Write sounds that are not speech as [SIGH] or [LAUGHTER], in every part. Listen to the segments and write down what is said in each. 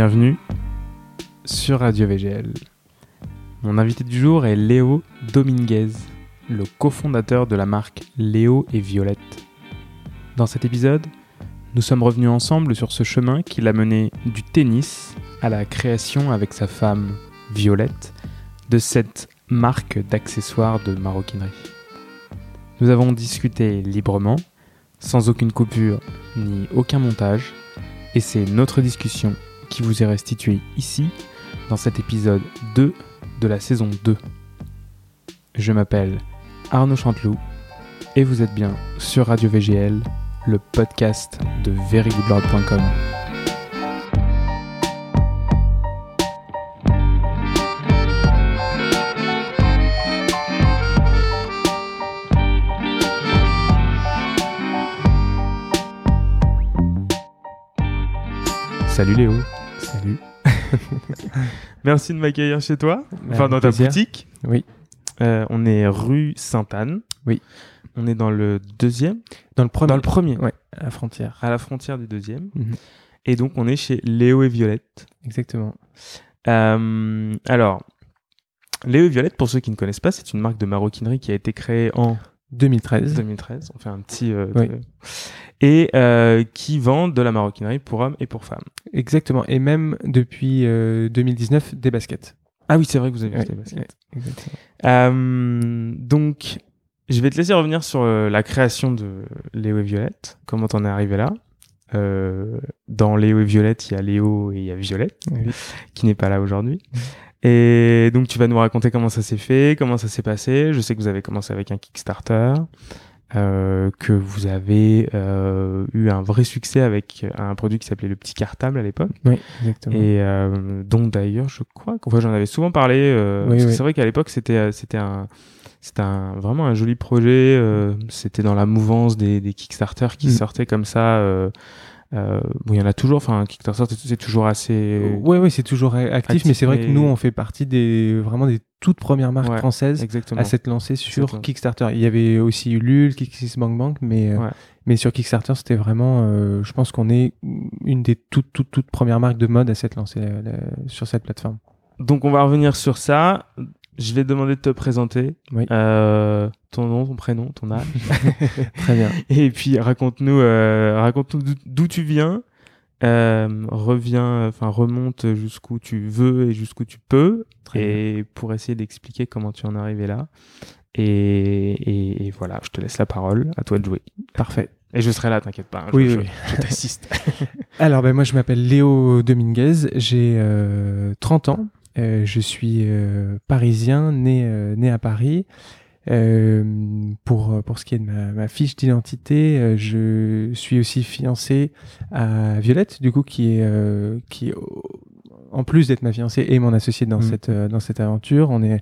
Bienvenue sur Radio VGL. Mon invité du jour est Léo Dominguez, le cofondateur de la marque Léo et Violette. Dans cet épisode, nous sommes revenus ensemble sur ce chemin qui l'a mené du tennis à la création avec sa femme Violette de cette marque d'accessoires de maroquinerie. Nous avons discuté librement, sans aucune coupure ni aucun montage, et c'est notre discussion qui vous est restituée ici, dans cet épisode 2 de la saison 2. Je m'appelle Arnaud Chanteloup, et vous êtes bien sur Radio VGL, le podcast de verygoodlord.com. Salut Léo. Salut. [LAUGHS] Merci de m'accueillir chez toi, enfin Avec dans ta plaisir. boutique. Oui. Euh, on est rue Sainte-Anne. Oui. On est dans le deuxième, Dans le premier. dans le premier, Ouais, à la frontière. à la frontière du deuxième. Mhm. Et donc on est chez Léo et Violette. Exactement. Euh, alors, Léo et Violette, pour ceux qui ne connaissent pas, c'est une marque de maroquinerie qui a été créée en 2013. 2013. On fait un petit. euh, Oui. de- Et euh, qui vend de la maroquinerie pour hommes et pour femmes. Exactement. Et même depuis euh, 2019, des baskets. Ah oui, c'est vrai que vous avez Ouais, des baskets. ouais. Euh, donc, je vais te laisser revenir sur euh, la création de Léo et Violette. Comment t'en es arrivé là? Euh, Dans Léo et Violette, il y a Léo et il y a Violette, Oui. qui n'est pas là aujourd'hui. Et donc, tu vas nous raconter comment ça s'est fait, comment ça s'est passé. Je sais que vous avez commencé avec un Kickstarter, euh, que vous avez euh, eu un vrai succès avec un produit qui s'appelait le petit cartable à l'époque. Oui, exactement. Et euh, dont d'ailleurs, je crois qu'en fait, j'en avais souvent parlé. euh, Oui, que oui. C'est vrai qu'à l'époque, c'était euh, c'était un c'était un vraiment un joli projet. euh, c'était dans la mouvance des, des Kickstarter qui Mm. sortaient comme ça. Euh, euh, bon, il y en a toujours. Enfin, Kickstarter, c'est- toujours assez. Oui, oui, c'est toujours actif, actif, mais c'est vrai que nous, on fait partie des vraiment des toutes premières marques Ouais, françaises Exactement. à s'être lancées sur Exactement. Kickstarter. Il y avait aussi Ulule, KissKissBankBank, mais euh, Ouais. mais sur Kickstarter, c'était vraiment, euh, je pense qu'on est une des toutes toutes toutes premières marques de mode à s'être lancée euh, sur cette plateforme. Donc, on va revenir sur ça. Je vais te demander de te présenter. Oui. Euh, ton nom, ton prénom, ton âge. [LAUGHS] Très bien. [LAUGHS] Et puis raconte-nous, euh, raconte-nous d'où- tu viens. Euh, reviens, enfin remonte jusqu'où tu veux et jusqu'où tu peux, Très et pour essayer d'expliquer comment tu en es arrivé là. Et, et- et voilà, je te laisse la parole, à toi de jouer. Parfait. Et je serai là, t'inquiète pas. hein, Oui, je, oui. je t'assiste. [LAUGHS] Alors, ben, moi, je m'appelle Léo Dominguez, j'ai euh, 30 ans, Euh, je suis euh, parisien, né, euh, né à Paris. Euh, pour, pour ce qui est de ma, ma fiche d'identité, euh, je suis aussi fiancé à Violette, du coup, qui est, euh, qui, en plus d'être ma fiancée, et mon associé dans, Mhm. cette, euh, dans cette aventure. On est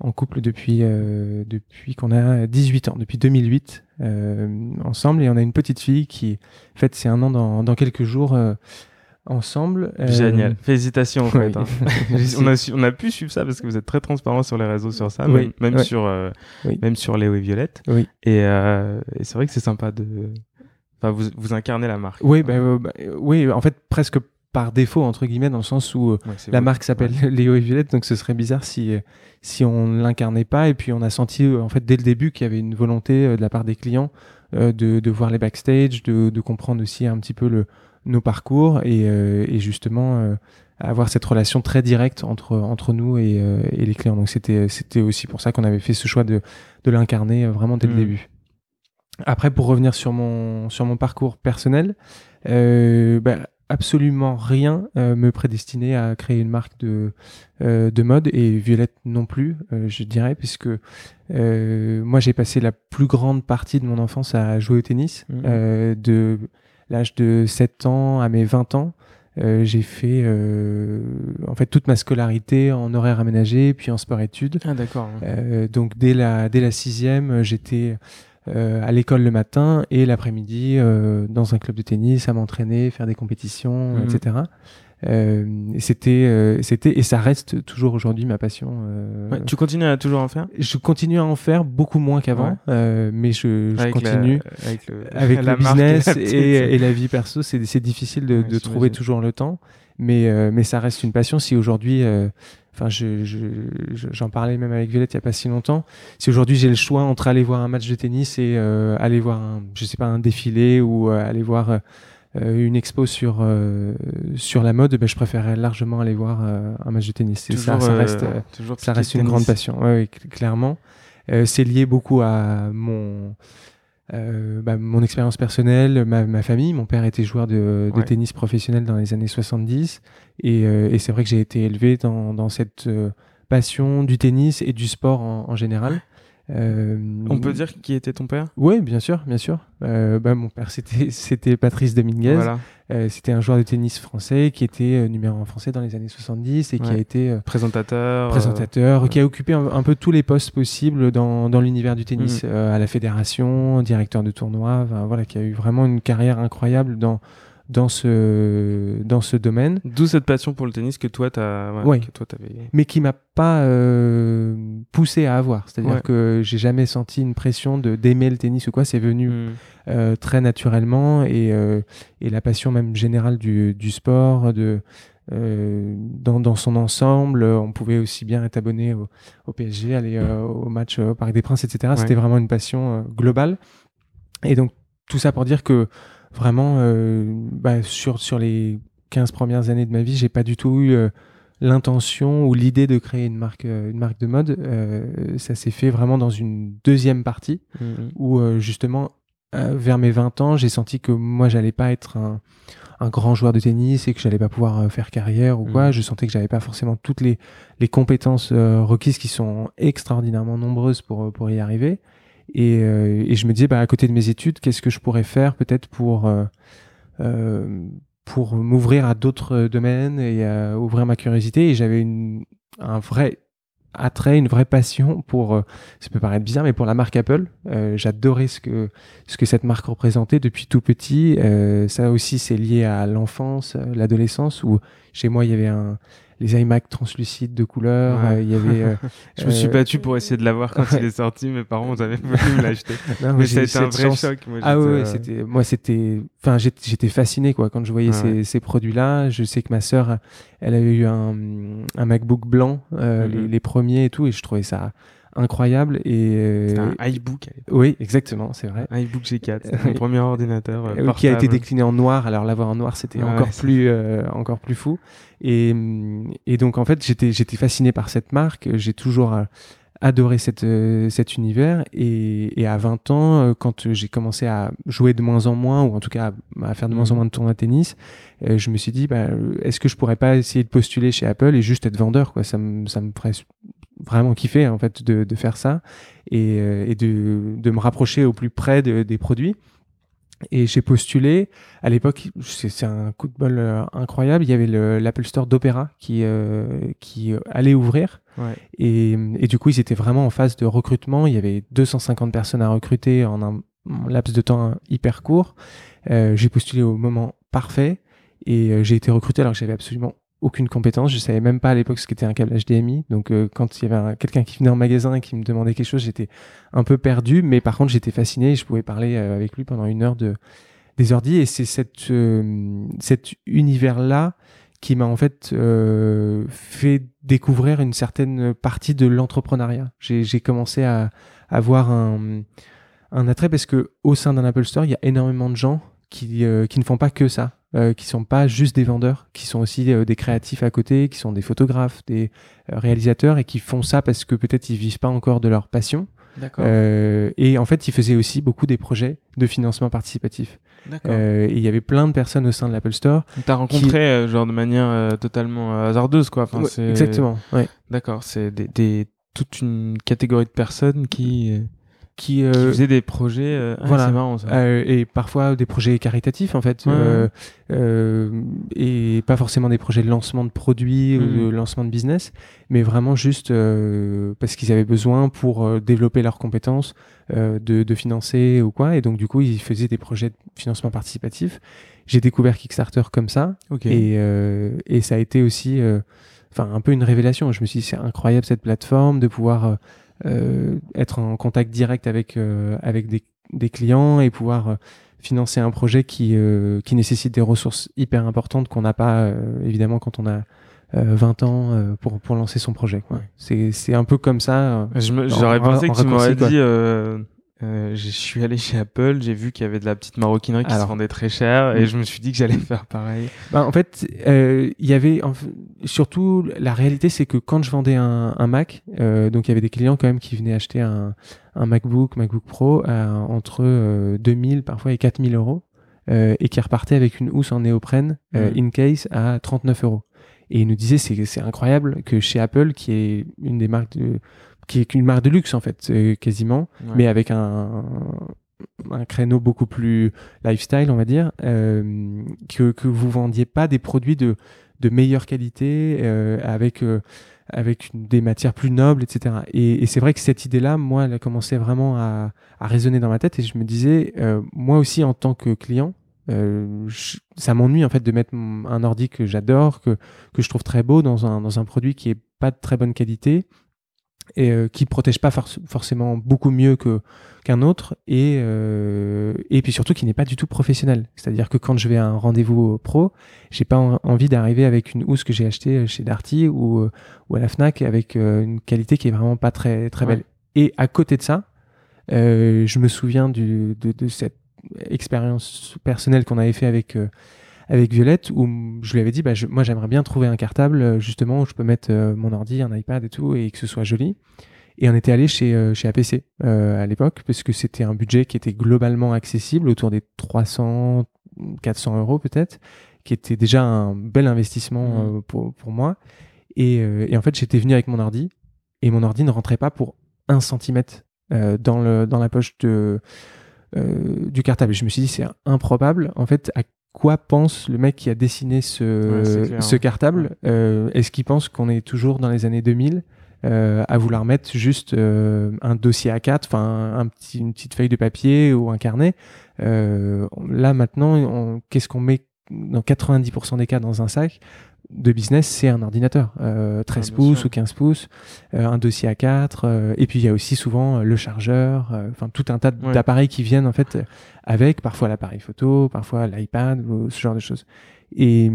en couple depuis, euh, depuis qu'on a 18 ans, depuis 2008, euh, ensemble, et on a une petite fille qui fête ses un an dans, dans quelques jours euh, ensemble. Euh, Génial. Félicitations en fait. oui. hein. [LAUGHS] On, a su- on a pu suivre ça parce que vous êtes très transparent sur les réseaux sur ça, Oui, même, même ouais. sur, euh, Oui. même sur Léo et Violette. Oui. Et, euh, et c'est vrai que c'est sympa de. Enfin, vous, vous incarnez la marque. Oui, bah, bah, euh, oui, en fait, presque par défaut, entre guillemets, dans le sens où Ouais, la vous. marque s'appelle Léo et Violette, donc ce serait bizarre si, si on ne l'incarnait pas. Et puis, on a senti, en fait, dès le début, qu'il y avait une volonté de la part des clients de, de voir les backstage, de, de comprendre aussi un petit peu le, nos parcours et, euh, et justement euh, avoir cette relation très directe entre, entre nous et, euh, et les clients. Donc, c'était c'était aussi pour ça qu'on avait fait ce choix de, de l'incarner vraiment dès le Mhm. début. Après, pour revenir sur mon, sur mon parcours personnel, bah, absolument rien euh, me prédestinait à créer une marque de, euh, de mode et Violette non plus, euh, je dirais, puisque moi j'ai passé la plus grande partie de mon enfance à jouer au tennis, euh, de l'âge de 7 ans à mes 20 ans. Euh, j'ai fait euh, en fait toute ma scolarité en horaire aménagé, puis en sport-études. Ah, d'accord. Euh, donc dès la dès la sixième, j'étais euh, à l'école le matin et l'après-midi euh, dans un club de tennis à m'entraîner, faire des compétitions, Mhm. etc. Euh, c'était euh, c'était et ça reste toujours aujourd'hui ma passion. euh, Ouais, tu continues à toujours en faire? Je continue à en faire beaucoup moins qu'avant, Ouais. euh, mais je, je la- continue avec le, [LAUGHS] avec [LAUGHS] la le business la et, et la vie perso. C'est c'est difficile de, Ouais, de trouver toujours le temps. Mais, euh, mais ça reste une passion. Si aujourd'hui, euh, enfin, je, je- j'en parlais même avec Violette il y a pas si longtemps. Si aujourd'hui j'ai le choix entre aller voir un match de tennis et euh, aller voir un, je sais pas, un défilé ou euh, aller voir une expo sur euh, sur la mode, ben, je préférerais largement aller voir euh, un match de tennis. Ça, Toujours, ça euh, reste, euh, ça une tennis. grande passion. Ouais, ouais, cl- clairement. Euh, c'est lié beaucoup à mon euh, bah, mon expérience personnelle, ma, ma famille. Mon père était joueur de, de Ouais. tennis professionnel dans les années 70. Et, euh, et c'est vrai que j'ai été élevé dans, dans cette euh, passion du tennis et du sport en, en général. Euh, On peut dire qui était ton père? Oui, bien sûr, bien sûr. Euh, bah, mon père, [LAUGHS] c'était c'était Patrice Dominguez. Voilà. Euh, c'était un joueur de tennis français qui était numéro un français dans les années 70 et qui a été Présentateur. présentateur, qui a occupé un, un peu tous les postes possibles dans, dans l'univers du tennis, euh, à la fédération, directeur de tournoi, voilà, qui a eu vraiment une carrière incroyable dans, dans, ce, dans ce domaine, D'où cette passion pour le tennis que toi, t'as. Ouais, Ouais. Que toi, t'avais. mais qui m'a pas euh, poussé à avoir. C'est-à-dire Ouais. que j'ai jamais senti une pression de d'aimer le tennis ou quoi. C'est venu Hmm. euh, très naturellement et, euh, et la passion même générale du, du sport, de, euh, dans, dans son ensemble. euh, On pouvait aussi bien être abonné au, au PSG, aller euh, au match au Parc des Princes, etc. Ouais. C'était vraiment une passion globale. Et donc, tout ça pour dire que vraiment, euh, bah, sur, sur les 15 premières années de ma vie, j'ai pas du tout eu euh, l'intention ou l'idée de créer une marque, euh, une marque de mode. Euh, ça s'est fait vraiment dans une deuxième partie Hmm. où euh, justement euh, vers mes 20 ans j'ai senti que moi j'allais pas être un, un grand joueur de tennis et que j'allais pas pouvoir faire carrière ou quoi Mhm. je sentais que j'avais pas forcément toutes les, les compétences requises qui sont extraordinairement nombreuses pour, pour y arriver et, euh, et je me disais bah, à côté de mes études qu'est-ce que je pourrais faire peut-être pour euh, euh, pour m'ouvrir à d'autres domaines et à ouvrir ma curiosité et j'avais un vrai attrait, une vraie passion pour, ça peut paraître bizarre, mais pour la marque Apple. J'adorais ce que, ce que cette marque représentait depuis tout petit. Ça aussi, c'est lié à l'enfance, l'adolescence, où chez moi, il y avait un, les iMac translucides de couleur. Ouais. euh, il y avait. euh, [LAUGHS] Je me suis euh, battu pour essayer de l'avoir quand ouais. il est sorti. Mes parents avaient voulu me l'acheter. [LAUGHS] Mais j'ai ça a eu été un vrai chance. choc. Moi, Ah ouais, euh, c'était moi c'était enfin j'étais fasciné quoi quand je voyais Ah ces, ces produits-là. Je sais que ma sœur elle avait eu un, un MacBook blanc euh, Mhm. les, les premiers et tout et je trouvais ça incroyable et euh, un iBook. à l'époque. oui, exactement, c'est vrai. Un iBook G4. [LAUGHS] C'était mon premier ordinateur. euh, Euh, qui a été décliné en noir. Alors l'avoir en noir, c'était encore ouais, plus euh, encore plus fou. Et, et donc en fait, j'étais j'étais fasciné par cette marque. J'ai toujours euh, adoré cette, euh, cet univers. Et, et à 20 ans, euh, quand j'ai commencé à jouer de moins en moins, ou en tout cas à, à faire de moins en Mhm. moins de tournois de tennis, euh, je me suis dit, bah, euh, est-ce que je pourrais pas essayer de postuler chez Apple et juste être vendeur quoi Ça me ça me ferait vraiment kiffer en fait de, de faire ça et, euh, et de, de me rapprocher au plus près de- des produits. Et j'ai postulé. À l'époque, c'est un coup de bol euh, incroyable. Il y avait le- l'Apple Store d'Opéra qui, euh, qui allait ouvrir. Ouais. Et, et du coup, ils étaient vraiment en phase de recrutement. Il y avait 250 personnes à recruter en un laps de temps hyper court. Euh, j'ai postulé au moment parfait et j'ai été recruté alors que j'avais absolument aucune compétence. Je savais même pas à l'époque ce qu'était un câble HDMI. Donc, euh, quand il y avait un- quelqu'un qui venait en magasin et qui me demandait quelque chose, j'étais un peu perdu. Mais par contre, j'étais fasciné et je pouvais parler euh, avec lui pendant une heure de, des ordi. Et c'est euh, cet univers-là qui m'a en fait fait découvrir une certaine partie de l'entrepreneuriat. J'ai commencé à avoir un, attrait parce que au sein d'un Apple Store, il y a énormément de gens qui, qui ne font pas que ça, euh, qui sont pas juste des vendeurs, qui sont aussi euh, des créatifs à côté, qui sont des photographes, des euh, réalisateurs et qui font ça parce que peut-être ils vivent pas encore de leur passion. D'accord. Euh, et en fait, ils faisaient aussi beaucoup des projets de financement participatif. D'accord. Euh, et il y avait plein de personnes au sein de l'Apple Store. T'as rencontré genre de manière totalement hasardeuse quoi. Enfin, Ouais, c'est- exactement. Ouais. D'accord. C'est des, des- toute une catégorie de personnes qui, euh, Qui, euh, faisaient des projets. euh, ah, voilà. C'est marrant ça. Euh, et parfois des projets caritatifs en fait Ouais, euh, euh, et pas forcément des projets de lancement de produits ou Mhm. de lancement de business mais vraiment juste euh, parce qu'ils avaient besoin pour développer leurs compétences euh, de, de financer ou quoi et donc du coup ils faisaient des projets de financement participatif j'ai découvert Kickstarter comme ça ok. et, euh, et ça a été aussi euh, enfin un peu une révélation je me suis dit c'est incroyable cette plateforme de pouvoir être en contact direct avec euh, avec des, des clients et pouvoir euh, financer un projet qui, euh, qui nécessite des ressources hyper importantes qu'on n'a pas, euh, évidemment, quand on a 20 ans pour, pour lancer son projet. C'est un peu comme ça. J'aurais pensé que tu m'aurais dit euh, je suis allé chez Apple, j'ai vu qu'il y avait de la petite maroquinerie qui se vendait très cher et je me suis dit que j'allais [LAUGHS] faire pareil. Bah, en fait, euh, il y avait surtout la réalité, c'est que quand je vendais un, un Mac, euh, donc il y avait des clients quand même qui venaient acheter un, un MacBook, MacBook Pro entre 2000 parfois et 4000 euros et qui repartaient avec une housse en néoprène mm. in case à 39 euros. Et il nous disait c'est incroyable que chez Apple, qui est une des marques de qui est une marque de luxe en fait, quasiment, mais avec un, un créneau beaucoup plus lifestyle, on va dire, euh, que, que vous vendiez pas des produits de, de meilleure qualité euh, avec euh, avec des matières plus nobles, etc. Et, et c'est vrai que cette idée-là, moi, elle a commencé vraiment à, à résonner dans ma tête et je me disais, moi aussi en tant que client, ça m'ennuie en fait de mettre un ordi que j'adore, que, que je trouve très beau dans un, dans un produit qui est pas de très bonne qualité et euh, qui protège pas forcément beaucoup mieux que qu'un autre et euh, et puis surtout qui n'est pas du tout professionnel. C'est-à-dire que quand je vais à un rendez-vous pro j'ai pas envie d'arriver avec une housse que j'ai achetée chez Darty ou euh, ou à la Fnac avec euh, une qualité qui est vraiment pas très très belle. Et à côté de ça je me souviens du, de, de cette expérience personnelle qu'on avait fait avec avec Violette où je lui avais dit bah, moi j'aimerais bien trouver un cartable euh, justement où je peux mettre euh, mon ordi, un iPad et tout et que ce soit joli. Et on était allé chez, euh, chez APC à l'époque parce que c'était un budget qui était globalement accessible autour des 300, 400 euros peut-être, qui était déjà un bel investissement mmh. pour, pour moi. Et, et en fait j'étais venu avec mon ordi et mon ordi ne rentrait pas pour un centimètre dans, le, dans la poche de, du cartable. je me suis dit c'est improbable. En fait, à quoi pense le mec qui a dessiné ce, ce cartable euh, Est-ce qu'il pense qu'on est toujours dans les années 2000 euh, à vouloir mettre juste euh, un dossier A4, enfin un petit, une petite feuille de papier ou un carnet Là maintenant, qu'est-ce qu'on met dans 90% des cas dans un sac de business, c'est un ordinateur, 13 ah, pouces ou 15 pouces, un dossier A4, et puis il y a aussi souvent le chargeur, enfin tout un tas d'appareils qui viennent en fait avec parfois l'appareil photo, parfois l'iPad, ou ce genre de choses. Et,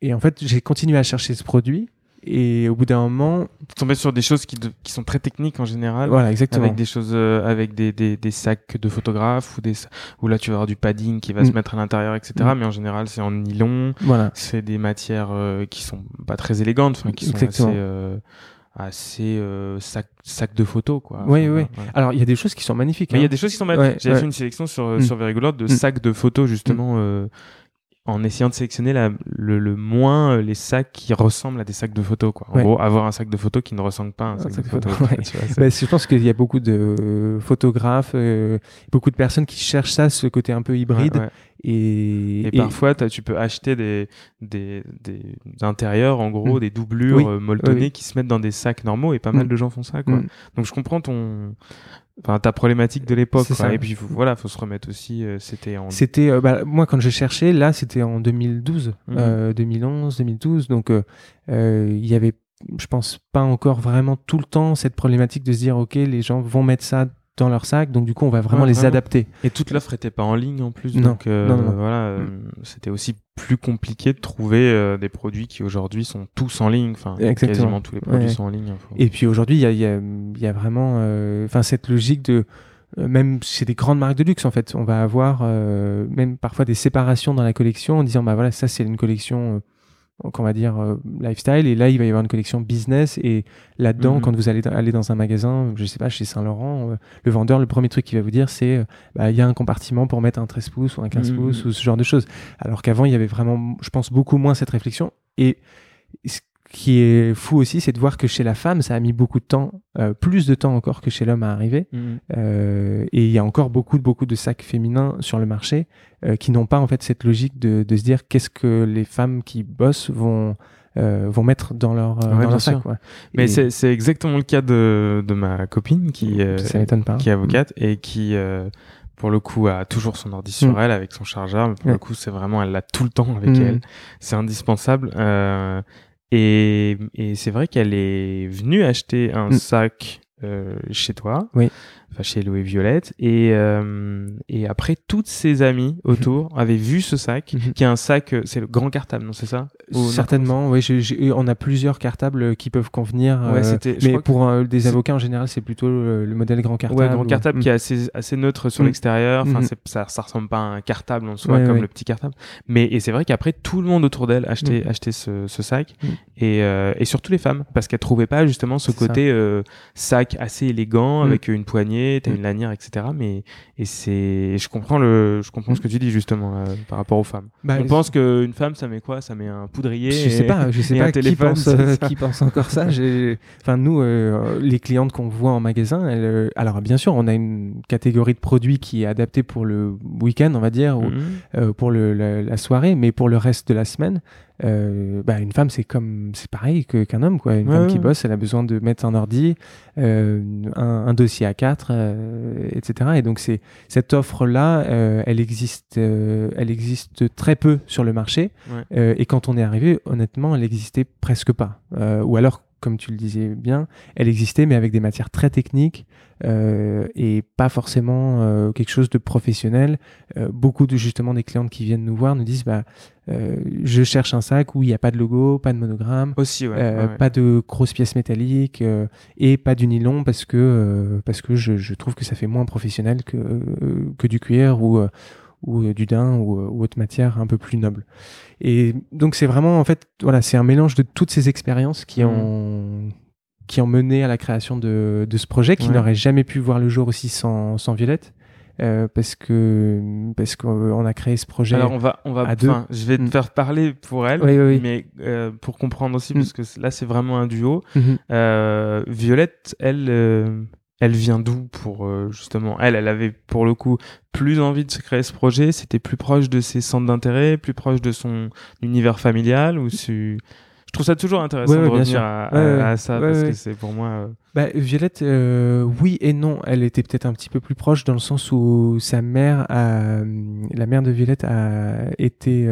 et en fait, j'ai continué à chercher ce produit. Et au bout d'un moment, tomber sur des choses qui, qui, sont très techniques en général. Voilà, exactement. Avec des choses, euh, avec des, des, des, sacs de photographes ou des, où là tu vas avoir du padding qui va se mm. mettre à l'intérieur, etc. Mm. Mais en général, c'est en nylon. Voilà. C'est des matières euh, qui sont pas très élégantes, enfin qui sont assez. Euh, assez euh, sac, sac de photos quoi. Oui oui. Alors il y a des choses qui sont magnifiques. Mais il y a hein. des choses qui sont magnifiques. J'ai fait une sélection sur mm. sur de mm. sacs de photos justement euh, en essayant de sélectionner la, le, le, moins euh, les sacs qui ressemblent à des sacs de photos quoi. En gros, avoir un sac de photos qui ne ressemble pas à un sac, de photos. [LAUGHS] bah, je pense qu'il y a beaucoup de photographes, euh, beaucoup de personnes qui cherchent ça, ce côté un peu hybride. Et, et, parfois, tu peux acheter des, des, des intérieurs, en gros, des doublures euh, molletonnées qui se mettent dans des sacs normaux et pas mal de gens font ça. Quoi. Donc je comprends ton, Enfin, ta problématique de l'époque. Et puis voilà, faut se remettre aussi. Euh, c'était en. C'était euh, bah, moi quand j'ai cherché, là, c'était en 2012, 2011, 2012. Donc euh, il y avait, je pense pas encore vraiment tout le temps cette problématique de se dire ok, les gens vont mettre ça dans leur sac, donc du coup on va vraiment les adapter. Et toute l'offre était pas en ligne en plus, donc euh, voilà, mm. euh, c'était aussi plus compliqué de trouver euh, des produits qui aujourd'hui sont tous en ligne, enfin quasiment tous les produits sont en ligne. Et puis aujourd'hui il y a, y, a, y a, vraiment, enfin cette logique de même chez des grandes marques de luxe en fait, on va avoir même parfois des séparations dans la collection en disant bah voilà ça c'est une collection qu'on va dire euh, lifestyle et là il va y avoir une collection business et là-dedans mhm. quand vous allez aller dans un magasin je sais pas chez Saint Laurent euh, le vendeur le premier truc qu'il va vous dire c'est euh, bah, il y a un compartiment pour mettre un 13 pouces ou un 15 mhm. pouces ou ce genre de choses alors qu'avant il y avait vraiment je pense beaucoup moins cette réflexion et qui est fou aussi, c'est de voir que chez la femme, ça a mis beaucoup de temps, euh, plus de temps encore que chez l'homme à arriver. Mhm. Euh, et il y a encore beaucoup, beaucoup de sacs féminins sur le marché euh, qui n'ont pas en fait cette logique de, de se dire qu'est-ce que les femmes qui bossent vont euh, vont mettre dans leur, euh, dans leur sac. Quoi. Mais et... c'est exactement le cas de, de ma copine qui, euh, pas. qui est avocate et qui pour le coup a toujours son ordi sur mm. elle avec son chargeur mais pour le coup c'est vraiment elle l'a tout le temps avec mm. elle c'est indispensable euh, et, et c'est vrai qu'elle est venue acheter un mm. sac chez toi. Oui enfin chez Louis Violette et euh, et après toutes ses amies mhm. autour avaient vu ce sac mhm. qui est un sac euh, c'est le grand cartable non c'est ça? Certainement oui on a plusieurs cartables qui peuvent convenir ouais, euh, mais pour des avocats en général c'est plutôt le, modèle grand cartable ouais grand cartable qui est assez assez neutre sur mhm. l'extérieur enfin ça ça ressemble pas à un cartable en soi comme le petit cartable mais et c'est vrai qu'après tout le monde autour d'elle achetait achetait ce, ce sac et et surtout les femmes parce qu'elles trouvaient pas justement ce côté sac assez élégant avec une poignée t'as une mm. lanière, etc. Mais et c'est, je comprends le, je comprends ce que tu dis justement euh, par rapport aux femmes. Bah, On pense qu'une femme, ça met quoi? Ça met un poudrier. Je sais pas, je sais [LAUGHS] pas qui pense, euh, qui pense encore ça. Enfin, nous, euh, les clientes qu'on voit en magasin, elles, alors bien sûr, on a une catégorie de produits qui est adaptée pour le week-end, on va dire, ou mm-hmm. pour le, la, soirée, mais pour le reste de la semaine, euh, bah, une femme c'est comme c'est pareil qu'un homme quoi. Une femme qui bosse elle a besoin de mettre un ordi euh, un, dossier à 4 euh, etc et donc c'est cette offre là elle existe elle existe très peu sur le marché. Et quand on est arrivé honnêtement elle existait presque pas. Ou alors comme tu le disais bien, elle existait, mais avec des matières très techniques et pas forcément euh, quelque chose de professionnel. Euh, beaucoup de justement des clientes qui viennent nous voir nous disent bah je cherche un sac où il n'y a pas de logo, pas de monogramme, aussi pas de grosses pièces métalliques et pas du nylon parce que parce que je, je, trouve que ça fait moins professionnel que que du cuir ou ou du daim ou, ou, autre matière un peu plus noble. Et donc c'est vraiment en fait voilà c'est un mélange de toutes ces expériences qui mmh. Qui ont mené à la création de, de ce projet qui n'aurait jamais pu voir le jour aussi sans, sans Violette. Euh, parce que parce qu'on a créé ce projet. Alors on va on va je vais te mmh. faire parler pour elle, mais euh, pour comprendre aussi parce que là c'est vraiment un duo. Euh, Violette, elle elle vient d'où pour justement elle elle avait pour le coup plus envie de se créer ce projet c'était plus proche de ses centres d'intérêt plus proche de son univers familial ou je trouve ça toujours intéressant de revenir à, ça parce que c'est pour moi euh, bah, Violette euh, oui et non elle était peut-être un petit peu plus proche dans le sens où sa mère a la mère de Violette a été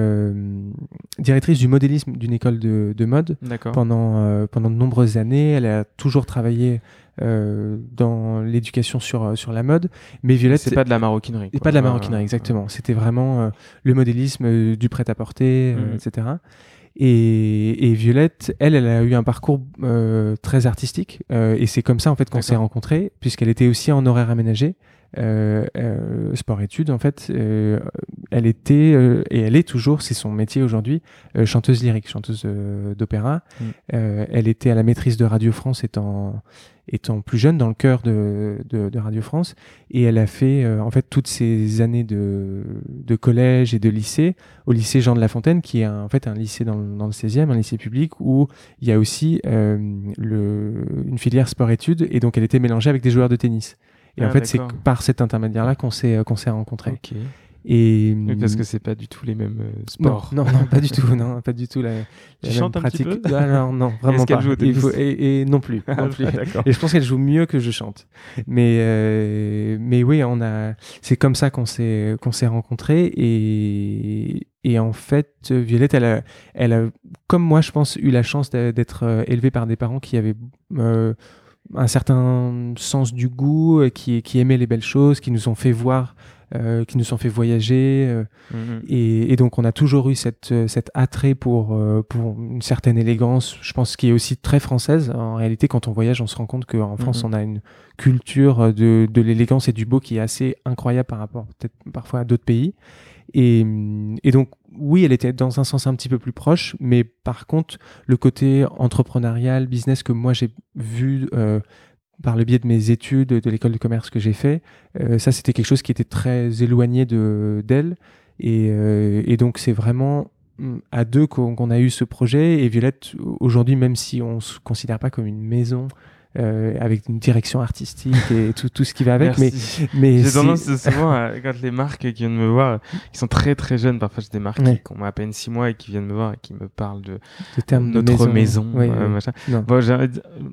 directrice du modélisme d'une école de, de mode pendant pendant de nombreuses années elle a toujours travaillé euh, dans l'éducation sur euh, sur la mode. Mais Violette, c'est pas de la maroquinerie. C'est pas de la maroquinerie, exactement. C'était vraiment euh, le modélisme du prêt-à-porter, mhm. etc. Et, et, Violette, elle, elle a eu un parcours très artistique, et c'est comme ça en fait qu'on s'est rencontrés, puisqu'elle était aussi en horaire aménagé. Euh, euh, sport-études, en fait, euh, elle était et elle est toujours, c'est son métier aujourd'hui, chanteuse lyrique, chanteuse d'opéra. Mm. elle était à la maîtrise de Radio France étant étant plus jeune dans le cœur de, de, Radio France. Et elle a fait en fait toutes ses années de, de collège et de lycée au lycée Jean de La Fontaine qui est en fait un lycée dans, dans le 16e, un lycée public où il y a aussi le, une filière sport-études. Et donc elle était mélangée avec des joueurs de tennis. Et en ah, fait, c'est par cet intermédiaire-là qu'on s'est euh, qu'on s'est parce que c'est pas du tout les mêmes euh, sports. Non, non, pas du [LAUGHS] tout, non, pas du tout la, tu chantes pratique. Un petit peu ah, non, non, vraiment pas. Joue et, et, non plus. [LAUGHS] non plus. et je pense qu'elle joue mieux que je chante. Mais euh, mais oui, on a. C'est comme ça qu'on s'est qu'on s'est rencontrés et et en fait, Violette, elle a, elle a, comme moi, je pense, eu la chance d'être élevée par des parents qui avaient euh, un certain sens du goût, euh, qui, qui aimaient les belles choses, qui nous ont fait voir, euh, qui nous ont fait voyager. Euh, mhm. et, et, donc on a toujours eu cette, cet attrait pour, pour une certaine élégance, je pense, qui est aussi très française. En réalité, quand on voyage, on se rend compte qu'en France, mhm. on a une culture de, de l'élégance et du beau qui est assez incroyable par rapport peut-être parfois à d'autres pays. Et, et donc oui, elle était dans un sens un petit peu plus proche, mais par contre, le côté entrepreneurial, business que moi j'ai vu euh, par le biais de mes études, de l'école de commerce que j'ai fait, euh, ça c'était quelque chose qui était très éloigné de d'elle. Et, euh, et, donc c'est vraiment mm, à deux qu'on a eu ce projet. Et Violette, aujourd'hui, même si on se considère pas comme une maison, euh, avec une direction artistique et tout, tout ce qui va avec. mais, mais j'ai tendance souvent à, quand les marques qui viennent me voir, qui sont très très jeunes, parfois j'ai des marques qui ont à peine six mois et qui viennent me voir et qui me parlent de, de notre maison, euh, machin. Bon,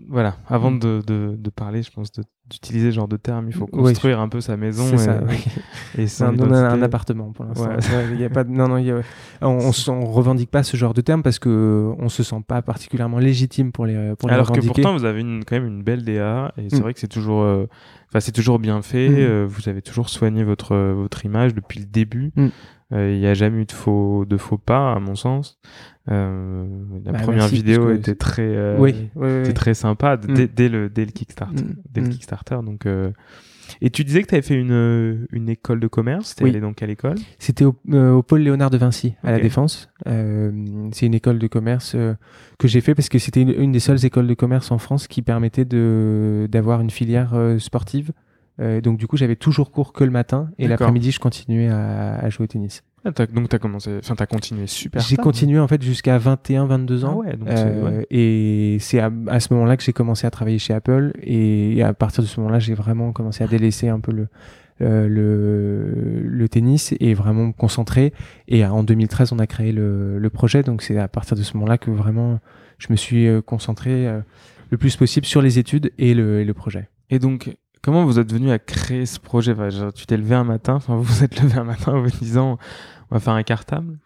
voilà, avant mm. de, de, de, parler, je pense de d'utiliser ce genre de terme. Il faut Oui. construire un peu sa maison. C'est et, ça. oui. [LAUGHS] et son on a un appartement pour l'instant. Ouais. Y a pas de- non, non, il y a- on, on revendique pas ce genre de terme parce que on se sent pas particulièrement légitime pour les pour les Alors que pourtant, vous avez une, quand même une belle DA et c'est Mm. vrai que c'est toujours, euh, enfin c'est toujours bien fait. Mm. euh, vous avez toujours soigné votre votre image depuis le début. Mm. Euh, Il n'y a jamais eu de faux de faux pas à mon sens. Euh, la Bah, première merci, vidéo était très, euh, oui, oui, oui, était très sympa dès, Mm. dès le dès le Kickstarter. Mm. Dès le Mm. Kickstarter donc. euh, Et tu disais que tu avais fait une, une école de commerce. Tu allé dans quelle école? C'était au, euh, au pôle Léonard de Vinci à la. Défense. Euh, c'est une école de commerce euh, que j'ai fait parce que c'était une, une des seules écoles de commerce en France qui permettait de d'avoir une filière euh, sportive. Euh, donc du coup, j'avais toujours cours que le matin et l'après-midi, je continuais à, à jouer au tennis. Ah, t'as- Donc tu as commencé, enfin tu as continué super J'ai continué en fait jusqu'à 21, 22 Ah ans. ouais, donc Euh, ouais. Et c'est à, à ce moment-là que j'ai commencé à travailler chez Apple. Et à partir de ce moment-là, j'ai vraiment commencé à délaisser un peu le, euh, le, le tennis et vraiment me concentrer. Et en 2013, on a créé le, le projet. Donc c'est à partir de ce moment-là que vraiment je me suis euh, concentré euh, le plus possible sur les études et le, et le projet. Et donc, comment vous êtes venu à créer ce projet? Enfin, genre, Tu t'es levé un matin, enfin, vous vous êtes levé un matin en vous disant on va faire un cartable?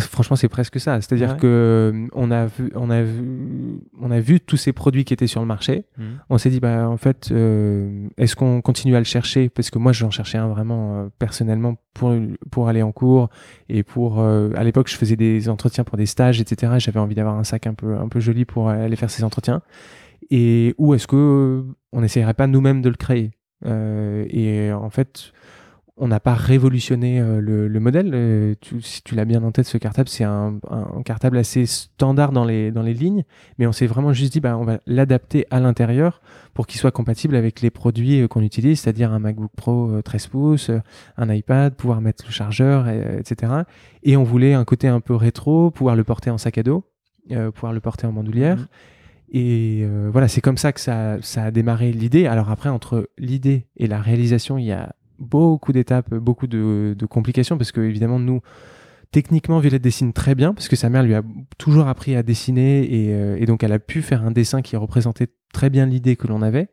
Franchement, c'est presque ça. C'est-à-dire Ouais. que euh, on a vu, on a vu, on a vu tous ces produits qui étaient sur le marché. on s'est dit bah en fait euh, est-ce qu'on continue à le chercher? Parce que moi j'en cherchais un vraiment euh, personnellement pour pour aller en cours et pour euh, à l'époque je faisais des entretiens pour des stages etc j'avais envie d'avoir un sac un peu un peu joli pour aller faire ces entretiens et où est-ce que euh, on n'essayerait pas nous-mêmes de le créer? Euh, et en fait on n'a pas révolutionné euh, le, le modèle. Tu- si tu l'as bien en tête, ce cartable, c'est un, cartable assez standard dans les, dans les lignes, mais on s'est vraiment juste dit, bah, on va l'adapter à l'intérieur pour qu'il soit compatible avec les produits qu'on utilise, c'est-à-dire un MacBook Pro euh, 13 pouces, un iPad, pouvoir mettre le chargeur, etc. Et on voulait un côté un peu rétro, pouvoir le porter en sac à dos, pouvoir le porter en bandoulière. Mhm. Et euh, voilà, c'est comme ça que ça, ça a démarré l'idée. Alors après, entre l'idée et la réalisation, il y a beaucoup d'étapes, beaucoup de, de complications, parce que évidemment, nous, techniquement, Violette dessine très bien, parce que sa mère lui a toujours appris à dessiner, et, euh, et donc elle a pu faire un dessin qui représentait très bien l'idée que l'on avait.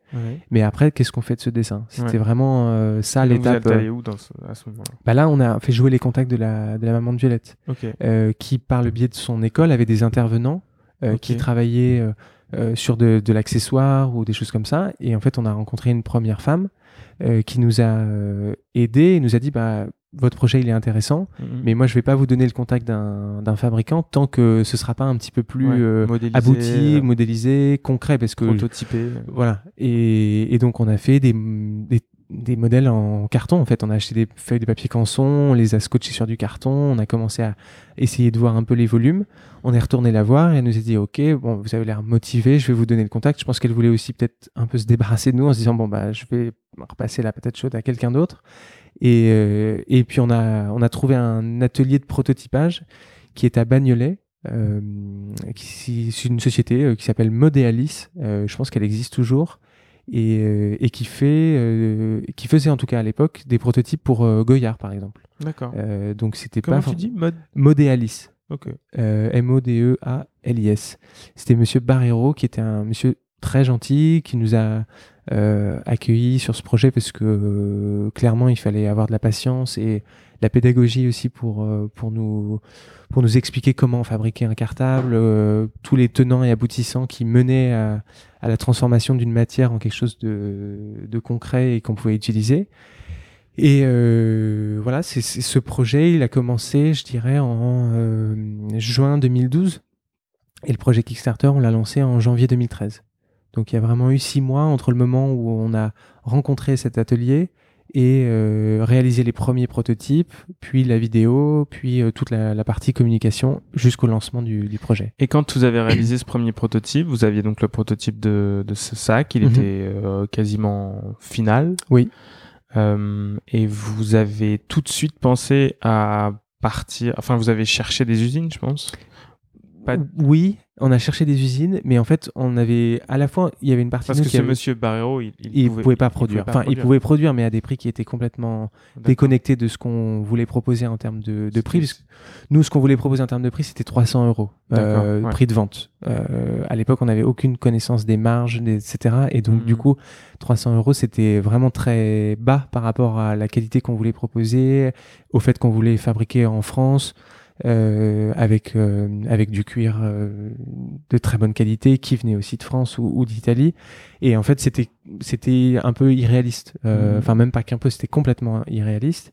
Mais après, qu'est-ce qu'on fait de ce dessin? C'était Ouais. vraiment euh, ça Vous l'étape. êtes allé où dans ce- à ce moment-là? bah là, on a fait jouer les contacts de la, de la maman de Violette qui, par le biais de son école, avait des intervenants qui travaillaient euh, sur de, de l'accessoire ou des choses comme ça. Et en fait, on a rencontré une première femme euh, qui nous a euh, aidés et nous a dit bah, votre projet il est intéressant, Mhm. mais moi je vais pas vous donner le contact d'un d'un fabricant tant que ce sera pas un petit peu plus Ouais, euh, modélisé, abouti, euh, modélisé, concret, parce que prototypé. voilà. Et, et donc, on a fait des, des, des modèles en carton. En fait, on a acheté des feuilles de papier canson, on les a scotchés sur du carton. On a commencé à essayer de voir un peu les volumes. On est retourné la voir et elle nous a dit Ok, bon, vous avez l'air motivé, je vais vous donner le contact. Je pense qu'elle voulait aussi peut-être un peu se débarrasser de nous en se disant Bon, bah, je vais repasser la patate chaude à quelqu'un d'autre. Et, euh, puis, on a, on a trouvé un atelier de prototypage qui est à Bagnolet. Euh, c'est une société euh, qui s'appelle Modéalis. Euh, je pense qu'elle existe toujours et, euh, et qui fait, euh, qui faisait en tout cas à l'époque des prototypes pour euh, Goyard par exemple. D'accord. Euh, donc c'était Comment pas tu for- dis Mode Modéalis. Ok. M-O-D-E-A-L-I-S. C'était Monsieur Barrero qui était un monsieur très gentil qui nous a accueillis sur ce projet parce que clairement il fallait avoir de la patience et la pédagogie aussi pour euh, pour nous pour nous expliquer comment fabriquer un cartable, euh, tous les tenants et aboutissants qui menaient à, à la transformation d'une matière en quelque chose de, de concret et qu'on pouvait utiliser. Et euh, voilà, c'est ce projet, il a commencé, je dirais, en euh, juin 2012. Et le projet Kickstarter, on l'a lancé en janvier 2013. Donc il y a vraiment eu six mois entre le moment où on a rencontré cet atelier et euh, réalisé les premiers prototypes, puis la vidéo, puis euh, toute la, la partie communication jusqu'au lancement du, du projet. Et quand vous avez réalisé ce premier prototype, vous aviez donc le prototype de, de ce sac, il Mhm. était euh, quasiment final. Oui. Euh, et vous avez tout de suite pensé à partir, enfin vous avez cherché des usines, je pense? Pas- Oui, on a cherché des usines, mais en fait, on avait à la fois, il y avait une partie Parce de que ce avait- monsieur Barrero, il, il il pouvait, pas il produire. pas enfin, il pouvait produire, mais à des prix qui étaient complètement déconnectés de ce qu'on voulait proposer en termes de, de prix. Parce que nous, ce qu'on voulait proposer en termes de prix, c'était 300 euros, euh, ouais. prix de vente. Euh, à l'époque, on n'avait aucune connaissance des marges, des- etc. Et donc, du coup, 300 euros, c'était vraiment très bas par rapport à la qualité qu'on voulait proposer, au fait qu'on voulait fabriquer en France. Euh, avec euh, avec du cuir euh, de très bonne qualité qui venait aussi de France ou, ou d'Italie. Et en fait c'était c'était un peu irréaliste. Euh, Mhm. enfin même pas qu'un peu c'était complètement irréaliste.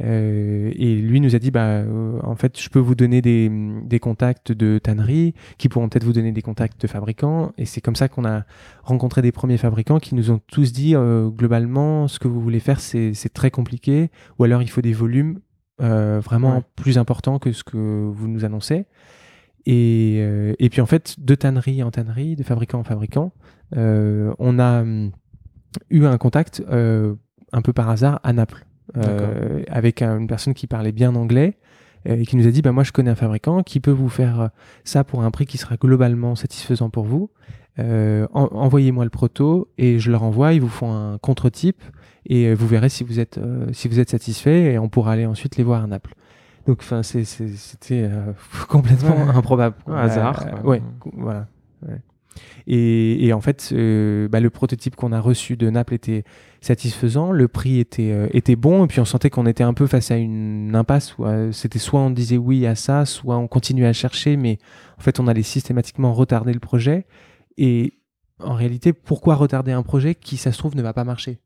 Euh, et lui nous a dit bah euh, en fait je peux vous donner des, des contacts de tannerie qui pourront peut-être vous donner des contacts de fabricants. Et c'est comme ça qu'on a rencontré des premiers fabricants qui nous ont tous dit euh, globalement ce que vous voulez faire c'est c'est très compliqué. Ou alors il faut des volumes euh, vraiment Ouais. plus importants que ce que vous nous annoncez. Et, euh, et puis en fait de tannerie en tannerie de fabricant en fabricant euh, on a hum, eu un contact un peu par hasard à Naples avec un- une personne qui parlait bien anglais et qui nous a dit bah moi je connais un fabricant qui peut vous faire ça pour un prix qui sera globalement satisfaisant pour vous. En- envoyez-moi le proto et je leur envoie ils vous font un contre-type et euh, vous verrez si vous êtes euh, si vous êtes satisfait et on pourra aller ensuite les voir à Naples donc enfin c'était euh, [LAUGHS] complètement Ouais. improbable Un hasard, quoi. ouais voilà ouais. Et, et en fait, euh, bah, le prototype qu'on a reçu de Naples était satisfaisant, le prix était, euh, était bon, et puis on sentait qu'on était un peu face à une impasse où euh, c'était soit on disait oui à ça, soit on continuait à chercher, mais en fait on allait systématiquement retarder le projet. Et en réalité, pourquoi retarder un projet qui, ça se trouve, ne va pas marcher?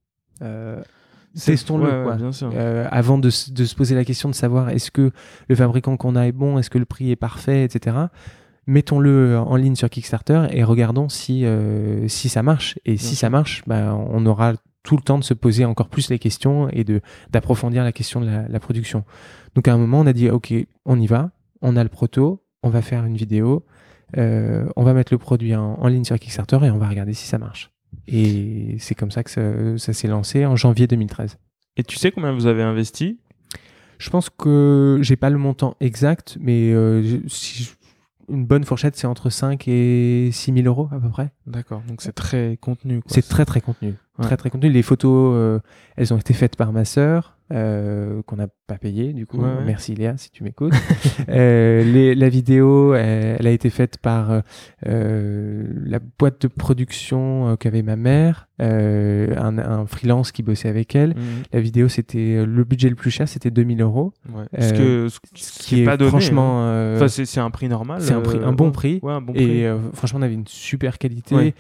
Testons-le, ouais, ouais, quoi. bien sûr. Euh, avant de, se poser la question de savoir est-ce que le fabricant qu'on a est bon, est-ce que le prix est parfait, etc. Mettons-le en ligne sur Kickstarter et regardons si, euh, si ça marche. Et si sûr. ça marche, bah, on aura tout le temps de se poser encore plus les questions et de d'approfondir la question de la, la production. Donc à un moment, on a dit ok, on y va, on a le proto, on va faire une vidéo, euh, on va mettre le produit en, en ligne sur Kickstarter et on va regarder si ça marche. Et c'est comme ça que ça, ça s'est lancé en janvier 2013. Et tu sais combien vous avez investi? Je pense que j'ai pas le montant exact, mais euh, si une bonne fourchette, c'est entre 5 et 6 000 euros à peu près. D'accord, donc c'est très contenu. C'est très très contenu. Ouais. Très très contenu. Les photos, euh, elles ont été faites par ma sœur, euh, qu'on n'a pas payé du coup. Ouais, ouais. Merci Léa si tu m'écoutes. [LAUGHS] Euh, les- la vidéo, elle, elle a été faite par euh, la boîte de production qu'avait ma mère, un, un freelance qui bossait avec elle. Mhm. La vidéo, c'était le budget le plus cher, c'était 2000 euros. Ouais. Ce, que, ce, ce qui est pas donné. hein. franchement, euh, Enfin, c'est un prix normal. c'est un, prix, un bon prix. Ouais, un bon prix. Et franchement, on avait une super qualité.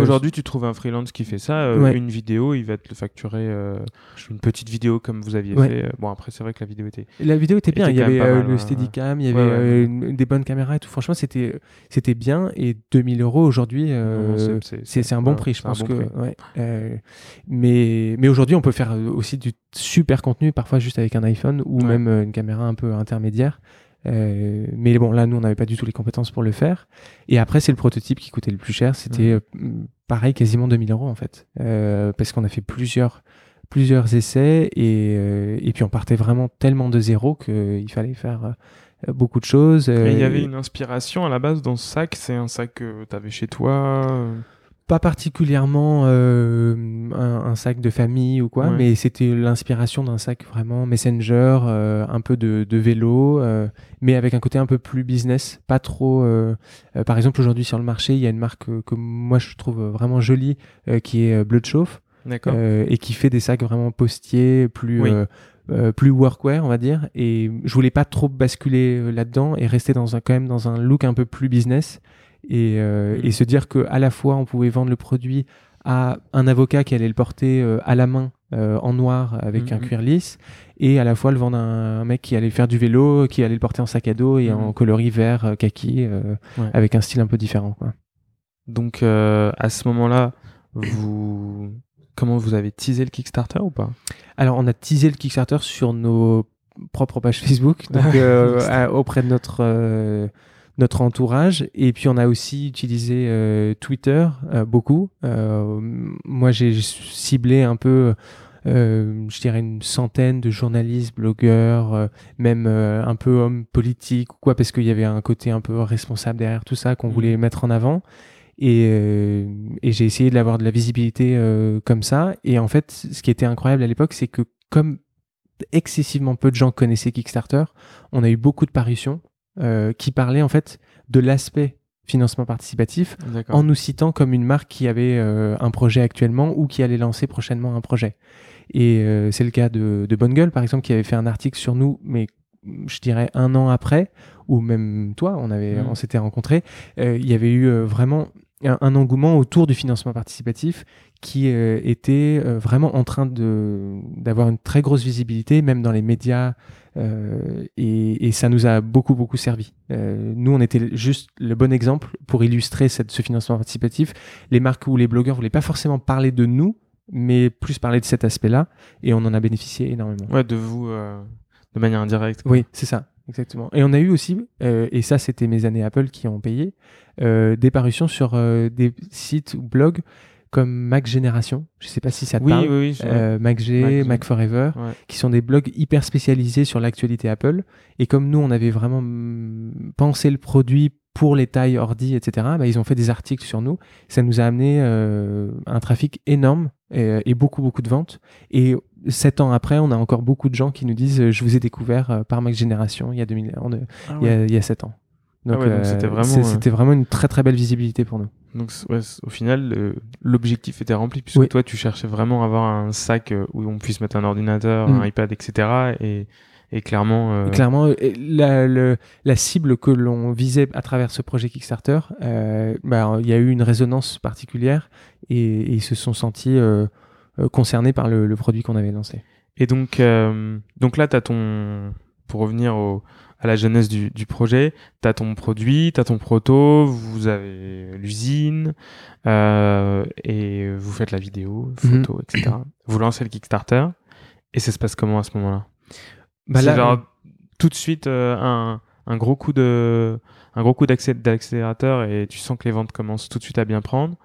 Aujourd'hui, tu trouves un freelance qui fait ça, une vidéo, il va te le facturer, une petite vidéo comme vous aviez Ouais. fait. Bon, après, c'est vrai que la vidéo était. La vidéo était bien. était Il y avait euh, mal, le ouais, Steadicam, il y avait Ouais, ouais, euh, une- des bonnes caméras et tout. Franchement, c'était c'était bien. Et 2000 euros aujourd'hui, euh, c'est- un bon prix. Je pense bon que. euh, mais mais aujourd'hui, on peut faire euh, aussi du super contenu, parfois juste avec un iPhone ou même euh, une caméra un peu intermédiaire. Euh, mais bon, là, nous, on n'avait pas du tout les compétences pour le faire. Et après, c'est le prototype qui coûtait le plus cher. C'était euh, pareil, quasiment 2000 euros en fait, Euh, parce qu'on a fait plusieurs plusieurs essais et, euh, et puis on partait vraiment tellement de zéro qu'il fallait faire euh, beaucoup de choses. Et il y Euh, avait une inspiration à la base dans ce sac. C'est un sac que tu avais chez toi. euh, Pas particulièrement euh, un, un sac de famille ou quoi, Ouais. mais c'était l'inspiration d'un sac vraiment messenger, euh, un peu de, de vélo, euh, mais avec un côté un peu plus business, pas trop. euh, euh, par exemple, aujourd'hui sur le marché, il y a une marque euh, que moi je trouve vraiment jolie, euh, qui est euh, Bleu de Chauffe. Euh, et qui fait des sacs vraiment postiers, plus Oui. euh, euh, plus workwear, on va dire. Et je voulais pas trop basculer là-dedans et rester dans un quand même dans un look un peu plus business et, et se dire que à la fois on pouvait vendre le produit à un avocat qui allait le porter à la main euh, en noir avec un Mhm. cuir lisse et à la fois le vendre à un, mec qui allait faire du vélo, qui allait le porter en sac à dos et en coloris vert euh, kaki euh, Ouais. avec un style un peu différent. Quoi. Donc, à ce moment-là, vous. Comment vous avez teasé le Kickstarter ou pas? Alors, on a teasé le Kickstarter sur nos propres pages Facebook, [LAUGHS] donc, euh, auprès de notre, euh, notre entourage. Et puis, on a aussi utilisé euh, Twitter beaucoup. Moi, j'ai ciblé un peu euh, je dirais, une centaine de journalistes, blogueurs, euh, même euh, un peu hommes politiques ou quoi, parce qu'il y avait un côté un peu responsable derrière tout ça qu'on Mhm. voulait mettre en avant. Et, euh, et j'ai essayé de l'avoir de la visibilité euh, comme ça. Et en fait, ce qui était incroyable à l'époque, c'est que comme excessivement peu de gens connaissaient Kickstarter, on a eu beaucoup de parutions euh, qui parlaient en fait de l'aspect financement participatif en nous citant comme une marque qui avait un projet actuellement ou qui allait lancer prochainement un projet. Et c'est le cas de, de Bonne Gueule, par exemple, qui avait fait un article sur nous, mais je dirais un an après, ou même toi, on, avait, Mhm. on s'était rencontrés, euh, il y avait eu euh, vraiment un, un engouement autour du financement participatif qui euh, était euh, vraiment en train de- d'avoir une très grosse visibilité, même dans les médias, euh, et, et ça nous a beaucoup, beaucoup servi. Euh, nous, on était juste le bon exemple pour illustrer cette, ce financement participatif. Les marques ou les blogueurs voulaient pas forcément parler de nous, mais plus parler de cet aspect-là, et on en a bénéficié énormément. Ouais, de vous euh, de manière indirecte. quoi. Oui, c'est ça, exactement. Et on a eu aussi, euh, et ça c'était mes années Apple qui ont payé, euh, des parutions sur euh, des sites ou blogs comme Mac Génération. Je sais pas si ça te Oui, parle. oui, oui. je- Euh, MacG, MacG. Mac Forever, Ouais. qui sont des blogs hyper spécialisés sur l'actualité Apple. Et comme nous, on avait vraiment pensé le produit pour les tailles ordi, etc., bah, ils ont fait des articles sur nous. Ça nous a amené euh, un trafic énorme et, et beaucoup, beaucoup de ventes. Et sept ans après, on a encore beaucoup de gens qui nous disent euh, Je vous ai découvert euh, par Mac Génération il y a, 2000 en- Ah il y a, il y a sept ans. Donc, Ah ouais, donc euh, c'était vraiment, c'est- euh, c'était vraiment une très, très belle visibilité pour nous. Donc ouais, au final, l'objectif était rempli puisque Oui. toi, tu cherchais vraiment à avoir un sac euh, où on puisse mettre un ordinateur, Mm. un iPad, etc. Et, et clairement, euh, Clairement, la, le- la cible que l'on visait à travers ce projet Kickstarter, euh, bah, il y a eu une résonance particulière et, et ils se sont sentis concernés par le, le produit qu'on avait lancé. Et donc, donc là, t'as ton, pour revenir au, à la jeunesse du, du projet, tu as ton produit, tu as ton proto, vous avez l'usine, euh, et vous faites la vidéo, photo, etc. Vous lancez le Kickstarter, et ça se passe comment à ce moment-là? Bah C'est là, genre tout de suite euh, un, un gros coup de un gros coup d'accé- d'accélérateur et tu sens que les ventes commencent tout de suite à bien prendre?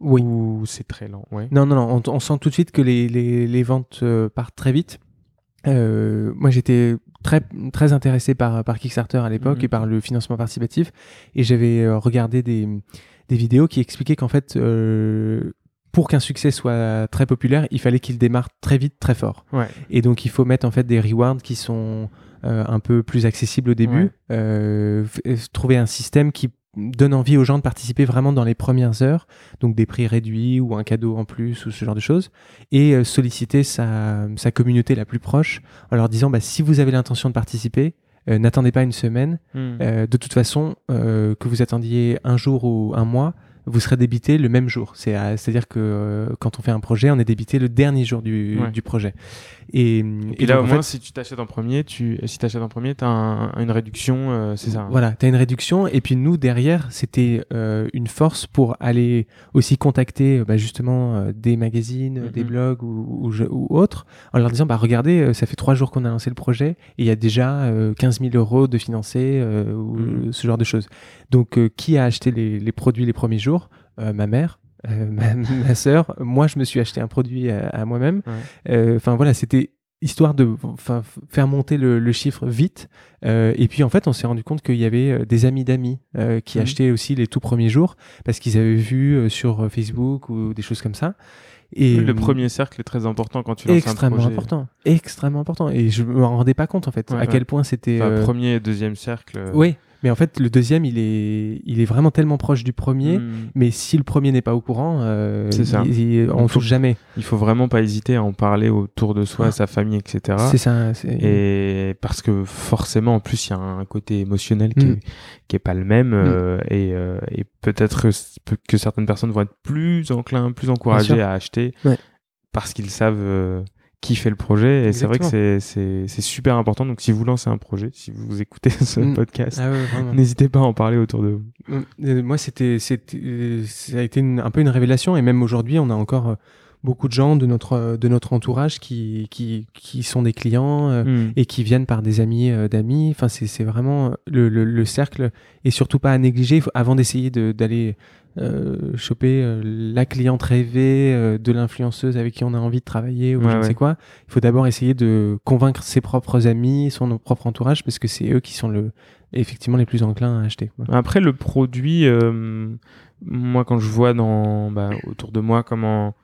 Oui. ou c'est très lent? Ouais Non, non, non, on, on sent tout de suite que les, les, les ventes euh, partent très vite. Euh, moi, j'étais très, très intéressé par, par Kickstarter à l'époque Mhm. et par le financement participatif. Et j'avais euh, regardé des, des vidéos qui expliquaient qu'en fait, euh, pour qu'un succès soit très populaire, il fallait qu'il démarre très vite, très fort. ouais Et donc, il faut mettre en fait des rewards qui sont euh, un peu plus accessibles au début. Ouais. Euh, trouver un système qui donne envie aux gens de participer vraiment dans les premières heures, donc des prix réduits ou un cadeau en plus ou ce genre de choses, et euh, solliciter sa, sa communauté la plus proche en leur disant bah, si vous avez l'intention de participer, euh, n'attendez pas une semaine. Hmm. Euh, de toute façon, euh, que vous attendiez un jour ou un mois, vous serez débité le même jour. C'est, C'est-à-dire que euh, quand on fait un projet, on est débité le dernier jour du, Ouais. du projet. Et, et là donc, au moins fait, si tu t'achètes en premier tu si t'achètes en premier t'as un, une réduction euh, c'est ça hein Voilà, tu as une réduction. Et puis nous, derrière, c'était euh, une force pour aller aussi contacter euh, bah, justement des magazines, des blogs ou, ou, autres, en leur disant, bah, regardez, ça fait trois jours qu'on a lancé le projet et il y a déjà euh, 15 000 euros de financés ou ce genre de choses. Donc, qui a acheté les, les produits les premiers jours? Euh, Ma mère. euh, [LAUGHS] ma, ma sœur, moi je me suis acheté un produit à, à moi-même. Ouais. Euh, Enfin voilà, c'était histoire de faire monter le, le chiffre vite. Euh, et puis en fait, on s'est rendu compte qu'il y avait euh, des amis d'amis euh, qui Mhm. achetaient aussi les tout premiers jours parce qu'ils avaient vu euh, sur euh, Facebook ou des choses comme ça. Et le premier cercle est très important quand tu lances extrêmement un projet important, extrêmement important. Et je me rendais pas compte en fait Ouais, à ouais. quel point c'était. Enfin, euh, premier et deuxième cercle euh, Oui, mais en fait le deuxième il est il est vraiment tellement proche du premier. hmm. Mais si le premier n'est pas au courant, euh, C'est ça. il- il- on faut- touche jamais. il faut vraiment pas hésiter à en parler autour de soi Ah. à sa famille etc C'est ça. et parce que forcément en plus il y a un côté émotionnel qui, Mm. est, qui est pas le même euh, et, euh, et peut-être que, certaines personnes vont être plus enclins plus encouragées à acheter Ouais. parce qu'ils savent euh, qui fait le projet et c'est vrai que c'est super important donc si vous lancez un projet si vous écoutez [LAUGHS] ce Mm. podcast Ah ouais, n'hésitez pas à en parler autour de vous Euh, Moi, c'était, ça a été une- un peu une révélation, et même aujourd'hui, on a encore euh, beaucoup de gens de notre, euh, de notre entourage qui, qui, qui sont des clients euh, Mm. et qui viennent par des amis euh, d'amis. Enfin, c'est, vraiment le, le, le cercle, et surtout pas à négliger. Avant d'essayer de, d'aller euh, choper euh, la cliente rêvée euh, de l'influenceuse avec qui on a envie de travailler ou Ouais, je ne sais quoi. Il faut d'abord essayer de convaincre ses propres amis, son propre entourage, parce que c'est eux qui sont le, effectivement les plus enclins à acheter. Après, le produit, moi, quand je vois dans, bah, autour de moi comment,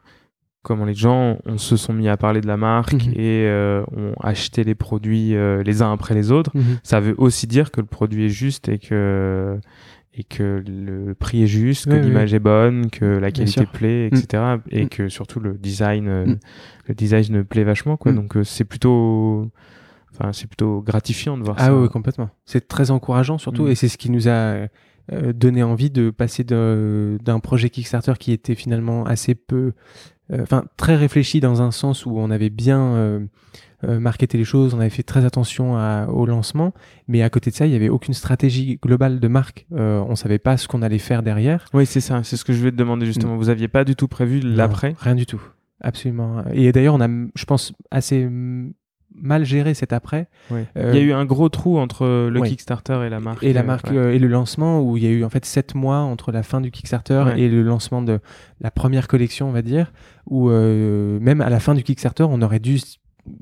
comment les gens on se sont mis à parler de la marque Mhm. et ont acheté les produits les uns après les autres, ça veut aussi dire que le produit est juste et que et que le prix est juste, que Oui, oui, l'image est bonne, que la qualité plaît, etc. Et Mm. que surtout le design, euh, Mm. le design plaît vachement, quoi. Mm. Donc euh, c'est plutôt, enfin c'est plutôt gratifiant de voir Ah ça. oui, complètement. C'est très encourageant surtout, Mm. et c'est ce qui nous a euh, donné envie de passer d'un projet Kickstarter qui était finalement assez peu, euh, enfin très réfléchi dans un sens où on avait bien euh, euh, les choses, on avait fait très attention à- au lancement, mais à côté de ça, il y avait aucune stratégie globale de marque. Euh, on savait pas ce qu'on allait faire derrière. Oui, c'est ça. C'est ce que je voulais te demander justement. Vous aviez pas du tout prévu l'après? Rien du tout. Absolument. Et d'ailleurs, on a, je pense, assez mm, mal géré cet après. Ouais. Euh, Il y a eu un gros trou entre le ouais. Kickstarter et la marque. Et la euh, marque ouais. euh, et le lancement où il y a eu en fait sept mois entre la fin du Kickstarter et le lancement de la première collection, on va dire, où euh, même à la fin du Kickstarter, on aurait dû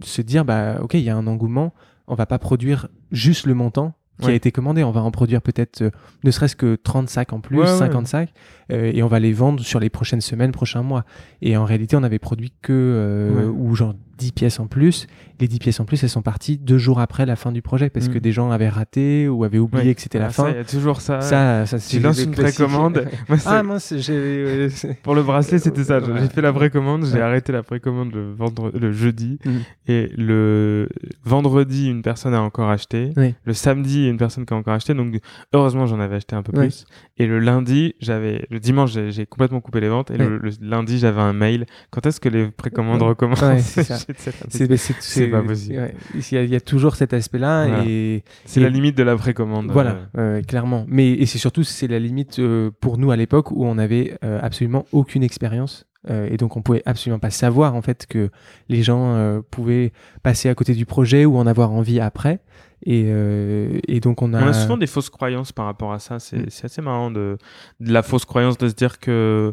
se dire bah ok, il y a un engouement, on va pas produire juste le montant qui Ouais. a été commandé, on va en produire peut-être euh, ne serait-ce que 30 sacs en plus, Ouais, ouais. 50 sacs, euh, et on va les vendre sur les prochaines semaines, prochains mois. Et en réalité, on avait produit que euh, ou genre 10 pièces en plus. Les 10 pièces en plus, elles sont parties deux jours après la fin du projet parce Mm. que des gens avaient raté ou avaient oublié Ouais. que c'était Ah, la ça, fin. Il y a toujours ça. Ça, ça tu lances une précommande. [LAUGHS] Moi, ah mince, j'ai. Pour le bracelet, c'était ça. J'ai fait la précommande, j'ai Ouais. arrêté la précommande le, vendre... le jeudi. Mm. Et le vendredi, une personne a encore acheté. Oui. Le samedi, une personne qui a encore acheté. Donc, heureusement, j'en avais acheté un peu plus. Et le lundi, j'avais. Le dimanche, j'ai complètement coupé les ventes. Et le, le lundi, j'avais un mail. Quand est-ce que les précommandes recommencent? [LAUGHS] c'est pas possible. ouais. Il y, a, il y a toujours cet aspect-là Voilà. et C'est la limite de la précommande. voilà, Euh, euh, clairement. Mais et c'est surtout c'est la limite euh, pour nous à l'époque où on avait euh, absolument aucune expérience euh, et donc on pouvait absolument pas savoir en fait que les gens euh, pouvaient passer à côté du projet ou en avoir envie après. Et, euh, et donc on a. On a souvent des fausses croyances par rapport à ça. C'est Mm. c'est assez marrant de, de la fausse croyance de se dire que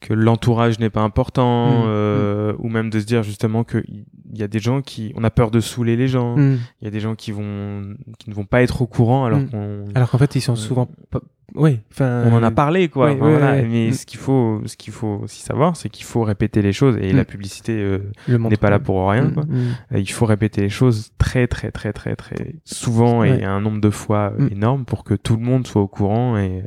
que l'entourage n'est pas important Mm. euh, ou même de se dire justement que il y a des gens qui on a peur de saouler les gens. Hmm. Il y a des gens qui vont qui ne vont pas être au courant alors qu'on Alors qu'en fait ils sont Euh, souvent. pas- Oui. Enfin. on en a parlé quoi. Enfin, voilà. Mais ce qu'il faut ce qu'il faut aussi savoir c'est qu'il faut répéter les choses et la publicité euh, n'est pas là pour rien quoi. Euh, Il faut répéter les choses très très très très très souvent et un nombre de fois euh, énorme pour que tout le monde soit au courant et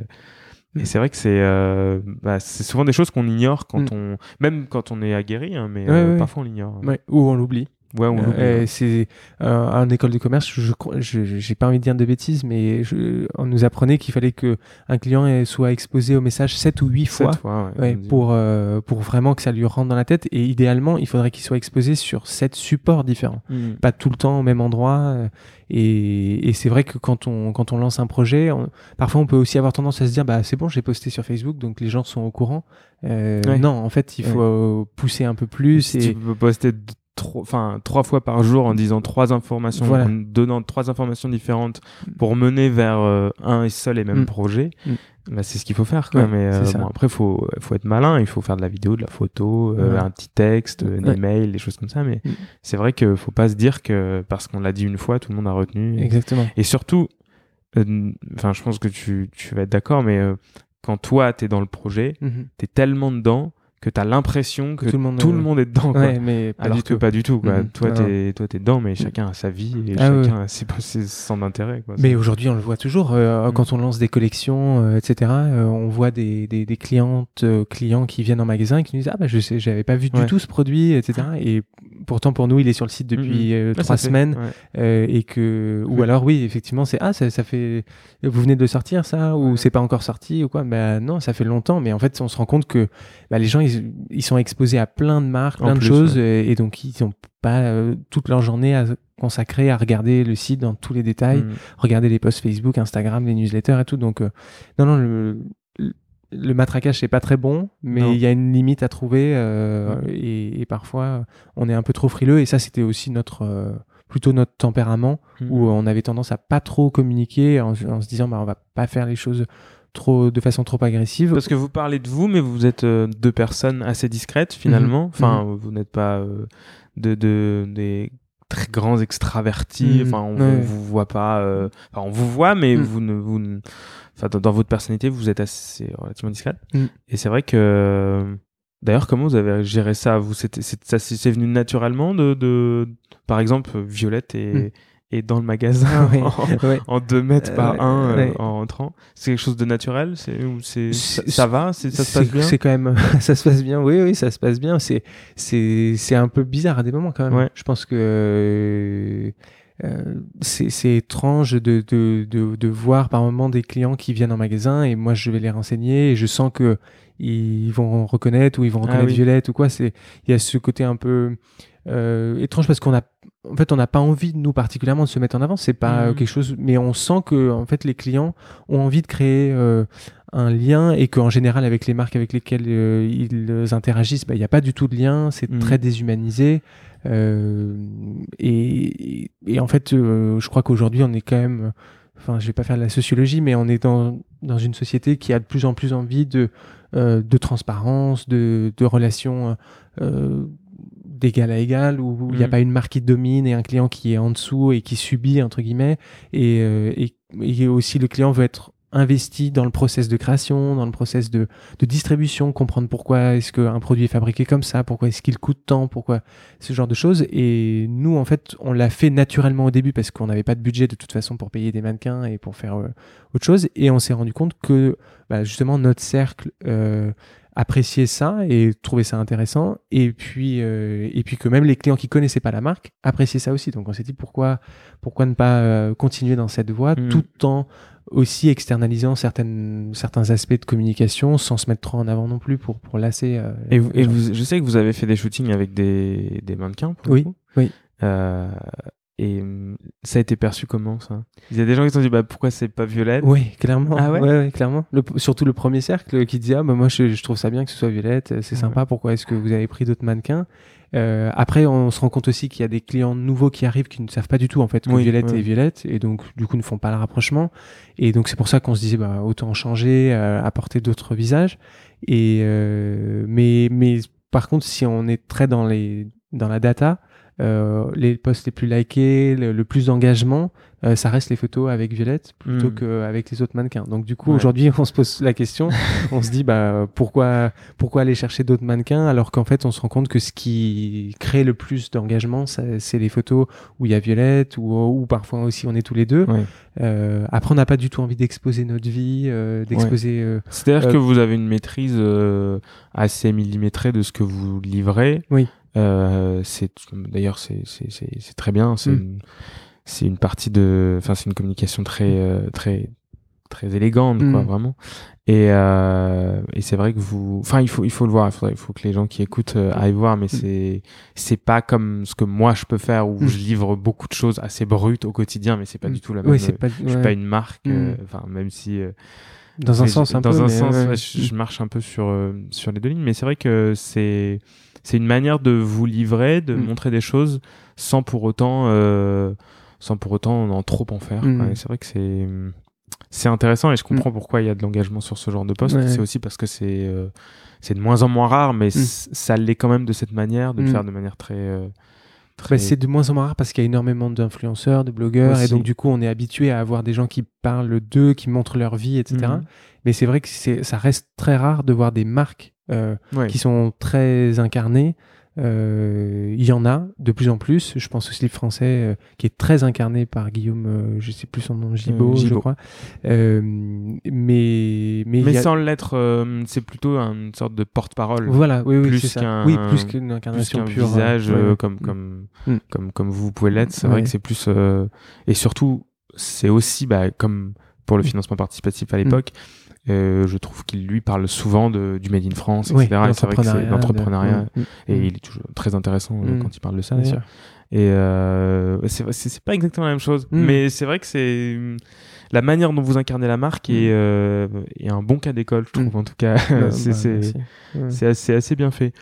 et Mm. c'est vrai que c'est euh, bah, c'est souvent des choses qu'on ignore quand Mm. on même quand on est aguerri hein, mais Ouais, euh, ouais. parfois on l'ignore. Ouais, ou on l'oublie. Ouais, on Euh, euh, c'est euh, en école de commerce, je j'ai pas envie de dire de bêtises, mais je- on nous apprenait qu'il fallait que un client ait- soit exposé au message 7 ou 8 fois. Fois, ouais, ouais, pour, euh, pour vraiment que ça lui rentre dans la tête. Et idéalement, il faudrait qu'il soit exposé sur 7 supports différents. Mm. Pas tout le temps au même endroit. euh, et et c'est vrai que quand on, quand on lance un projet, on- parfois on peut aussi avoir tendance à se dire bah, c'est bon, j'ai posté sur Facebook, donc les gens sont au courant. Euh, Ouais. Non, en fait, il faut euh, pousser un peu plus. Si et... tu peux poster enfin trois fois par jour en disant trois informations, Voilà. en donnant trois informations différentes pour mener vers euh, un et seul et même Mm. projet, Mm. bah, c'est ce qu'il faut faire. Quoi. Ouais, Mais euh, bon, après, faut faut être malin. Il faut faire de la vidéo, de la photo, euh, Ouais. un petit texte, euh, des Ouais. mails, des choses comme ça. Mais Mm. c'est vrai que faut pas se dire que parce qu'on l'a dit une fois, tout le monde a retenu. Exactement. Et surtout, euh, enfin, je pense que tu, tu vas être d'accord, mais quand toi, tu es dans le projet, Mhm. tu es tellement dedans que tu as l'impression que tout le monde, tout euh, le monde est dedans. quoi. Ouais, mais pas Alors du que tout. pas du tout. Quoi. Mhm. Toi, Non, t'es, toi, t'es dedans, mais chacun a sa vie et Ah ouais. chacun a ses, ses centres d'intérêt. Quoi. Mais aujourd'hui, on le voit toujours. euh, Mm. Quand on lance des collections, euh, etc., euh, on voit des, des, des clientes, euh, clients qui viennent en magasin et qui nous disent Ah, bah, je sais, j'avais pas vu du Ouais. tout ce produit, etc. Et pourtant, pour nous, il est sur le site depuis euh, trois fait- semaines. ouais. euh, et que, ou Ouais. alors, oui, effectivement, c'est Ah, ça, ça fait. Vous venez de le sortir, ça Ou Ouais. c'est pas encore sorti ou quoi Ben non, ça fait longtemps. Mais en fait, on se rend compte que bah, les gens, ils, ils sont exposés à plein de marques, En plein de choses. Et donc, ils n'ont pas euh, toute leur journée à consacrer à regarder le site dans tous les détails Mhm. regarder les posts Facebook, Instagram, les newsletters et tout. Donc, non, non, le, le- matraquage, c'est pas très bon, mais il y a une limite à trouver euh, et, et parfois, on est un peu trop frileux. Et ça, c'était aussi notre. euh, plutôt notre tempérament Mhm. où on avait tendance à pas trop communiquer en, en se disant bah on va pas faire les choses trop, de façon trop agressive. Parce que vous parlez de vous, mais vous êtes euh, deux personnes assez discrètes finalement. Mhm. Enfin, vous n'êtes pas de, de, des très grands extravertis. Mhm. Enfin, on, Ouais. vous voit pas. euh, Enfin, on vous voit, mais Mhm. vous ne, vous ne- Enfin, dans, dans votre personnalité, vous êtes assez relativement discrète. Mhm. Et c'est vrai que. D'ailleurs, comment vous avez géré ça? Vous, c'était, c'est, ça, c'est venu naturellement de, de, par exemple, Violette est, Est dans le magasin Ah ouais, [LAUGHS] en, ouais. en deux mètres Euh, par ouais, un euh, en rentrant. C'est quelque chose de naturel? C'est ou c'est ça, va? Ça se passe bien? C'est quand même, [LAUGHS] ça se passe bien. Oui, oui, ça se passe bien. C'est, c'est, c'est un peu bizarre à des moments quand même. Je pense que euh, euh, c'est, étrange de, de, de, de voir par moment des clients qui viennent en magasin et moi je vais les renseigner et je sens que ils vont reconnaître ou ils vont Ah reconnaître oui. Violette ou quoi. C'est, il y a ce côté un peu euh, étrange parce qu'on a en fait, on n'a pas envie, nous particulièrement, de se mettre en avant. C'est pas euh, quelque chose, mais on sent que, en fait, les clients ont envie de créer euh, un lien et qu'en général, avec les marques avec lesquelles euh, ils interagissent, bah, il n'y a pas du tout de lien. C'est Mhm. très déshumanisé. Euh, et, et en fait, je crois qu'aujourd'hui, on est quand même. Enfin, je vais pas faire de la sociologie, mais on est dans, dans une société qui a de plus en plus envie de, de transparence, de, de relations d'égal à égal, où il n'y a Mhm. pas une marque qui domine et un client qui est en dessous et qui subit, entre guillemets. Et, euh, et, et aussi, le client veut être investi dans le process de création, dans le process de, de distribution, comprendre pourquoi est-ce qu'un produit est fabriqué comme ça, pourquoi est-ce qu'il coûte tant, pourquoi ce genre de choses. Et nous, en fait, on l'a fait naturellement au début parce qu'on n'avait pas de budget de toute façon pour payer des mannequins et pour faire euh, autre chose. Et on s'est rendu compte que bah, justement notre cercle euh, appréciait ça et trouvait ça intéressant. Et puis, euh, et puis que même les clients qui connaissaient pas la marque appréciaient ça aussi. Donc on s'est dit pourquoi, pourquoi ne pas euh, continuer dans cette voie Mhm. tout en aussi externalisant certaines, certains aspects de communication sans se mettre trop en avant non plus pour, pour lasser. euh, Et, vous- et je sais que vous avez fait des shootings avec des, des mannequins. pour Oui, oui. Et hum, ça a été perçu comment ça? Il y a des gens qui se sont dit bah, pourquoi c'est pas Violette? Oui, clairement. Ah ouais? Ouais, clairement. Le- surtout le premier cercle qui disait ah bah moi je, je trouve ça bien que ce soit Violette, c'est Ouais. sympa. Pourquoi est-ce que vous avez pris d'autres mannequins? Euh, Après, on se rend compte aussi qu'il y a des clients nouveaux qui arrivent qui ne savent pas du tout en fait que Oui, Violette est Violette et donc du coup ne font pas le rapprochement. Et donc c'est pour ça qu'on se disait bah autant changer, euh, apporter d'autres visages. Et euh, mais mais par contre si on est très dans les dans la data. Euh, les posts les plus likés, le, le plus d'engagement, euh, ça reste les photos avec Violette plutôt Mm. qu'avec les autres mannequins. Donc du coup, Ouais. aujourd'hui, [LAUGHS] on se pose la question, [LAUGHS] on se dit bah pourquoi pourquoi aller chercher d'autres mannequins alors qu'en fait, on se rend compte que ce qui crée le plus d'engagement, c'est les photos où il y a Violette ou, ou parfois aussi on est tous les deux. Ouais. Euh, après, on n'a pas du tout envie d'exposer notre vie, euh, d'exposer. euh, C'est-à-dire Euh, que vous avez une maîtrise euh, assez millimétrée de ce que vous livrez. Oui. Euh, c'est d'ailleurs c'est c'est très bien. C'est Mm. une c'est une partie de enfin c'est une communication très euh, très très élégante quoi Mm. vraiment. Et euh, et c'est vrai que vous enfin il faut il faut le voir. Il faut il faut que les gens qui écoutent euh, aillent voir. Mais c'est c'est pas comme ce que moi je peux faire où Mm. je livre beaucoup de choses assez brutes au quotidien. Mais c'est pas Mm. du tout la même. oui, pas. je suis ouais. pas une marque. Mm. Enfin même si Dans un sens un dans peu. un mais sens, ouais, ouais, ouais. je, je marche un peu sur sur les deux lignes, mais c'est vrai que c'est c'est une manière de vous livrer, de Mm. montrer des choses sans pour autant euh, sans pour autant en trop en faire. Mm. c'est vrai que c'est c'est intéressant et je comprends pourquoi il y a de l'engagement sur ce genre de poste. Ouais. C'est aussi parce que c'est euh, c'est de moins en moins rare, mais ça l'est quand même de cette manière, de le Mm. faire de manière très euh, très Bah, c'est de moins en moins rare parce qu'il y a énormément d'influenceurs, de blogueurs, et donc du coup on est habitué à avoir des gens qui parlent d'eux, qui montrent leur vie, etc. Mais c'est vrai que ça reste très rare de voir des marques Ouais. qui sont très incarnées. Euh, Il y en a de plus en plus. Je pense au slip français euh, qui est très incarné par Guillaume, euh, je sais plus son nom, Gibaud, Euh, je crois. Euh, mais mais, mais a- sans l'être, euh, c'est plutôt une sorte de porte-parole. voilà, oui, oui, plus qu'un- Oui, plus qu'une plus incarnation qu'un pure. visage euh, ouais, euh, ouais. comme Mm. comme Mm. comme comme vous pouvez l'être c'est Ouais. vrai que c'est plus euh, et surtout c'est aussi bah, comme pour le Mm. financement participatif à l'époque euh, je trouve qu'il lui parle souvent de, du made in France Oui, etc et c'est vrai que c'est l'entrepreneuriat, de- Mm, et mm, il est toujours très intéressant euh, Mm. quand il parle de ça d'ailleurs. et euh, c'est pas exactement la même chose mais c'est vrai que c'est la manière dont vous incarnez la marque est, euh, est un bon cas d'école je trouve en tout cas c'est [LAUGHS] bah, c'est- assez, assez bien fait.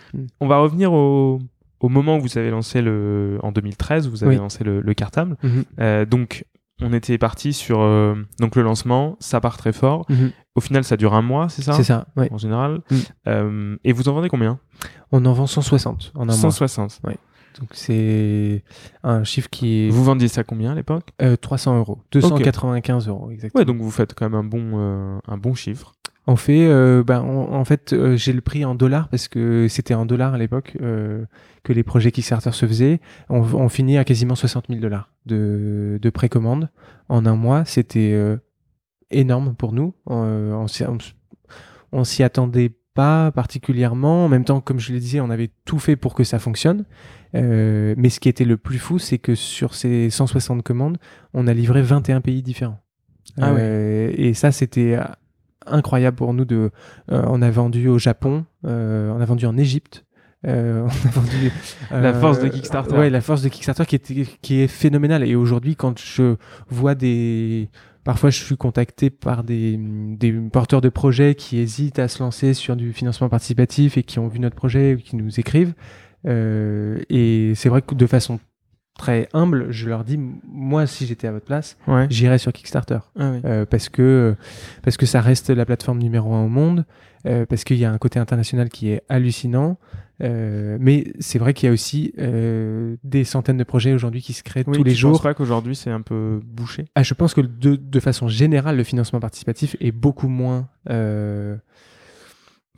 On va revenir au, au moment où vous avez lancé le. En 2013, vous avez Oui. lancé le, le cartable. Mhm. Euh, donc, on était parti sur euh, donc le lancement, ça part très fort. Mhm. Au final, ça dure un mois, c'est ça C'est ça. En général. Mm. Euh, et vous en vendez combien? On en vend 160 en un mois. 160. Donc c'est un chiffre qui est Vous vendiez ça combien à l'époque? Euh, 300 euros. 295 euros, exactement. Ouais, donc vous faites quand même un bon, euh, un bon chiffre. On fait, euh, ben, on- en fait, euh, j'ai le prix en dollars parce que c'était en dollars à l'époque euh, que les projets Kickstarter se faisaient. On, on finit à quasiment 60 000 dollars de, de précommande en un mois. C'était énorme pour nous. On s'y- on s'y attendait pas particulièrement. En même temps, comme je le disais, on avait tout fait pour que ça fonctionne. Mais ce qui était le plus fou, c'est que sur ces 160 commandes, on a livré 21 pays différents. Ah ouais. Et ça, c'était incroyable pour nous. De, euh, on a vendu au Japon, euh, on a vendu en Égypte. euh, [LAUGHS] on a vendu, La force de Kickstarter. Ouais, la force de Kickstarter qui, était, qui est phénoménale. Et aujourd'hui, quand je vois des. Parfois, je suis contacté par des, des porteurs de projets qui hésitent à se lancer sur du financement participatif et qui ont vu notre projet ou qui nous écrivent. Euh, et c'est vrai que de façon très humble, je leur dis, moi, si j'étais à votre place, Ouais. j'irais sur Kickstarter. Ah oui. Euh, parce que parce que ça reste la plateforme numéro un au monde, euh, parce qu'il y a un côté international qui est hallucinant. euh, mais c'est vrai qu'il y a aussi des centaines de projets aujourd'hui qui se créent Oui, tous les tu penses jours. pas qu'aujourd'hui c'est un peu bouché? Ah, je pense que de, de façon générale, le financement participatif est beaucoup moins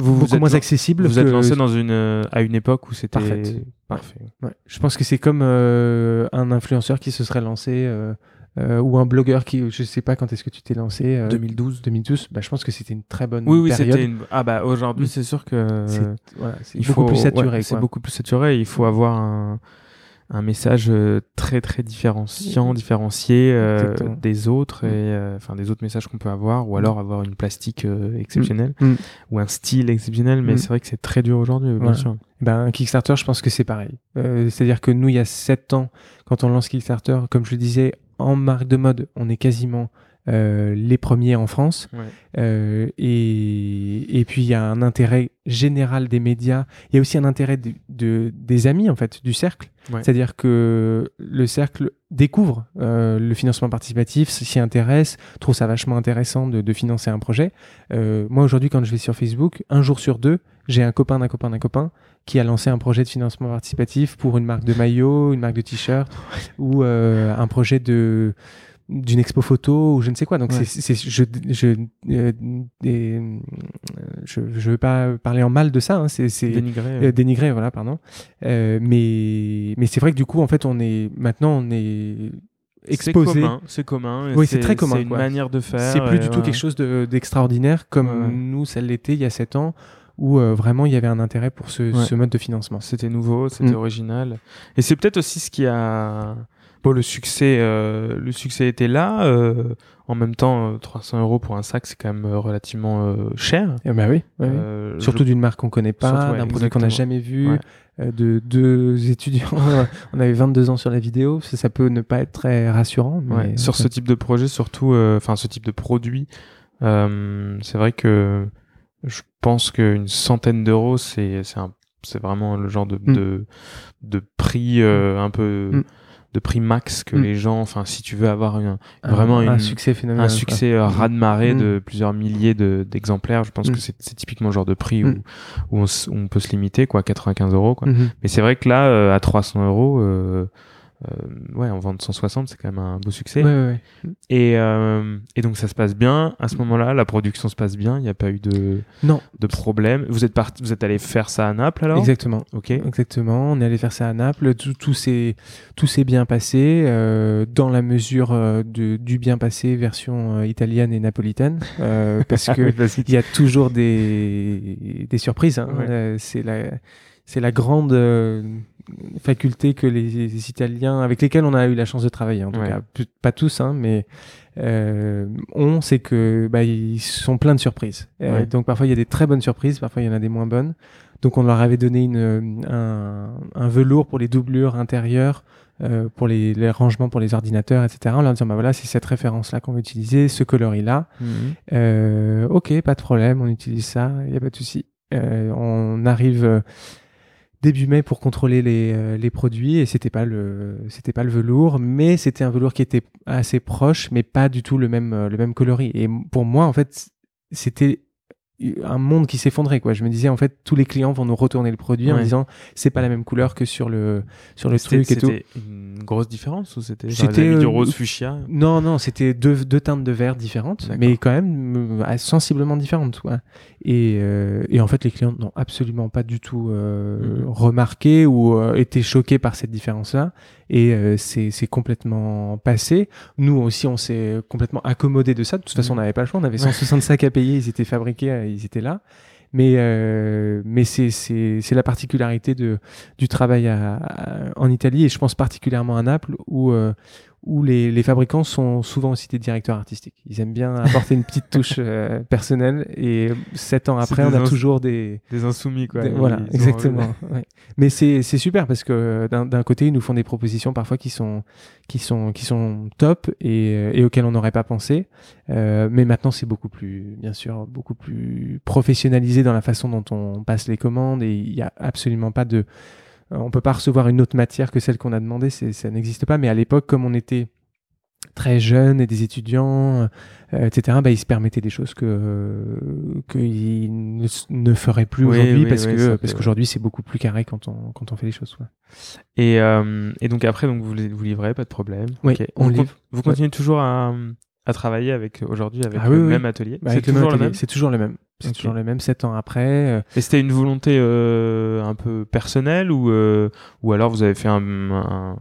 Vous beaucoup êtes moins accessible. Vous êtes lancé dans une, euh, à une époque où c'était parfait. Ouais. Je pense que c'est comme euh, un influenceur qui se serait lancé euh, euh, ou un blogueur qui, je sais pas quand est-ce que tu t'es lancé. euh, 2012. 2012. Bah, je pense que c'était une très bonne Oui, oui, période. c'était une... Ah bah aujourd'hui Mm. c'est sûr que C'est voilà, c'est il beaucoup faut- plus saturé. ouais, c'est beaucoup plus saturé. Il faut avoir un, un message euh, très très différenciant, différencié euh, des autres Mm. et euh, enfin des autres messages qu'on peut avoir, ou alors avoir une plastique euh, exceptionnelle Mm. ou un style exceptionnel. Mais Mm. c'est vrai que c'est très dur aujourd'hui, bien sûr. Ben, Kickstarter, je pense que c'est pareil. Euh, C'est-à-dire que nous, il y a 7 ans, quand on lance Kickstarter, comme je le disais, en marque de mode, on est quasiment euh, les premiers en France. Ouais. Euh, et, et puis, il y a un intérêt général des médias. Il y a aussi un intérêt de, de- des amis, en fait, du cercle. Ouais. C'est-à-dire que le cercle découvre euh, le financement participatif, s'y intéresse, trouve ça vachement intéressant de, de financer un projet. Moi, aujourd'hui, quand je vais sur Facebook, un jour sur deux, j'ai un copain d'un copain d'un copain qui a lancé un projet de financement participatif pour une marque de maillot, une marque de t-shirt [LAUGHS] ou un projet de d'une expo photo ou je ne sais quoi. Donc Ouais. c'est, je je euh, et, euh, je je veux pas parler en mal de ça. hein, c'est Dénigré. euh, dénigré, voilà, pardon. Euh, mais mais c'est vrai que du coup, en fait, on est maintenant on est c'est exposé. commun, c'est commun. et Oui, c'est très commun, C'est une quoi. manière de faire. C'est plus du tout voilà. quelque chose de- d'extraordinaire comme Ouais, nous, ça l'était il y a 7 ans, où euh, vraiment il y avait un intérêt pour ce, Ouais. ce mode de financement. C'était nouveau, c'était Mm. original. Et c'est peut-être aussi ce qui a. Bon, le succès, euh, le succès était là. euh, en même temps, euh, 300 euros pour un sac, c'est quand même euh, relativement euh, cher. Eh ben oui. Euh, Surtout je- d'une marque qu'on connaît pas, ouais, d'un produit qu'on n'a jamais vu, Ouais. euh, de deux étudiants. [LAUGHS] on avait 22 ans sur la vidéo, ça, ça peut ne pas être très rassurant. Mais sur ce type de projet, surtout, euh, enfin, ce type de produit, euh, c'est vrai que je pense qu'une centaine d'euros, c'est c'est vraiment le genre de, Mm. de, de prix euh, un peu. Mm. De prix max que Mm. les gens, enfin, si tu veux avoir un, vraiment un une- succès phénoménal. un succès euh, raz-de-marée Mm. de plusieurs milliers de- d'exemplaires. Je pense Mm. que c'est typiquement le genre de prix Mm. où, où, on, s- où on peut se limiter, quoi, 95 euros. Quoi. Mhm. Mais c'est vrai que là, euh, à 300 euros, euh, ouais, en vente 160, c'est quand même un beau succès. Ouais, ouais, ouais. Et, euh, et donc ça se passe bien. À ce moment-là, la production se passe bien. Il n'y a pas eu de, Non, de problème. Vous êtes parti, vous êtes allé faire ça à Naples alors? Exactement. Ok. Exactement, on est allé faire ça à Naples, tout, tout s'est tout s'est bien passé euh, dans la mesure euh, de, du bien passé version euh, italienne et napolitaine euh, [LAUGHS] parce que Oui, vas-y. il y a toujours des, des surprises. hein. Euh, c'est la c'est la grande euh, faculté que les, les Italiens avec lesquels on a eu la chance de travailler en tout Ouais. cas pas tous hein, mais euh, ont c'est que bah, ils sont pleins de surprises Euh, Ouais. donc parfois il y a des très bonnes surprises parfois il y en a des moins bonnes donc on leur avait donné une, un, un velours pour les doublures intérieures euh, pour les, les rangements pour les ordinateurs etc en leur disant bah voilà c'est cette référence là qu'on va utiliser ce coloris là Mhm. euh, ok, pas de problème, on utilise ça, il n'y a pas de souci. Euh, on arrive euh, début mai pour contrôler les, euh, les produits et c'était pas le c'était pas le velours mais c'était un velours qui était assez proche mais pas du tout le même euh, le même coloris. Et pour moi en fait c'était un monde qui s'effondrait quoi. Je me disais en fait tous les clients vont nous retourner le produit en disant c'est pas la même couleur que sur le sur le truc et tout. c'était une grosse différence ou c'était C'était, du euh, rose fuchsia? non non c'était deux, deux teintes de verre différentes mais quand même euh, sensiblement différentes ouais. et, euh, et en fait les clients n'ont absolument pas du tout euh, Mhm. remarqué ou euh, été choqués par cette différence là et euh, c'est c'est complètement passé. Nous aussi on s'est complètement accommodé de ça. De toute façon on Mhm. n'avait pas le choix. On avait 160 sacs à payer. Ils étaient fabriqués ils étaient là. Mais euh, mais c'est la particularité du travail en Italie et je pense particulièrement à Naples où euh, où les, les fabricants sont souvent aussi des directeurs artistiques. Ils aiment bien apporter une petite touche [LAUGHS] euh, personnelle et sept ans après, on a toujours des, des insoumis quoi des- voilà, ont- exactement. [LAUGHS] ouais. Mais c'est c'est super parce que d'un d'un côté, ils nous font des propositions parfois qui sont qui sont qui sont top et, euh, et auxquelles on n'aurait pas pensé. Euh, mais maintenant, c'est beaucoup plus, bien sûr, beaucoup plus professionnalisé dans la façon dont on passe les commandes et il y a absolument pas de euh, on peut pas recevoir une autre matière que celle qu'on a demandé, c'est- ça n'existe pas. Mais à l'époque, comme on était très jeunes et des étudiants, euh, etc., bah, ils se permettaient des choses que euh, qu'ils ne, ne feraient plus Oui, aujourd'hui oui, parce oui, que ça parce peut- qu'aujourd'hui c'est beaucoup plus carré quand on quand on fait les choses. ouais. Et, euh, et donc après, donc vous, vous livrez, pas de problème. Oui, Ok. on vous, livre. con- vous continuez toujours à, à travailler avec aujourd'hui avec Ah le oui, oui. même atelier. Bah, c'est toujours le même. C'est toujours le même. C'est Ok. toujours le même. Sept ans après. euh, Et c'était une volonté euh, un peu personnelle ou euh, ou alors vous avez fait un, un,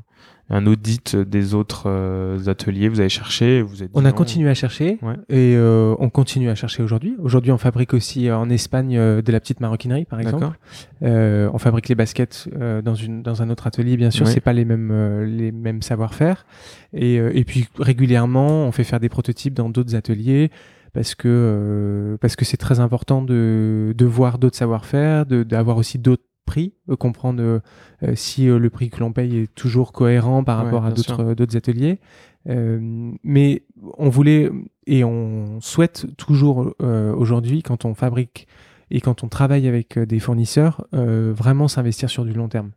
un audit des autres euh, ateliers, vous avez cherché, vous dit On a non. continué à chercher Ouais. et euh, on continue à chercher aujourd'hui. Aujourd'hui, on fabrique aussi euh, en Espagne euh, de la petite maroquinerie, par exemple. Euh, on fabrique les baskets euh, dans, une, dans un autre atelier, bien sûr. Ouais. C'est pas les mêmes, euh, les mêmes savoir-faire. Et, euh, et puis régulièrement, on fait faire des prototypes dans d'autres ateliers parce que euh, parce que c'est très important de, de voir d'autres savoir-faire, de- d'avoir aussi d'autres prix, euh, comprendre euh, euh, si le prix que l'on paye est toujours cohérent par Ouais, rapport à d'autres d'autres ateliers. Mais on voulait et on souhaite toujours aujourd'hui, quand on fabrique et quand on travaille avec des fournisseurs, euh, vraiment s'investir sur du long terme.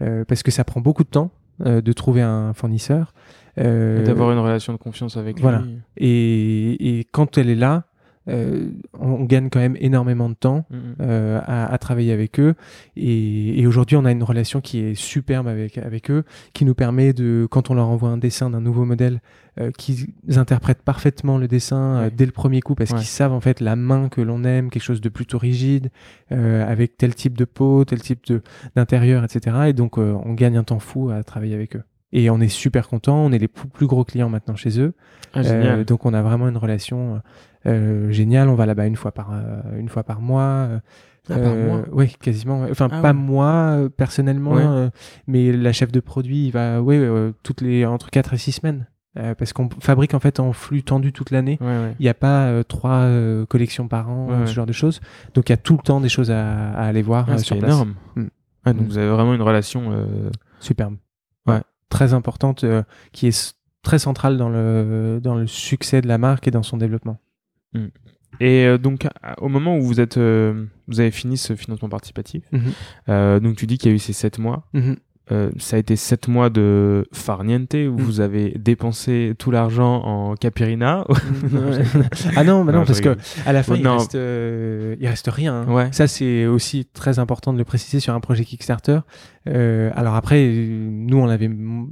Euh, parce que ça prend beaucoup de temps euh, de trouver un fournisseur. D'avoir une relation de confiance avec voilà. lui. et, et quand elle est là, euh, on, gagne quand même énormément de temps Mm, mm. euh, à, à travailler avec eux. Et, et aujourd'hui, on a une relation qui est superbe avec, avec eux, qui nous permet de, quand on leur envoie un dessin d'un nouveau modèle, euh, qu'ils interprètent parfaitement le dessin Ouais. dès le premier coup, parce Ouais. qu'ils savent en fait la main que l'on aime, quelque chose de plutôt rigide, avec tel type de peau, tel type d'intérieur, etc. Et donc, on gagne un temps fou à travailler avec eux. Et on est super content, on est les plus gros clients maintenant chez eux. Ah. Euh, donc on a vraiment une relation euh, géniale. On va là-bas une fois par euh, une fois par mois. euh, Ah, par mois Oui, quasiment. Enfin, Ah pas ouais. moi personnellement, Ouais. euh, mais la chef de produit, il va euh, toutes les entre 4 et 6 semaines. Euh, parce qu'on fabrique en fait en flux tendu toute l'année. Ouais. Il n'y a pas euh, trois euh, collections par an, Ouais, ce genre de choses. Donc il y a tout le temps des choses à, à aller voir Ah, c'est sur place. énorme. Mm. Ah, donc Mm. vous avez vraiment une relation. Superbe. Ouais. Très importante, qui est très centrale dans le, dans le succès de la marque et dans son développement. Et euh, donc, au moment où vous êtes, euh, vous avez fini ce financement participatif, Mhm. euh, donc tu dis qu'il y a eu ces sept mois. Mhm. Euh, ça a été sept mois de farniente où Mm. vous avez dépensé tout l'argent en capirina. [LAUGHS] ah non, bah non, parce que à la fin, Ouais, il, reste, euh, il reste rien. hein. Ouais. Ça, c'est aussi très important de le préciser sur un projet Kickstarter. Euh, alors après, nous, on l'avait m-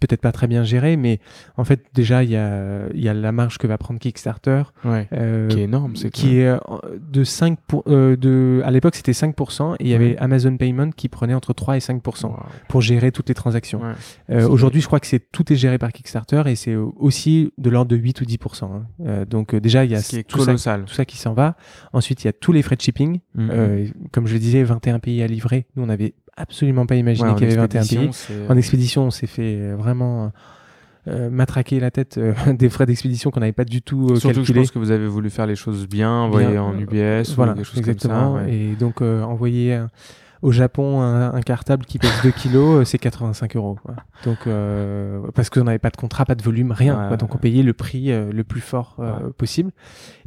peut-être pas très bien géré, mais en fait, déjà, il y a, y a la marge que va prendre Kickstarter. Ouais. euh, Qui est énorme, c'est qui est euh, de 5 pour, euh, de à l'époque c'était 5% et il y avait Ouais. Amazon Payment qui prenait entre 3 et 5% Wow. pour gérer toutes les transactions. Ouais. Euh, Aujourd'hui, je crois que c'est tout est géré par Kickstarter et c'est aussi de l'ordre de 8 ou 10%. hein. Euh, donc euh, déjà, il y a Ce tout ça, tout ça qui s'en va. Ensuite, il y a tous les frais de shipping. Euh, comme je le disais, 21 pays à livrer. Nous, on n'avait absolument pas imaginé Ouais, qu'il y avait 21 expédition, pays. En expédition, on s'est fait euh, vraiment euh, matraquer la tête euh, [LAUGHS] des frais d'expédition qu'on n'avait pas du tout euh, Surtout que je pense que vous avez voulu faire les choses bien, envoyer Bien, en euh, UBS voilà, ou quelque chose exactement. comme ça. ouais. Et donc euh, envoyer Au Japon, un, un cartable qui pèse 2 kilos, euh, c'est 85 euros. quoi. Donc, euh, parce qu'on n'avait pas de contrat, pas de volume, rien. Ouais, quoi. Donc, on payait le prix euh, le plus fort euh, possible.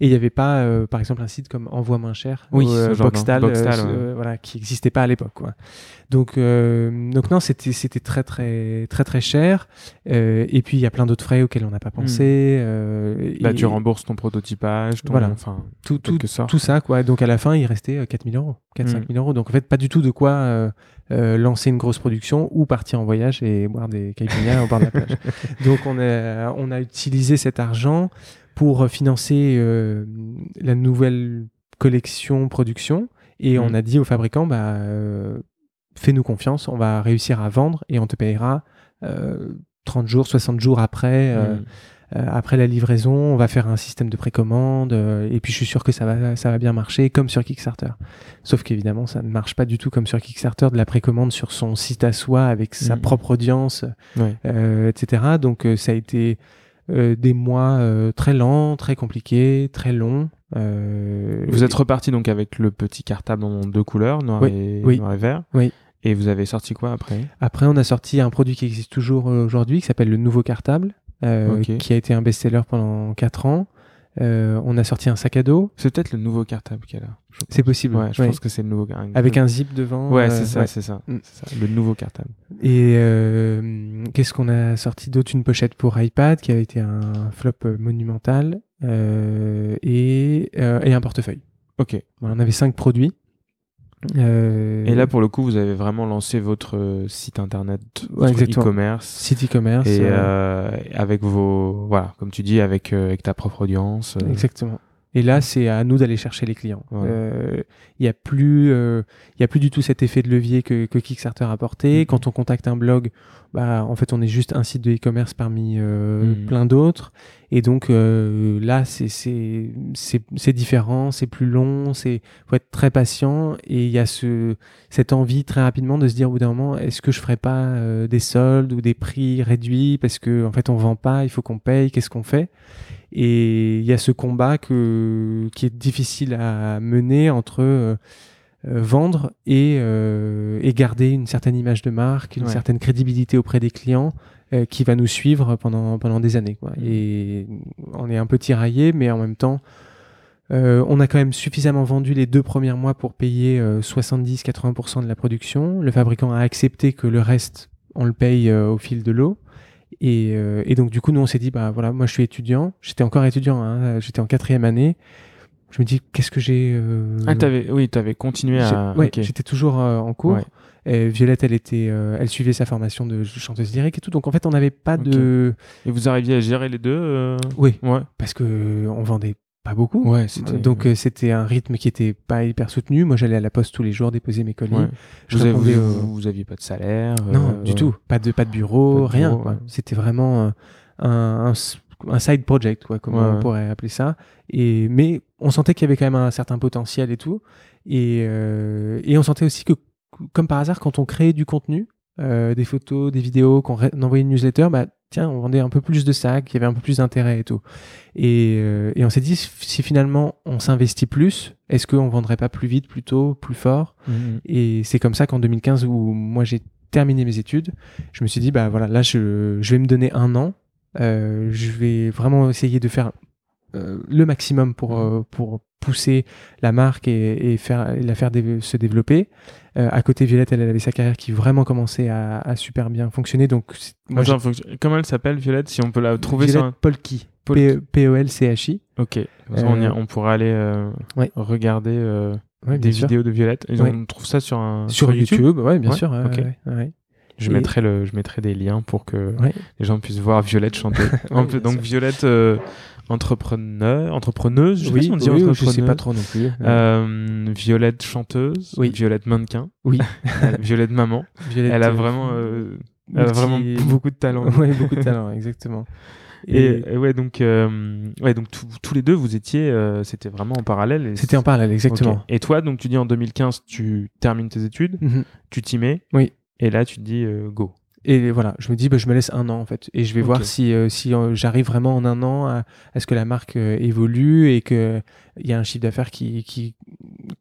Et il n'y avait pas, par exemple, un site comme Envoie moins cher, Oui, ou, Boxtal, de- Boxtal, ouais. voilà, qui n'existait pas à l'époque. Donc, donc non, c'était c'était très très très très cher. Et puis il y a plein d'autres frais auxquels on n'a pas pensé. euh, Bah, et- tu rembourses ton prototypage, ton, Voilà. enfin, tout, tout, ça quoi. Donc à la fin, il restait 4000 euros, 4 Mm. 5 000 euros. Donc en fait, pas du tout de quoi euh, euh, lancer une grosse production ou partir en voyage et boire des caipirinhas au bord de la plage. [LAUGHS] Donc on a on a utilisé cet argent pour financer euh, la nouvelle collection production et Mm. on a dit aux fabricants bah fais-nous confiance, on va réussir à vendre et on te payera euh, 30 jours, 60 jours après Mm. Après la livraison, on va faire un système de précommande euh, et puis je suis sûr que ça va, ça va bien marcher comme sur Kickstarter. Sauf qu'évidemment, ça ne marche pas du tout comme sur Kickstarter de la précommande sur son site à soi avec sa Mhm. propre audience, Ouais. euh, etc. Donc euh, ça a été euh, des mois euh, très lents, très compliqués, très longs. Euh, Vous êtes reparti donc avec le petit cartable en deux couleurs, noir, Oui, et, oui. noir et vert. Oui. Et vous avez sorti quoi après? Après, on a sorti un produit qui existe toujours euh, aujourd'hui, qui s'appelle le Nouveau Cartable, euh, qui a été un best-seller pendant 4 ans. Euh, on a sorti un sac à dos. C'est peut-être le nouveau cartable qu'il y a. C'est possible. Ouais, je ouais. pense que c'est le nouveau cartable. Avec un zip devant. Ouais, euh, c'est ça, ouais. c'est ça, Mm. c'est ça. Le nouveau cartable. Et euh, qu'est-ce qu'on a sorti d'autre? Une pochette pour iPad qui a été un flop euh, monumental euh, et, euh, et un portefeuille. Ok. Voilà, on avait cinq produits. Euh, Et là, pour le coup, vous avez vraiment lancé votre euh, site internet, Ouais, votre exactement. e-commerce. site e-commerce. Et euh, euh, avec vos. Voilà, comme tu dis, avec, avec ta propre audience. Exactement. Et là, c'est à nous d'aller chercher les clients. Ouais. Il n'y a plus, il y a plus du tout cet effet de levier que, que Kickstarter a apporté. Mhm. Quand on contacte un blog, bah, en fait, on est juste un site de e-commerce parmi Mhm. plein d'autres. Et donc euh, là, c'est différent, c'est plus long, c'est faut être très patient. Et il y a ce cette envie très rapidement de se dire au bout d'un moment, est-ce que je ferais pas euh, des soldes ou des prix réduits parce que en fait on vend pas, il faut qu'on paye, qu'est-ce qu'on fait? Et il y a ce combat que, qui est difficile à mener entre euh, vendre et, et garder une certaine image de marque, une Ouais. certaine crédibilité auprès des clients euh, qui va nous suivre pendant, pendant des années. Quoi. Mhm. Et on est un peu tiraillé, mais en même temps, euh, on a quand même suffisamment vendu les deux premiers mois pour payer euh, 70-80% de la production. Le fabricant a accepté que le reste, on le paye euh, au fil de l'eau. Et, euh, et donc du coup, nous, on s'est dit, bah voilà, moi je suis étudiant, j'étais encore étudiant, hein, j'étais en quatrième année. Je me dis, qu'est-ce que j'ai... euh, Ah, t'avais, oui, t'avais continué à. ouais, j'étais toujours euh, en cours. Ouais. Et Violette, elle était, euh, elle suivait sa formation de chanteuse lyrique et tout. Donc en fait, on n'avait pas de, Et vous arriviez à gérer les deux euh, oui, Ouais. parce que euh, on vendait pas beaucoup. Ouais, c'était. Donc euh, c'était un rythme qui était pas hyper soutenu. Moi, j'allais à la poste tous les jours déposer mes colis. ouais. Je vous, avez- répondais vous, au- vous aviez pas de salaire Non, du tout. Pas de pas de bureau, Pas de rien. ouais. C'était vraiment un, un, side project, quoi, comme on pourrait appeler ça. Et mais on sentait qu'il y avait quand même un certain potentiel et tout. Et euh, et on sentait aussi que comme par hasard, quand on créait du contenu, euh, des photos, des vidéos, qu'on envoyait une newsletter, bah tiens, on vendait un peu plus de sacs, il y avait un peu plus d'intérêt et tout. Et, euh, et on s'est dit, si finalement on s'investit plus, est-ce qu'on vendrait pas plus vite, plus tôt, plus fort? Mhm. Et c'est comme ça qu'en 2015, où moi j'ai terminé mes études, je me suis dit, bah voilà, là je, je vais me donner un an, Euh, je vais vraiment essayer de faire euh, le maximum pour, euh, pour pousser la marque et, et faire, la faire dé- se développer. Euh, à côté, Violette, elle, elle avait sa carrière qui vraiment commençait à, à super bien fonctionner. Donc, moi, Attends, faut que- Comment elle s'appelle, Violette Si on peut la trouver Violette sur un. Polki. Polki. P- P-O-L-C-H-I. Ok. On, y- Euh, on pourra aller euh, ouais. regarder Ouais, des bien sûr. vidéos de Violette. Et Ouais. On trouve ça sur un. Sur, YouTube, ouais, bien Ouais, sûr. ouais, ok. ouais, ouais. Je Et- mettrai le, je mettrai des liens pour que les gens puissent voir Violette chanter. [LAUGHS] Bien donc. Violette entrepreneur, entrepreneuse. Je sais pas Oui, si on dit oui, je sais pas trop non plus. Euh, Violette chanteuse. Oui. Violette mannequin. Oui. Euh, Violette maman. Violette, Elle a euh, vraiment, euh, elle a multi- vraiment beaucoup de talent. ouais, beaucoup de talent, exactement. [LAUGHS] Et, et ouais, donc, euh, ouais, donc tous- les deux, vous étiez, euh, c'était vraiment en parallèle. c'était en parallèle, exactement. Et toi, donc tu dis en 2015, tu termines tes études, Mhm. tu t'y mets. Oui. Et là, tu te dis euh, go. Et voilà, je me dis, bah, je me laisse un an en fait, et je vais voir si, euh, si euh, j'arrive vraiment en un an à, à ce que la marque euh, évolue et qu'il y a un chiffre d'affaires qui, qui,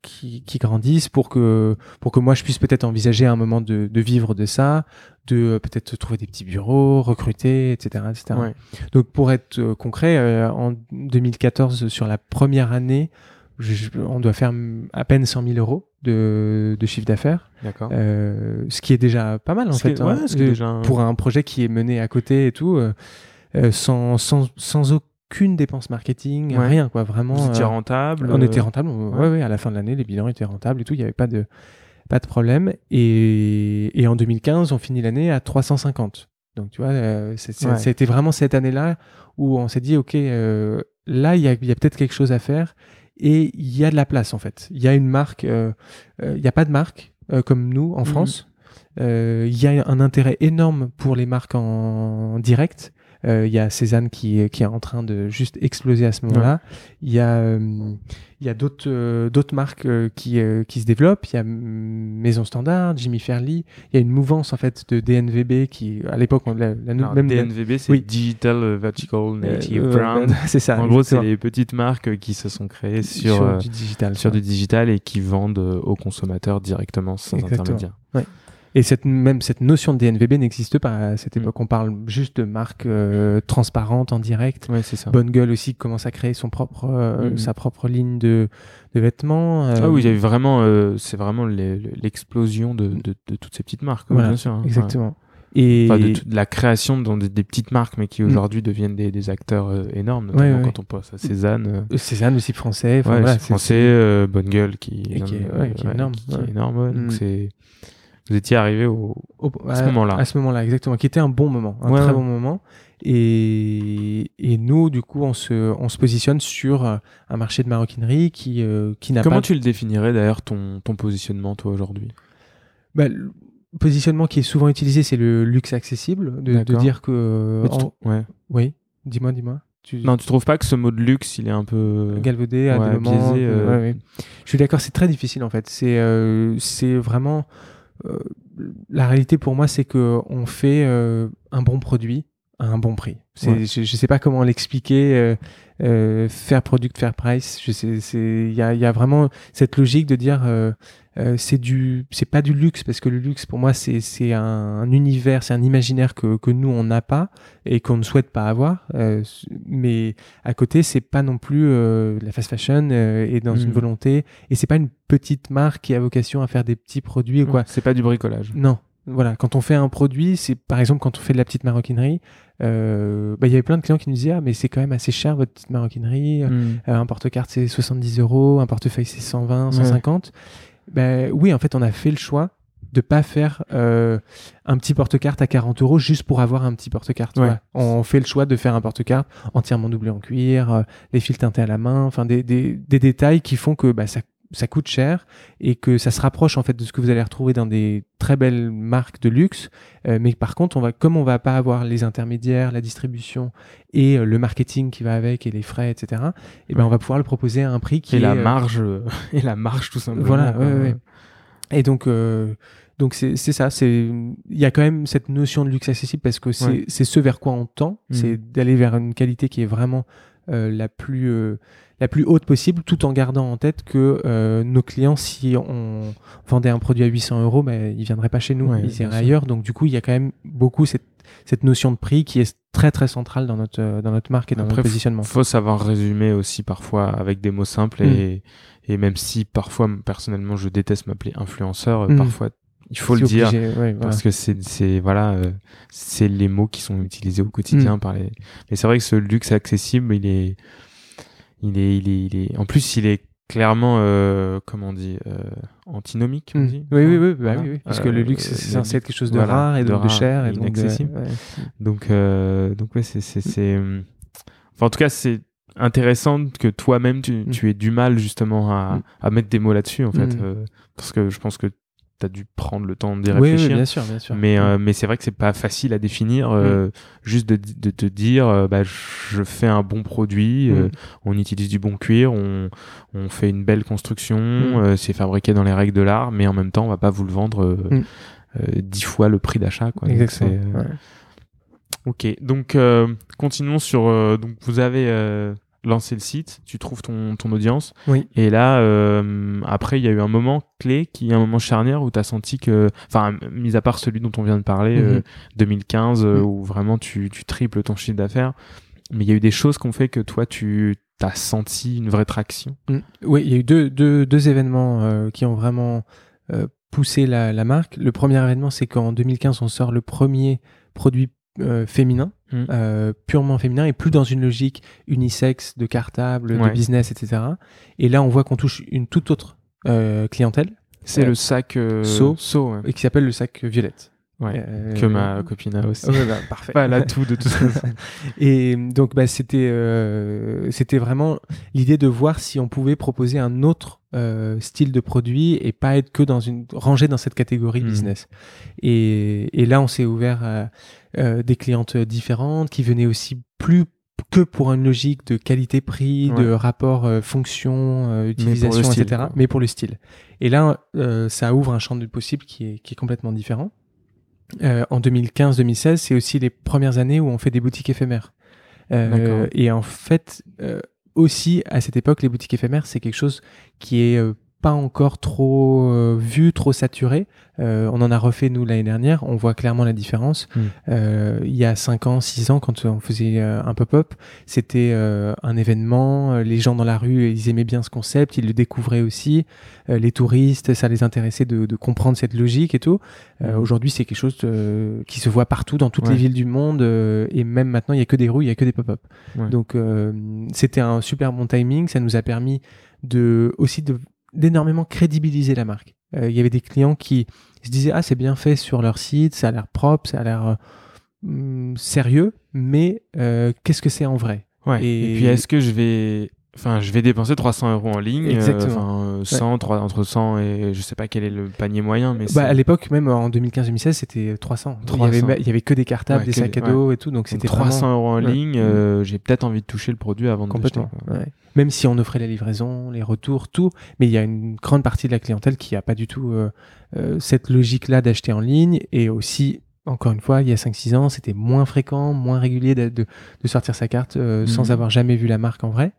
qui, qui grandissent pour que, pour que moi je puisse peut-être envisager à un moment de, de vivre de ça, de peut-être trouver des petits bureaux, recruter, etc. etc. Ouais. Donc pour être concret, en 2014, sur la première année, je- on doit faire à peine 100 000 euros de, de chiffre d'affaires, D'accord. euh, ce qui est déjà pas mal en Ce fait. est- hein. ouais, ce Euh, déjà Pour un projet qui est mené à côté et tout, euh, sans, sans, sans aucune dépense marketing, Ouais. rien quoi, vraiment. Vous étiez rentable. on était rentable, on- ouais. ouais. à la fin de l'année, les bilans étaient rentables et tout, il n'y avait pas de, pas de problème. Et, et en 2015, on finit l'année à 350. Donc tu vois, c'était vraiment cette année-là où on s'est dit, ok, là, il y a, il y a peut-être quelque chose à faire et il y a de la place en fait. Il y a une marque, euh, euh, il n'y a pas de marque euh, comme nous en Mhm. France. Euh, Il y a un intérêt énorme pour les marques en direct. Euh, Il y a Cézanne qui, qui est en train de juste exploser à ce moment-là. Il y a, euh, il y a d'autres euh, d'autres marques euh, qui, euh, qui se développent. Il y a Maison Standard, Jimmy Fairly. Il y a une mouvance en fait de DNVB qui, à l'époque, on la, la- Alors, même DNVB, c'est Oui. Digital Vertical euh, Native euh, Brand. [LAUGHS] c'est ça. en gros, c'est les petites marques qui se sont créées sur, sur euh, du digital. sur du digital et qui vendent euh, aux consommateurs directement sans Exactement. intermédiaire. Et cette, même cette notion de DNVB n'existe pas à cette Mm. époque. On parle juste de marques euh, transparentes en direct. Ouais, c'est ça. Bonne Gueule aussi commence à créer son propre, euh, Mhm. sa propre ligne de, de vêtements. euh, Ah oui, il y avait vraiment, euh, c'est vraiment l'explosion de, de, de toutes ces petites marques, oui, Voilà, bien sûr. hein. Exactement. Et. Enfin, de, la création dans des, des petites marques, mais qui Mm. aujourd'hui deviennent des, des acteurs euh, énormes, notamment Ouais, ouais, quand on pense à Cézanne. euh, Cézanne aussi français. voilà, français, euh, Bonne Gueule qui, qui est- qui énorme, qui est ouais. énorme, ouais. Donc Mm. c'est, vous étiez arrivé au, Au- À ce moment-là. À ce moment-là, exactement. Qui était un bon moment, un Ouais, très ouais. bon moment. Et, et nous, du coup, on se, on se positionne sur euh, un marché de maroquinerie qui, euh, qui n'a Comment pas tu le définirais d'ailleurs ton, ton positionnement toi aujourd'hui? Bah, le positionnement qui est souvent utilisé, c'est le luxe accessible, de, dire que. En- trou- ouais. Oui, dis-moi, dis-moi. Tu... Non, tu trouves pas que ce mot de luxe, il est un peu galvaudé à ouais, des moments. biaisé, euh. ouais, ouais. Je suis d'accord, c'est très difficile en fait. C'est euh, c'est vraiment euh, la réalité pour moi, c'est que on fait euh, un bon produit à un bon prix. Ouais. Je, je sais pas comment l'expliquer. euh, euh, fair product, fair price. Il y a, il y a vraiment cette logique de dire euh, euh, c'est du c'est pas du luxe parce que le luxe pour moi c'est c'est un, un univers, c'est un imaginaire que que nous on n'a pas et qu'on ne souhaite pas avoir. Euh, mais à côté, c'est pas non plus euh, la fast fashion euh, et dans Mhm. une volonté. Et c'est pas une petite marque qui a vocation à faire des petits produits ou quoi. C'est pas du bricolage. Non. Voilà, quand on fait un produit, c'est par exemple quand on fait de la petite maroquinerie, euh, bah, il y avait plein de clients qui nous disaient ah mais c'est quand même assez cher votre petite maroquinerie, Mm. Euh, un porte-carte c'est 70 euros, un portefeuille c'est 120, Ouais. 150. Ben oui, en fait on a fait le choix de pas faire euh, un petit porte-carte à 40 euros juste pour avoir un petit porte-carte. Ouais. On fait le choix de faire un porte-carte entièrement doublé en cuir, euh, les fils teintés à la main, enfin des, des, des détails qui font que bah, ça, ça coûte cher et que ça se rapproche en fait de ce que vous allez retrouver dans des très belles marques de luxe. Euh, mais par contre, on va, comme on va pas avoir les intermédiaires, la distribution et euh, le marketing qui va avec et les frais, etc. Et ben Ouais. on va pouvoir le proposer à un prix qui Et est la euh, marge, [LAUGHS] et la marge tout simplement. voilà, ouais, ouais. Et donc, donc c'est ça. C'est il y a quand même cette notion de luxe accessible parce que c'est ce vers quoi on tend, Mhm. c'est d'aller vers une qualité qui est vraiment la plus euh, la plus haute possible, tout en gardant en tête que euh, nos clients, si on vendait un produit à 800 euros, ben ils viendraient pas chez nous, Ouais, ils iraient ailleurs. Donc du coup, il y a quand même beaucoup cette cette notion de prix qui est très très centrale dans notre euh, dans notre marque et dans Après, notre positionnement. faut savoir résumer aussi parfois avec des mots simples Mm. et, et même si parfois personnellement je déteste m'appeler influenceur, euh, Mm. parfois il faut le dire obligé, ouais, voilà. parce que c'est c'est voilà euh, c'est les mots qui sont utilisés au quotidien Mm. par les mais c'est vrai que ce luxe accessible il est il est il est il est en plus il est clairement euh, comment on dit euh, antinomique on Mm. dit Oui, oui, oui, bah Voilà. oui, oui, parce Euh, que le luxe, c'est censé être quelque chose de voilà, rare et de donc de rare cher et et donc de- ouais. Donc, euh, donc ouais, c'est, c'est, c'est, enfin, en tout cas, c'est intéressant que toi-même tu, Mm. tu aies du mal justement à, Mm. à mettre des mots là-dessus, en fait, euh, parce que je pense que tu as dû prendre le temps d'y Oui, oui, réfléchir. bien sûr, bien sûr. mais, Mm. euh, mais c'est vrai que c'est pas facile à définir, euh, juste de, de te dire, euh, bah, je fais un bon produit, euh, Mm. on utilise du bon cuir, on, on fait une belle construction, Mm. euh, c'est fabriqué dans les règles de l'art, mais en même temps, on va pas vous le vendre euh, Mm. euh, dix fois le prix d'achat. Quoi. Donc, Exactement. euh, ouais. Ok, donc euh, continuons sur. euh, donc vous avez euh, lancer le site, tu trouves ton, ton audience. Oui. Et là, euh, après, il y a eu un moment clé, qui est un moment charnière où tu as senti que, enfin, mis à part celui dont on vient de parler, Mhm. euh, 2015, euh, où vraiment tu, tu triples ton chiffre d'affaires. Mais il y a eu des choses qui ont fait que toi, tu as senti une vraie traction. Mm. Oui, il y a eu deux, deux, deux événements euh, qui ont vraiment poussé la, la marque. Le premier événement, c'est qu'en 2015, on sort le premier produit euh, féminin, Mm. euh, purement féminin, et plus dans une logique unisexe, de cartable, Ouais. de business, etc. Et là, on voit qu'on touche une toute autre euh, clientèle, C'est le sac Saut. Saut, ouais. et qui s'appelle le sac violette. Ouais. Que ma copine a aussi. Bah, parfait. Pas là tout de toute [LAUGHS] façon. Et donc, bah, c'était, c'était vraiment l'idée de voir si on pouvait proposer un autre euh, style de produit et pas être que dans une rangé dans cette catégorie Mhm. business. Et, et là, on s'est ouvert à euh, des clientes différentes qui venaient aussi plus que pour une logique de qualité-prix, de rapport euh, fonction, euh, utilisation, etc. Mais pour le style. Et là, ça ouvre un champ de possible qui est, qui est complètement différent. En 2015-2016, c'est aussi les premières années où on fait des boutiques éphémères. Et en fait, aussi à cette époque, les boutiques éphémères, c'est quelque chose qui est pas encore trop euh, vu, trop saturé. Euh, on en a refait nous l'année dernière, on voit clairement la différence. Mm. Euh, il y a 5 ans, 6 ans, quand on faisait un pop-up, c'était un événement, les gens dans la rue, ils aimaient bien ce concept, ils le découvraient aussi, les touristes, ça les intéressait de, de comprendre cette logique et tout. Mm. Aujourd'hui, c'est quelque chose qui se voit partout, dans toutes Ouais. les villes du monde, et même maintenant, il y a que des rues, il y a que des pop-up. Ouais. Donc, c'était un super bon timing, ça nous a permis de aussi de d'énormément crédibiliser la marque. Euh, Il y avait des clients qui se disaient ah c'est bien fait sur leur site, ça a l'air propre, ça a l'air euh, hum, sérieux, mais euh, qu'est-ce que c'est en vrai? Ouais. Et- Et... puis, est-ce que je vais, enfin, je vais dépenser 300 euros en ligne, euh, Exactement. enfin, euh, 100, 3 entre 100 et je sais pas quel est le panier moyen, mais bah, À l'époque, même en 2015-2016, c'était 300. Il y, 300. avait, il y avait que des cartables, Ouais, des sacs à dos et tout, donc c'était 300 vraiment euros en ligne, euh, j'ai peut-être envie de toucher le produit avant de l'acheter. complètement. quoi. ouais. Même si on offrait la livraison, les retours, tout, mais il y a une grande partie de la clientèle qui a pas du tout euh, euh, cette logique-là d'acheter en ligne et aussi. Encore une fois, il y a 5-6 ans, c'était moins fréquent, moins régulier de, de, de sortir sa carte euh, sans avoir jamais vu la marque en vrai.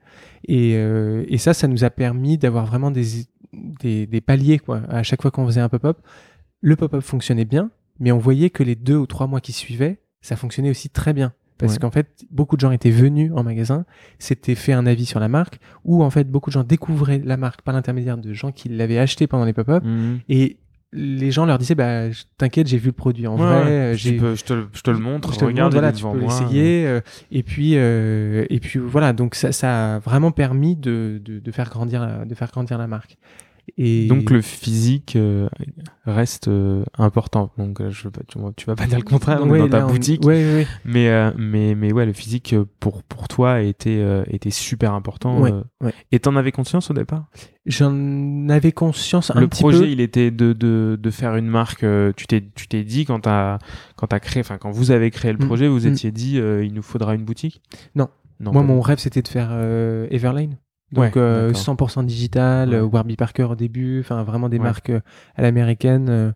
Et, euh, et ça, ça nous a permis d'avoir vraiment des, des, des paliers. Quoi. À chaque fois qu'on faisait un pop-up, le pop-up fonctionnait bien, mais on voyait que les deux ou trois mois qui suivaient, ça fonctionnait aussi très bien. Parce Ouais. qu'en fait, beaucoup de gens étaient venus en magasin, s'étaient fait un avis sur la marque, ou en fait, beaucoup de gens découvraient la marque par l'intermédiaire de gens qui l'avaient acheté pendant les pop-up, Mhm. et les gens leur disaient, bah, t'inquiète, j'ai vu le produit en Ouais, vrai, ouais. euh, j'ai je, te, le- je te le montre, je te le regarde, montre, voilà, tu peux l'essayer. euh, et puis, euh, et puis voilà, donc ça, ça a vraiment permis de, de, de faire grandir, de faire grandir la marque. Et Donc le physique euh, reste euh, important. Donc je, tu, tu vas pas dire le contraire, Ouais, dans ta on- boutique. ouais, ouais, ouais. Mais, euh, mais, mais ouais, le physique pour, pour toi était, était super important. Et t'en avais conscience au départ? J'en avais conscience un Le petit projet, peu. il était de, de, de faire une marque. tu t'es tu t'es dit quand t'as quand as créé, enfin quand vous avez créé le Mm, projet, vous mm. étiez dit euh, il nous faudra une boutique? Non. Non. Moi, pas mon rêve, c'était de faire euh, Everlane. Donc Ouais, euh, d'accord. 100% digital, Ouais. euh, Warby Parker au début, enfin vraiment des Ouais. marques euh, à l'américaine,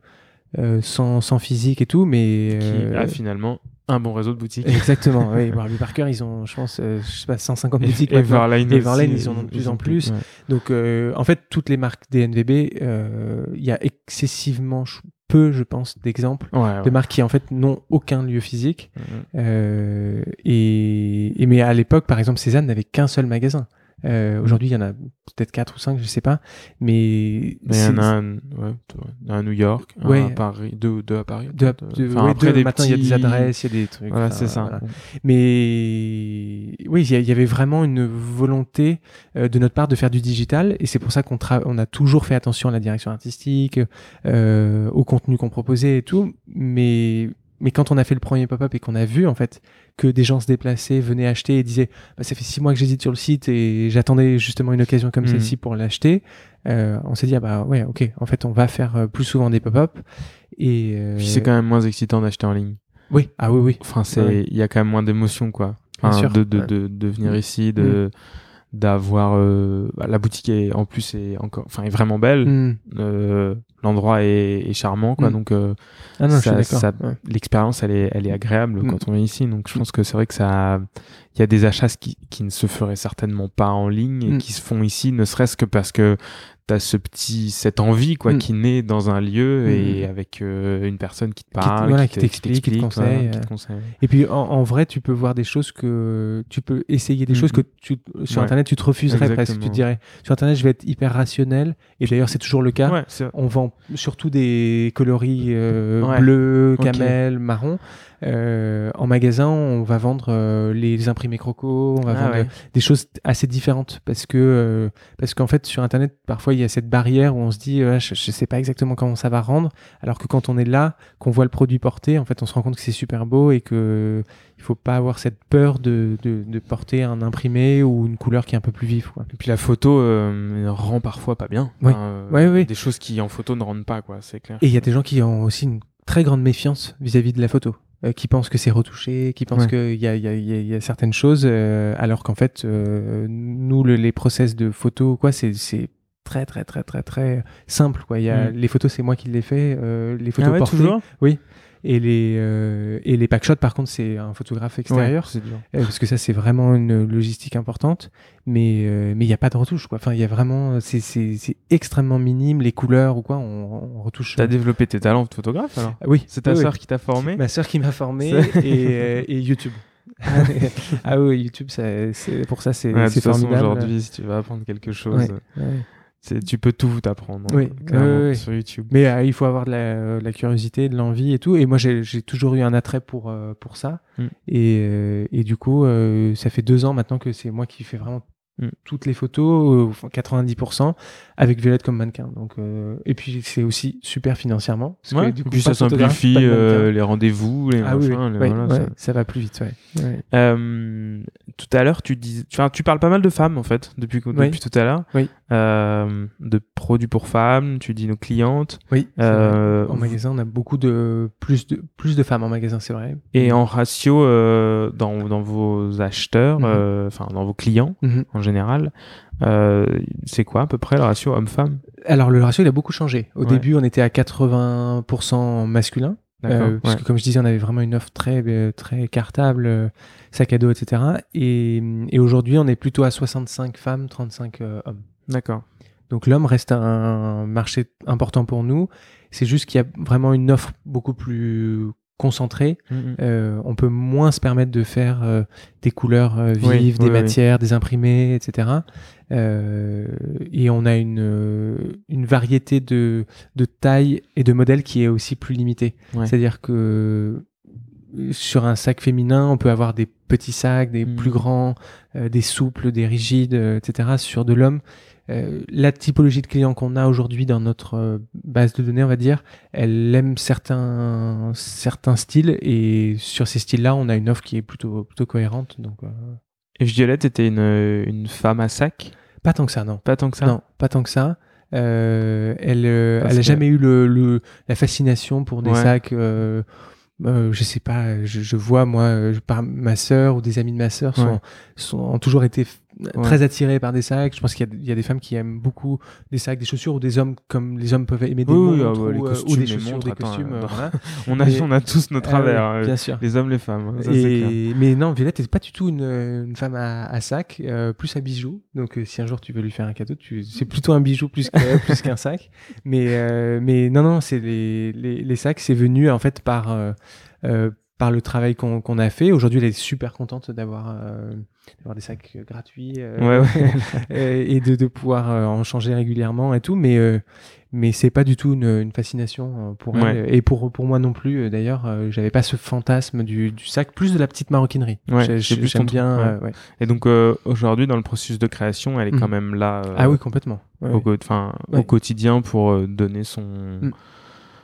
euh, sans, sans physique et tout, mais qui a finalement un bon réseau de boutiques. [LAUGHS] exactement. oui, [LAUGHS] Warby Parker, ils ont, je pense, je sais pas, 150 boutiques. Everline, aussi, ils en ont de plus en plus. Donc, en fait, toutes les marques DNVB, euh, il y a excessivement peu, je pense, d'exemples Ouais, ouais. de marques qui en fait n'ont aucun lieu physique. Mhm. Euh, et, et- mais à l'époque, par exemple, Cézanne n'avait qu'un seul magasin. Euh, Aujourd'hui, il y en a peut-être quatre ou cinq, je sais pas. Mais, Mais il y en a un, ouais, un à New York, un Ouais. à Paris, deux, deux à Paris. deux, deux- Enfin, ouais, après, deux, des maintenant, il y a des adresses, il y a des trucs. Voilà, enfin, c'est ça. voilà. Mais oui, il y, avait vraiment une volonté euh, de notre part de faire du digital, et c'est pour ça qu'on on a toujours fait attention à la direction artistique, euh, au contenu qu'on proposait et tout. Mais mais quand on a fait le premier pop-up et qu'on a vu en fait que des gens se déplaçaient, venaient acheter et disaient bah, ça fait six mois que j'hésite sur le site et j'attendais justement une occasion comme Mhm. celle-ci pour l'acheter, euh, on s'est dit ah bah ouais ok en fait on va faire euh, plus souvent des pop-up et euh, Puis c'est quand même moins excitant d'acheter en ligne. oui ah oui oui Enfin, c'est, Ouais. il y a quand même moins d'émotion, quoi. Bien Enfin, sûr, de, de, de, de venir ici, de, d'avoir euh, bah, la boutique est en plus est encore enfin est vraiment belle Mm. euh, l'endroit est, est charmant quoi Mm. donc euh, Ah Ouais. l'expérience elle est elle est agréable Mm. quand on est ici donc je pense que c'est vrai que ça il y a des achats qui, qui ne se feraient certainement pas en ligne et qui se font ici ne serait-ce que parce que tu as ce petit cette envie quoi Mm. qui naît dans un lieu et Mm. avec euh, une personne qui te parle voilà, qui, t'explique, qui te t'explique, voilà, qui te euh. conseille. Et puis en, en vrai, tu peux voir des choses que tu peux essayer des Mhm. choses que tu, sur Ouais. Internet tu te refuserais presque. Tu Exactement. te dirais sur Internet, je vais être hyper rationnel. Et d'ailleurs, c'est toujours le cas. ouais On vend surtout des coloris euh, Ouais. bleus, camel, marron. Euh, en magasin, on va vendre euh, les imprimés croco, on va Ah vendre ouais. des choses assez différentes parce que euh, parce qu'en fait sur internet parfois il y a cette barrière où on se dit euh, je, je sais pas exactement comment ça va rendre alors que quand on est là qu'on voit le produit porté en fait on se rend compte que c'est super beau et que il faut pas avoir cette peur de, de, de porter un imprimé ou une couleur qui est un peu plus vive quoi. Et puis la photo euh, rend parfois pas bien. Oui. Euh, Ouais, oui. Des choses qui en photo ne rendent pas, quoi, c'est clair. Et il y a des gens qui ont aussi une très grande méfiance vis-à-vis de la photo, euh, qui pensent que c'est retouché, qui pensent Ouais. qu'il y y, y a- il y a certaines choses, euh, alors qu'en fait, euh, nous, le- les process de photo, quoi, c'est très, très, très, très, très simple. Quoi. Il y a, Mm. Les photos, c'est moi qui les fais. euh, les photos Ah ouais, portées, toujours? Oui. Et les, euh, et les packshots, par contre, c'est un photographe extérieur. Ouais. Euh, parce que ça c'est vraiment une logistique importante. Mais euh, mais il y a pas de retouche quoi. Enfin il y a vraiment c'est c'est c'est extrêmement minime les couleurs ou quoi on, on retouche T'as développé tes talents de photographe alors? Oui. C'est ta oui, oui. sœur qui t'a formé? Ma sœur qui m'a formé [LAUGHS] et, euh, et YouTube. [LAUGHS] Ah oui YouTube ça- c'est pour ça c'est Ouais, formidable. aujourd'hui, si tu veux apprendre quelque chose, Ouais, euh, tu peux tout apprendre. hein, Oui, sur YouTube. mais euh, il faut avoir de la, de la curiosité de l'envie et tout et moi j'ai toujours eu un attrait pour euh, pour ça Mm. et, euh, et du coup euh, ça fait deux ans maintenant que c'est moi qui fais vraiment Mm. toutes les photos euh, enfin, 90% avec Violette comme mannequin donc euh, et puis c'est aussi super financièrement parce que, Ouais, du et puis ça simplifie euh, les rendez-vous, les ah oui, oui, machins, les- ouais, voilà, ouais, ça- ça va plus vite. Euh, tout à l'heure, tu dis, enfin, tu parles pas mal de femmes en fait depuis, que- depuis tout à l'heure. Oui. Euh, de produits pour femmes. Tu dis nos clientes. Oui, Euh, en magasin, on a beaucoup de plus de plus de femmes en magasin, c'est vrai. Et en ratio euh, dans, dans vos acheteurs, Mhm. enfin dans vos clients Mhm. en général, c'est quoi à peu près le ratio homme-femme? Alors le ratio il a beaucoup changé. Au Ouais. début, on était à 80% masculin. Euh, parce ouais. que comme je disais, on avait vraiment une offre très très cartable, sac à dos, etc. Et, et aujourd'hui, on est plutôt à 65 femmes, 35 euh, hommes. D'accord. Donc l'homme reste un marché important pour nous. C'est juste qu'il y a vraiment une offre beaucoup plus concentrée. Mhm. Euh, on peut moins se permettre de faire euh, des couleurs euh, vives, Oui, des oui, oui. matières, des imprimés, etc. Et on a une, une variété de, de tailles et de modèles qui est aussi plus limitée. Ouais. C'est-à-dire que sur un sac féminin, on peut avoir des petits sacs, des Mm. plus grands, des souples, des rigides, etc. Sur de l'homme, euh, la typologie de clients qu'on a aujourd'hui dans notre euh, base de données, on va dire, elle aime certains, certains styles et sur ces styles-là, on a une offre qui est plutôt, plutôt cohérente. Donc, euh, Et Violette était une, une femme à sac? Pas tant que ça, non. Pas tant que ça? Non, pas tant que ça. Elle, Parce elle que- jamais eu le, le- la fascination pour des Ouais. sacs. Euh, je sais pas. Je, je vois moi, euh, par ma sœur ou des amis de ma sœur sont, Ouais. sont ont toujours été Ouais. très attirés par des sacs. Je pense qu'il y, a- il y a des femmes qui aiment beaucoup des sacs, des chaussures ou des hommes comme les hommes peuvent aimer des Oui, oui, montres ah bah, les ou, euh, costumes, ou des les chaussures, montres, des attends, costumes. euh, euh, voilà. [LAUGHS] on, a, on a tous nos Ah travers, euh, bien sûr. les hommes, les femmes. ça, c'est clair. Et, mais non, Violette n'est pas du tout une, une femme à, à sac, euh, plus à bijoux. Donc, si un jour tu veux lui faire un cadeau, c'est plutôt un bijou plus, [LAUGHS] qu'un sac. Mais, mais non, non, c'est les, les, les sacs, c'est venu en fait par, par le travail qu'on a fait. Aujourd'hui, elle est super contente d'avoir euh, d'avoir des sacs euh, gratuits euh, Ouais, ouais. [LAUGHS] euh, et de, de pouvoir en changer régulièrement et tout. Mais, mais c'est pas du tout une, une fascination pour elle. Ouais. Et pour, pour moi non plus, d'ailleurs, euh, j'avais pas ce fantasme du, du sac, plus de la petite maroquinerie. Ouais, J'aime bien. ouais. euh, ouais. Et donc euh, aujourd'hui, dans le processus de création, elle est quand Mhm. même là Ah oui, complètement. Au, enfin, quotidien pour donner son. Mm.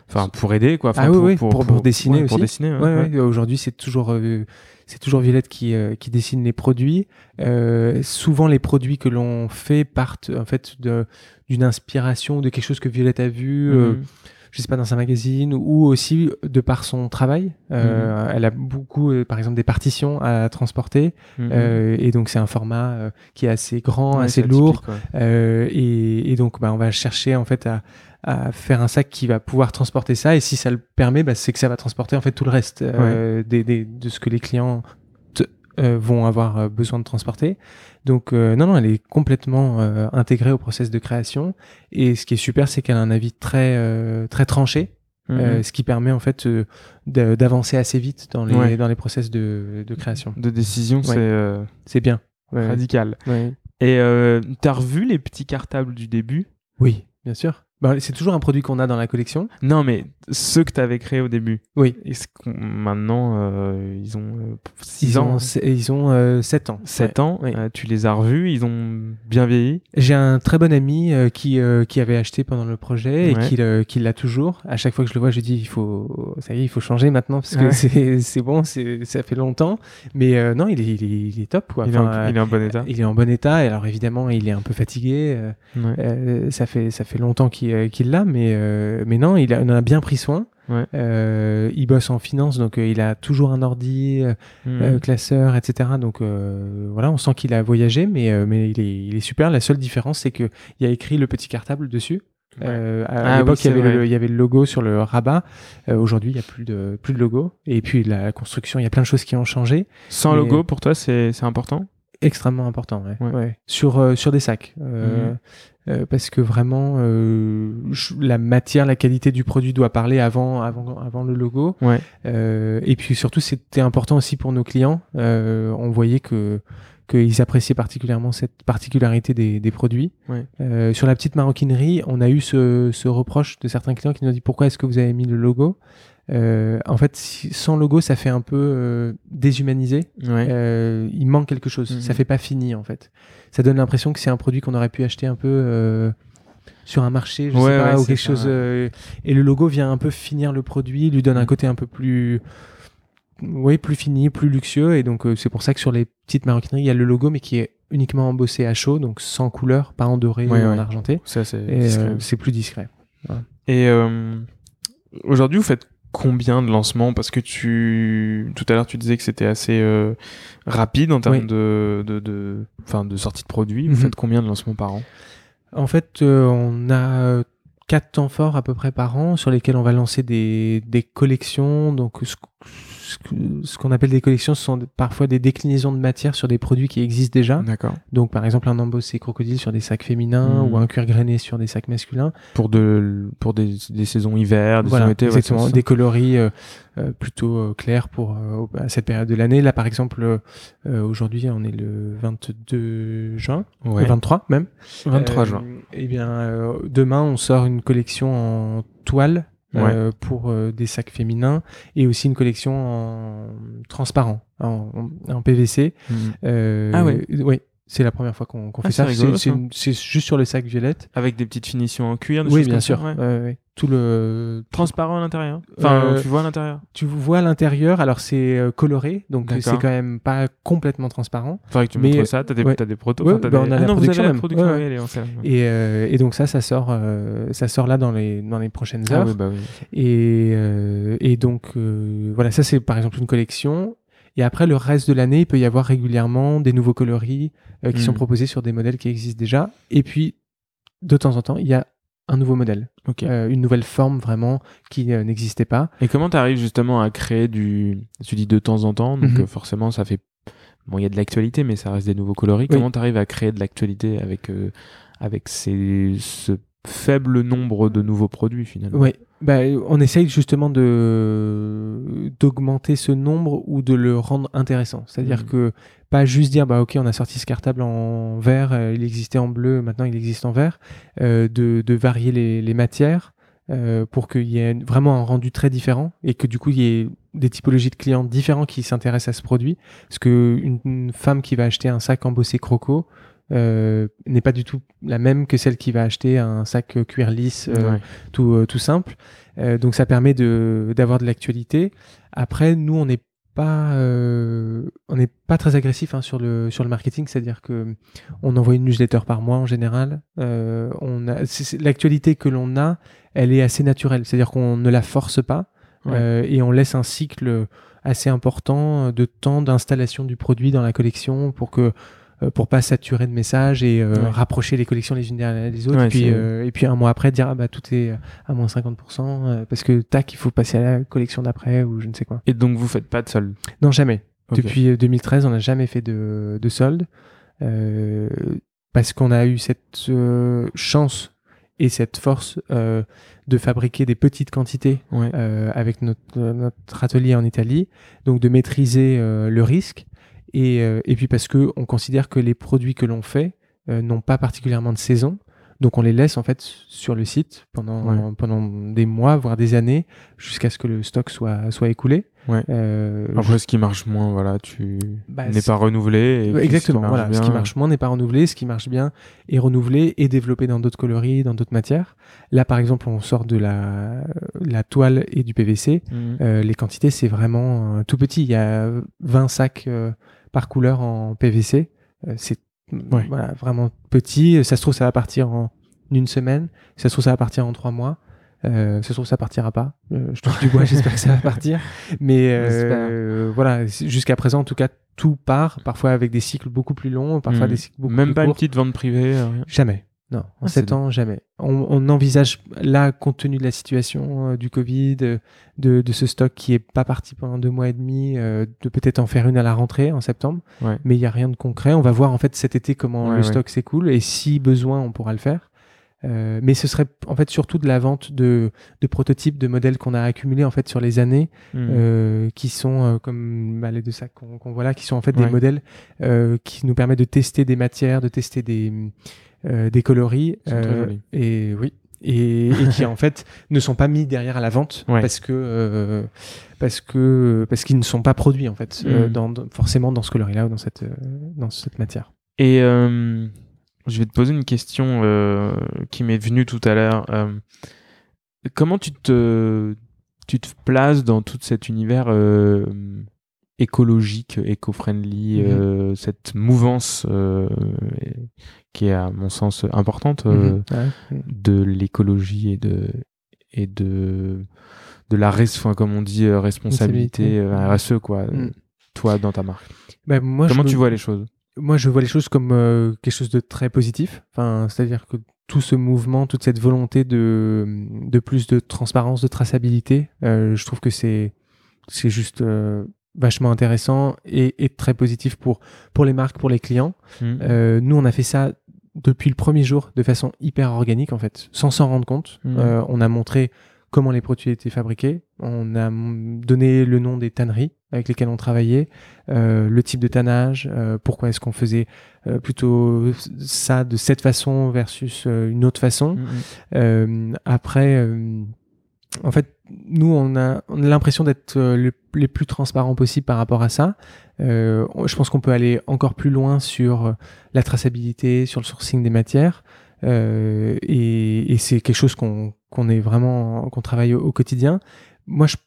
Enfin, pour aider, quoi. Enfin, Ah pour, oui, pour- pour dessiner ouais, Pour aussi. dessiner, ouais, Ouais, Aujourd'hui, c'est toujours, euh, c'est toujours Violette qui, euh, qui dessine les produits. Euh, souvent, les produits que l'on fait partent en fait d'une inspiration, de quelque chose que Violette a vu. euh, Mhm. Je sais pas, dans un magazine ou aussi de par son travail. Euh, Elle a beaucoup, euh, par exemple, des partitions à transporter. Mhm. Euh, et donc, c'est un format qui est assez grand, Ouais, assez lourd. et, et donc, bah, on va chercher en fait à, à faire un sac qui va pouvoir transporter ça. Et si ça le permet, bah, c'est que ça va transporter en fait tout le reste des, des- de ce que les clients vont avoir besoin de transporter. Donc, euh, non, non, elle est complètement euh, intégrée au process de création. Et ce qui est super, c'est qu'elle a un avis très, euh, très tranché. Mhm. Ce qui permet en fait d'avancer assez vite dans les, Ouais. dans les process de, de création. de décision, c'est C'est bien. Ouais. radical. Et euh, t'as revu les petits cartables du début? Oui, bien sûr. Bah, c'est toujours un produit qu'on a dans la collection. Non, mais ceux que t'avais créés au début. Oui. Maintenant ils ils ont 6 Ils ans, ils ont 7 ans. 7 Ouais. ans. oui. euh, tu les as revus, ils ont bien vieilli. J'ai un très bon ami euh, qui, euh, qui avait acheté pendant le projet et qui, qui l'a toujours. À chaque fois que je le vois, je lui dis il faut, ça y est, il faut changer maintenant parce que Ouais. c'est, bon, ça fait longtemps. Mais euh, non, il est, il est, il est top. Quoi. il, est en, euh, il est en bon état. il est en bon état. Et alors évidemment, il est un peu fatigué. euh, euh, ça fait, ça fait longtemps qu'il, euh, qu'il l'a, mais, euh, mais non, il, a- il en a bien pris soin. Ouais. Euh, il bosse en finance, donc euh, il a toujours un ordi, euh, euh, classeur, etc. Donc voilà, on sent qu'il a voyagé, mais, mais il, est, il est super. La seule différence, c'est qu'il y a écrit le petit cartable dessus. Ouais. Euh, à Ah l'époque, oui, il, y avait le- il y avait le logo sur le rabat. Aujourd'hui, il n'y a plus de, plus de logo. Et puis la construction, il y a plein de choses qui ont changé. Sans mais- logo, pour toi, c'est important? Extrêmement important, ouais. Ouais. Ouais. Sur, euh, sur des sacs. Euh, Mhm. Euh, parce que vraiment, euh, la matière, la qualité du produit doit parler avant, avant, avant le logo. Ouais. Euh, et puis surtout, c'était important aussi pour nos clients. Euh, on voyait que qu'ils appréciaient particulièrement cette particularité des, des produits. Ouais. Euh, sur la petite maroquinerie, on a eu ce, ce reproche de certains clients qui nous ont dit pourquoi est-ce que vous avez mis le logo? Euh, En fait, si- sans logo, ça fait un peu euh, déshumanisé. Ouais. Euh, il manque quelque chose. Mhm. Ça fait pas fini en fait. Ça donne l'impression que c'est un produit qu'on aurait pu acheter un peu euh, sur un marché, je Ouais, sais pas, ouais, ou quelque ça, chose. euh, et le logo vient un peu finir le produit, lui donne un Mhm. côté un peu plus, oui, plus fini, plus luxueux. Et donc euh, c'est pour ça que sur les petites maroquineries, il y a le logo, mais qui est uniquement embossé à chaud, donc sans couleur, pas en doré ou en argenté. Ça, c'est plus discret. Et euh, aujourd'hui, vous faites combien de lancements Parce que tu tout à l'heure tu disais que c'était assez euh, rapide en termes Oui. de de de enfin de sortie de produits. Vous Mhm. faites combien de lancements par an? En fait, euh, on a euh, quatre temps forts à peu près par an sur lesquels on va lancer des, des collections. Donc, ce, qu'on appelle des collections, ce sont parfois des déclinaisons de matière sur des produits qui existent déjà. D'accord. Donc, par exemple, un embossé crocodile sur des sacs féminins Mhm. ou un cuir grainé sur des sacs masculins. Pour de pour des, des saisons hiver, des voilà, saisons été, exactement. des coloris euh, euh, plutôt euh, clairs pour à cette période de l'année. Là, par exemple, aujourd'hui, on est le 22 juin, Ouais. le 23 même. 23 Euh, juin. Eh bien, demain, on sort une collection en toile euh, pour euh, des sacs féminins et aussi une collection en transparent, en, en- PVC. Mhm. Euh, Ah ouais. Oui, c'est la première fois qu'on qu'on Ah, fait ça. c'est juste sur le sac violette. Avec des petites finitions en cuir. Des Oui, bien sûr. ouais. Ouais, ouais. Tout le Transparent à l'intérieur. Enfin, Euh, tu vois à l'intérieur. tu vois à l'intérieur, alors c'est euh, coloré, donc c'est quand même pas complètement transparent. Faudrait que tu mais- montres ça. T'as des ouais. t'as des protos. Ouais, enfin, bah, des- on a ah la non, vous production avez la. Ouais. Et, euh, et donc ça, ça sort, euh, ça sort là dans les dans les prochaines Ah heures. oui, bah oui. Et, et donc, voilà, ça c'est par exemple une collection. Et après, le reste de l'année, il peut y avoir régulièrement des nouveaux coloris qui sont proposés sur des modèles qui existent déjà. Et puis, de temps en temps, il y a un nouveau modèle, euh, une nouvelle forme vraiment qui euh, n'existait pas. Et comment tu arrives justement à créer du. Tu dis de temps en temps, donc Mhm. euh, forcément ça fait. Bon, il y a de l'actualité, mais ça reste des nouveaux coloris. Oui. Comment tu arrives à créer de l'actualité avec, euh, avec ces, ce faible nombre de nouveaux produits finalement? Ouais, bah, on essaye justement de d'augmenter ce nombre ou de le rendre intéressant. C'est-à-dire Mhm. que pas juste dire bah ok on a sorti ce cartable en vert, euh, il existait en bleu, maintenant il existe en vert, euh, de, de varier les, les matières euh, pour qu'il y ait vraiment un rendu très différent et que du coup il y ait des typologies de clients différents qui s'intéressent à ce produit. Parce que une, femme qui va acheter un sac embossé croco euh, n'est pas du tout la même que celle qui va acheter un sac cuir lisse euh, Ouais. tout, euh, tout simple. Donc ça permet de d'avoir de l'actualité. Après, nous, on n'est pas, euh, on n'est pas très agressif hein, sur le sur le marketing, c'est-à-dire que on envoie une newsletter par mois en général. Euh, on a l'actualité que l'on a, elle est assez naturelle, c'est-à-dire qu'on ne la force pas Ouais. et on laisse un cycle assez important de temps d'installation du produit dans la collection pour que euh, pour pas saturer de messages et euh, Ouais. rapprocher les collections les unes derrière les autres. Ouais, et, puis, euh, et puis un mois après, dire ah bah tout est à moins 50% euh, parce que tac, il faut passer à la collection d'après ou je ne sais quoi. Et donc vous faites pas de solde? Non, jamais. Depuis euh, 2013, on n'a jamais fait de, de solde euh, parce qu'on a eu cette euh, chance et cette force euh, de fabriquer des petites quantités Ouais. euh, avec notre, euh, notre atelier en Italie, donc de maîtriser euh, le risque et, euh, et puis parce que on considère que les produits que l'on fait euh, n'ont pas particulièrement de saison. Donc on les laisse en fait sur le site pendant, Ouais. pendant des mois, voire des années, jusqu'à ce que le stock soit, soit écoulé. Ouais. Euh, Après, ce qui marche moins, voilà, tu Bah, n'es c'est- pas renouvelé. et Exactement, Ce voilà. Ce qui marche moins n'est pas renouvelé, ce qui marche bien est renouvelé et développé dans d'autres coloris, dans d'autres matières. Là, par exemple, on sort de la, la toile et du PVC. Mhm. Euh, les quantités, c'est vraiment euh, tout petit. Il y a 20 sacs par couleur en PVC. Euh, c'est Ouais. voilà, vraiment petit. Ça se trouve, ça va partir en une semaine. Ça se trouve, ça va partir en trois mois. Euh, ça se trouve, ça partira pas. Euh, je touche du bois, [LAUGHS] j'espère que ça va partir. Mais euh, voilà, jusqu'à présent, en tout cas, tout part. Parfois avec des cycles beaucoup plus longs, parfois Mhm. des cycles beaucoup Même plus pas une petite vente privée. rien. Jamais. Non, en Ah, c'est sept ans, jamais. On, on envisage, là, compte tenu de la situation euh, du Covid, euh, de, de ce stock qui est pas parti pendant deux mois et demi, euh, de peut-être en faire une à la rentrée en septembre. Ouais. Mais il y a rien de concret. On va voir en fait cet été comment Ouais, le stock s'écoule et si besoin, on pourra le faire. Euh, mais ce serait en fait surtout de la vente de, de prototypes, de modèles qu'on a accumulés en fait sur les années, euh, qui sont euh, comme bah, les deux sacs qu'on voit là, qui sont en fait Ouais. des modèles qui nous permettent de tester des matières, de tester des, des coloris. Euh, et oui. Et, et qui en fait [LAUGHS] ne sont pas mis derrière à la vente Ouais. parce que euh, parce que parce qu'ils ne sont pas produits en fait euh, dans, dans- forcément dans ce coloris là ou dans cette euh, dans cette matière. Et euh, je vais te poser une question euh, qui m'est venue tout à l'heure. Euh, comment tu te, tu te places dans tout cet univers euh, écologique, éco-friendly, Mhm. euh, cette mouvance euh, qui est à mon sens importante euh, Mhm. Ouais. de l'écologie et de et de de la res, enfin, comme on dit euh, responsabilité Responsabilité. euh, RSE quoi. Mhm. Toi dans ta marque. Bah, moi, Comment tu me- vois les choses? Moi, je vois les choses comme euh, quelque chose de très positif. Enfin, c'est-à-dire que tout ce mouvement, toute cette volonté de, de plus de transparence, de traçabilité, euh, je trouve que c'est c'est juste euh, vachement intéressant et, et très positif pour pour les marques, pour les clients. Mhm. Euh, nous, on a fait ça depuis le premier jour de façon hyper organique en fait, sans s'en rendre compte. Mhm. Euh, on a montré comment les produits étaient fabriqués, on a donné le nom des tanneries avec lesquelles on travaillait, euh, le type de tannage, euh, pourquoi est-ce qu'on faisait euh, plutôt ça de cette façon versus euh, une autre façon. Euh, après, euh, en fait, nous, on a, on a l'impression d'être euh, le- les plus transparents possible par rapport à ça. Euh, on- je pense qu'on peut aller encore plus loin sur euh, la traçabilité, sur le sourcing des matières. Euh, et, et c'est quelque chose qu'on est vraiment qu'on travaille au, au quotidien. Moi, je,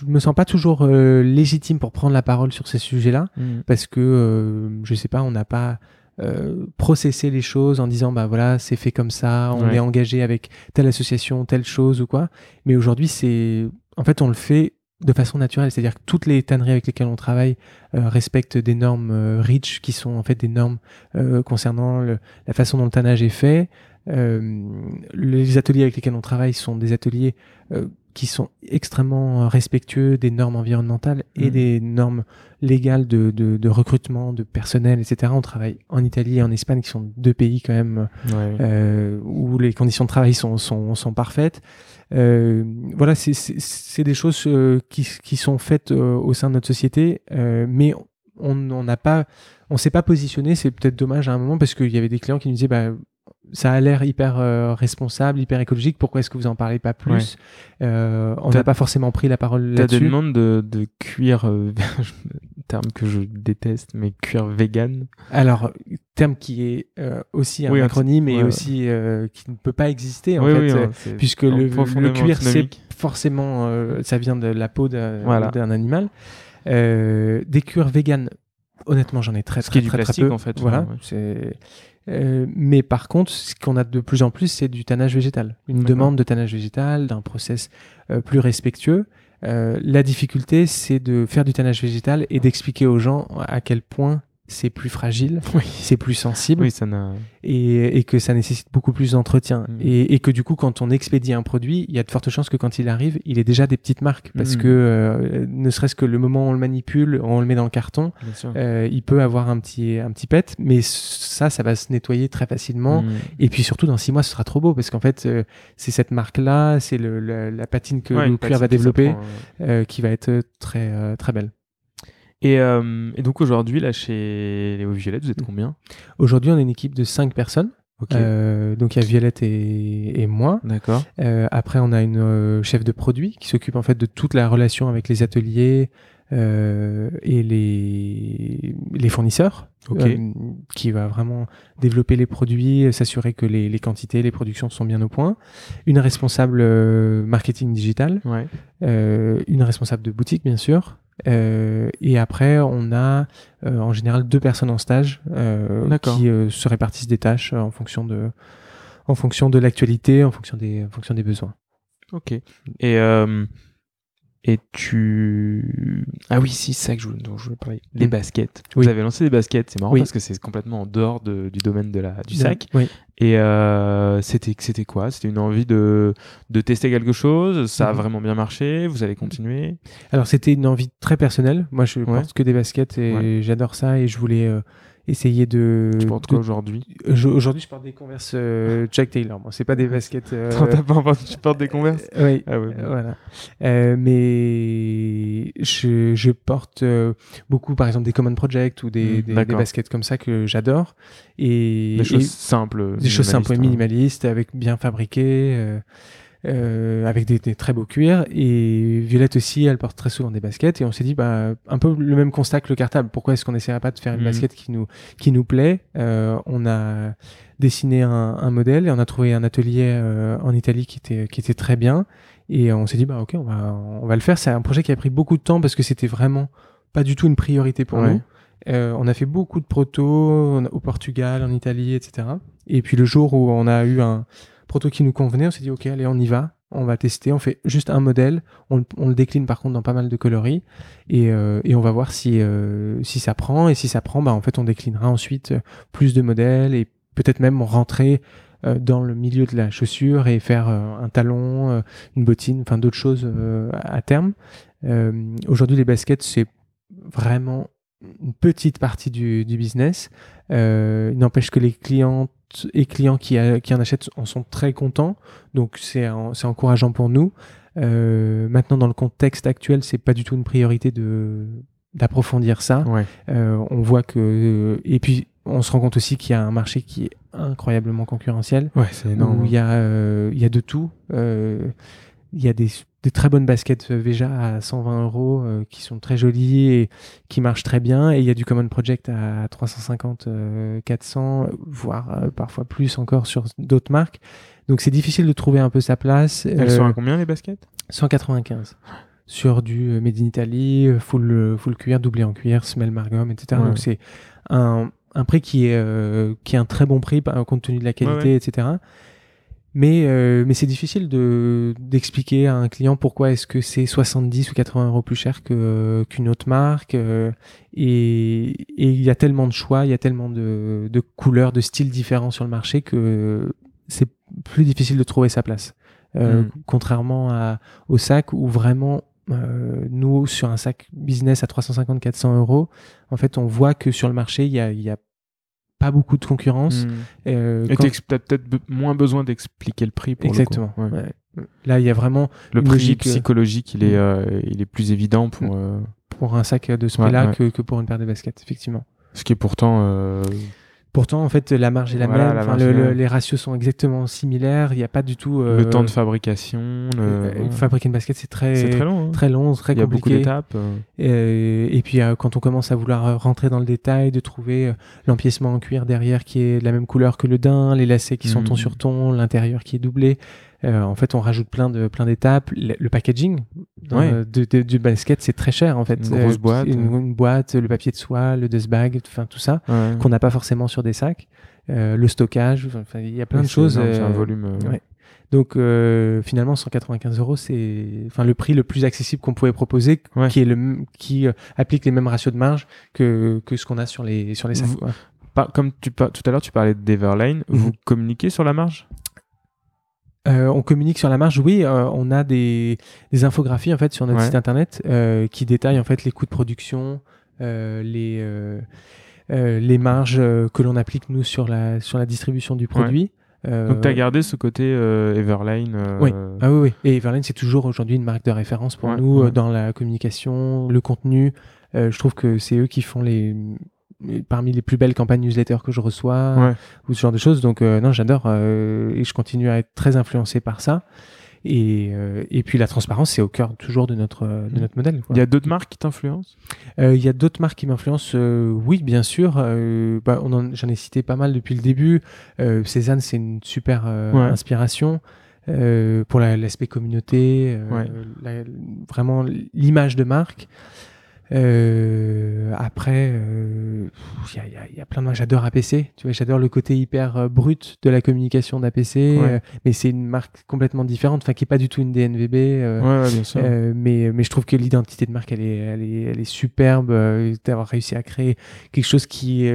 je me sens pas toujours euh, légitime pour prendre la parole sur ces sujets-là Mhm. parce que je sais pas, on n'a pas euh, processé les choses en disant bah voilà c'est fait comme ça, on Ouais. est engagé avec telle association, telle chose ou quoi. Mais aujourd'hui c'est en fait on le fait de façon naturelle, c'est-à-dire que toutes les tanneries avec lesquelles on travaille euh, respectent des normes euh, REACH qui sont en fait des normes euh, concernant le- la façon dont le tannage est fait. Les ateliers avec lesquels on travaille sont des ateliers qui sont extrêmement respectueux des normes environnementales et Mhm. des normes légales de, de, de recrutement, de personnel, etc. On travaille en Italie et en Espagne, qui sont deux pays quand même Ouais. euh, où les conditions de travail sont, sont, sont parfaites. Euh, voilà, c'est- des choses euh, qui, qui sont faites euh, au sein de notre société, euh, mais on on n'a pas, on s'est pas positionné. C'est peut-être dommage à un moment parce qu'il y avait des clients qui nous disaient, bah, ça a l'air hyper euh, responsable, hyper écologique. Pourquoi est-ce que vous en parlez pas plus? Euh, On n'a pas forcément pris la parole T'as des là-dessus. demandes de, de cuir, euh, [LAUGHS] terme que je déteste, mais cuir vegan? Alors, terme qui est aussi un Oui, acronyme et ouais. aussi qui ne peut pas exister en oui, fait. oui, hein, puisque le, cuir, c'est forcément, ça vient de la peau d'un Voilà. animal. Des cuirs vegan, honnêtement, j'en ai très, Ce très, qui est du très plastique, peu. en fait, Voilà. c'est- euh, mais par contre, ce qu'on a de plus en plus, c'est du tannage végétal. Une demande de tannage végétal, d'un process euh, plus respectueux. Euh, la difficulté, c'est de faire du tannage végétal et d'expliquer aux gens à quel point c'est plus fragile, [LAUGHS] c'est plus sensible Oui, ça n'a. et, et que ça nécessite beaucoup plus d'entretien. Mhm. Et, et que du coup, quand on expédie un produit, il y a de fortes chances que quand il arrive, il ait déjà des petites marques. Parce Mhm. que euh, ne serait-ce que le moment où on le manipule, on le met dans le carton, euh, il peut avoir un petit, un petit pet. Mais ça, ça va se nettoyer très facilement. Mm. Et puis surtout, dans six mois, ce sera trop beau. Parce qu'en fait, euh, c'est cette marque-là, c'est la, la patine que Ouais, le cuir va développer ouais. qui va être très, très belle. Et, euh, et donc aujourd'hui, là, chez Léo Violette, vous êtes combien Aujourd'hui, on est une équipe de cinq personnes. Ok. Euh, donc il y a Violette et, et moi. D'accord. Euh, après, on a une euh, chef de produit qui s'occupe en fait de toute la relation avec les ateliers et les, les fournisseurs, Ok. euh, qui va vraiment développer les produits, s'assurer que les, les quantités, les productions sont bien au point. Une responsable marketing digital, Ouais. une responsable de boutique bien sûr. Euh, et après, on a euh, en général deux personnes en stage euh, qui se répartissent des tâches en fonction de, en fonction de l'actualité, en fonction des, en fonction des besoins. Ok. Et, et tu. Ah oui, si, c'est ça que je, dont je voulais parler. Les Mm. baskets. Oui. Vous avez lancé des baskets, c'est marrant Oui. parce que c'est complètement en dehors de- du domaine de la, du sac. Oui. Et euh, c'était c'était quoi? C'était une envie de, de tester quelque chose? Ça a Mhm. vraiment bien marché? Vous avez continué? Alors c'était une envie très personnelle. Moi, je Ouais. porte que des baskets et Ouais. j'adore ça et je voulais euh, essayer de. Tu portes quoi aujourd'hui Aujourd'hui, je porte des Converse euh, Chuck Taylor. Moi, c'est pas des baskets. euh, t'as pas Tu portes des converses euh, oui. Ah ouais, bon. Euh, Voilà. Euh, mais je, je porte euh, beaucoup, par exemple, des Common Project ou des, Mm, des- baskets comme ça que j'adore. Et, Des choses et- simples. des choses simples et minimalistes, minimalistes, avec bien fabriquées, euh, avec des, des très beaux cuirs. Et Violette aussi, elle porte très souvent des baskets. Et on s'est dit, bah, un peu le même constat que le cartable. Pourquoi est-ce qu'on n'essaierait pas de faire une Mhm. basket qui nous, qui nous plaît? Euh, On a dessiné un, un modèle et on a trouvé un atelier euh, en Italie qui était, qui était très bien. Et on s'est dit, bah, ok, on va, on va le faire. C'est un projet qui a pris beaucoup de temps parce que c'était vraiment pas du tout une priorité pour Ouais. nous. Euh, on a fait beaucoup de protos au Portugal, en Italie, etc. Et puis le jour où on a eu un proto qui nous convenait, on s'est dit ok, allez, on y va, on va tester, on fait juste un modèle, on, le- décline par contre dans pas mal de coloris et, euh, on va voir si euh, si ça prend et si ça prend, bah en fait on déclinera ensuite euh, plus de modèles et peut-être même rentrer dans le milieu de la chaussure et faire un talon, une bottine, enfin d'autres choses à terme. Aujourd'hui, les baskets, c'est vraiment une petite partie du business. Euh, il n'empêche que les clientes et clients qui, a- qui en achètent en sont très contents. Donc, c'est en- c'est encourageant pour nous. Euh, maintenant, dans le contexte actuel, c'est pas du tout une priorité de d'approfondir ça. Ouais. Euh, on voit que et puis on se rend compte aussi qu'il y a un marché qui est incroyablement concurrentiel Ouais, c'est énorme. où il y a euh, il y a de tout. Euh, il y a des, des très bonnes baskets Veja à 120 euros euh, qui sont très jolies et qui marchent très bien. Et il y a du Common Project à 350, euh, 400, voire euh, parfois plus encore sur d'autres marques. Donc c'est difficile de trouver un peu sa place. Elles Euh, sont à combien les baskets? 195 sur du euh, Made in Italy, euh, full, euh, full cuir, doublé en cuir, semelle margum, etc. Ouais. Donc c'est un, un prix qui est, euh, qui est un très bon prix compte tenu de la qualité, Ouais, ouais. etc. Mais, euh, mais c'est difficile de, d'expliquer à un client pourquoi est-ce que c'est 70 ou 80 euros plus cher que, qu'une autre marque. euh, et, et il y a tellement de choix, il y a tellement de, de couleurs, de styles différents sur le marché que c'est plus difficile de trouver sa place. Euh, Mm. Contrairement à, au sac où vraiment, euh, nous, sur un sac business à 350-400 euros, en fait, on voit que sur le marché, il y a, il y a pas beaucoup de concurrence. Hmm. Euh, Et quand- t'as peut-être moins besoin d'expliquer le prix pour le coup. Exactement. Ouais. ouais. Là, il y a vraiment, Le prix logique, euh, psychologique, il est, Mm. euh, il est plus évident pour. Mm. euh, pour un sac de ce prix-là ouais. que, que pour une paire de baskets, effectivement. ce qui est pourtant. Pourtant, en fait, la marge est la Voilà, même. la Enfin, le- le- les ratios sont exactement similaires. Il n'y a pas du tout. euh, Le temps de fabrication. le- euh. Fabriquer une basket, c'est très, C'est très long. hein. très long, très Il y a beaucoup compliqué. d'étapes. euh. Et puis quand on commence à vouloir rentrer dans le détail, de trouver l'empiècement en cuir derrière qui est de la même couleur que le daim, les lacets qui sont Mhm. ton sur ton, l'intérieur qui est doublé, Euh, en fait, on rajoute plein de plein d'étapes. Le, le packaging Ouais. euh, de, de- du basket, c'est très cher en fait. Une grosse boîte. une, une boîte, le papier de soie, le dust bag, enfin tout ça Ouais. qu'on n'a pas forcément sur des sacs. Euh, le stockage, il y a plein de choses. C'est un euh, volume. euh, ouais. Donc euh, finalement 195 euros c'est enfin le prix le plus accessible qu'on pouvait proposer Ouais. qui est le qui euh, applique les mêmes ratios de marge que, que ce qu'on a sur les sur les sacs. Vous- quoi. Par- comme tu par- tout à l'heure, tu parlais d'Everline. Mhm. Vous communiquez sur la marge? Euh, on communique sur la marge, oui. euh, on a des, des infographies en fait sur notre Ouais. site internet euh, qui détaillent en fait les coûts de production, les les marges que l'on applique nous sur la sur la distribution du produit. Donc, tu as gardé ce côté Everline. Oui. Ah oui, oui. Et Everline, c'est toujours aujourd'hui une marque de référence pour Ouais, nous dans la communication, le contenu. Je trouve que c'est eux qui font les parmi les plus belles campagnes newsletter que je reçois Ouais. ou ce genre de choses. Donc euh, non, j'adore euh, et je continue à être très influencé par ça. Et, euh, et puis la transparence, c'est au cœur toujours de notre de notre modèle. quoi. Il y a d'autres marques qui t'influencent? Il y a d'autres marques qui m'influencent, oui, bien sûr. Bah, J'en ai cité pas mal depuis le début. Cézanne, c'est une super Ouais. inspiration pour la- l'aspect communauté, Ouais. la- vraiment l'image de marque. Euh, après, euh, il y, a- il y a- il y a plein de. J'adore APC. Tu vois, j'adore le côté hyper euh, brut de la communication d'APC, Ouais. euh, mais c'est une marque complètement différente, enfin qui est pas du tout une DNVB. euh, Ouais, ouais, bien sûr. euh, mais, mais je trouve que l'identité de marque, elle est, elle est, elle est superbe euh, d'avoir réussi à créer quelque chose qui.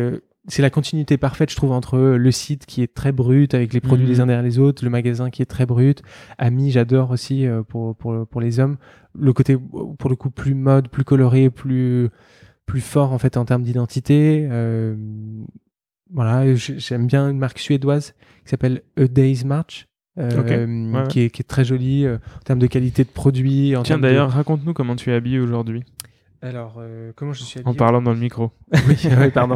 Euh, c'est la continuité parfaite, je trouve, entre le site qui est très brut, avec les produits Mhm. les uns derrière les autres, le magasin qui est très brut. Ami, j'adore aussi euh, pour, pour, pour les hommes. Le côté, pour le coup, plus mode, plus coloré, plus, plus fort, en fait, en termes d'identité. Euh, voilà, j'aime bien une marque suédoise qui s'appelle A Day's March. euh. Ouais. Qui, est, qui est très jolie euh, en termes de qualité de produit. En Tiens, de- d'ailleurs, raconte-nous comment tu es habillé aujourd'hui, Alors, euh, comment je suis en habillé parlant dans le micro. [LAUGHS] Oui, [LAUGHS] ouais, pardon.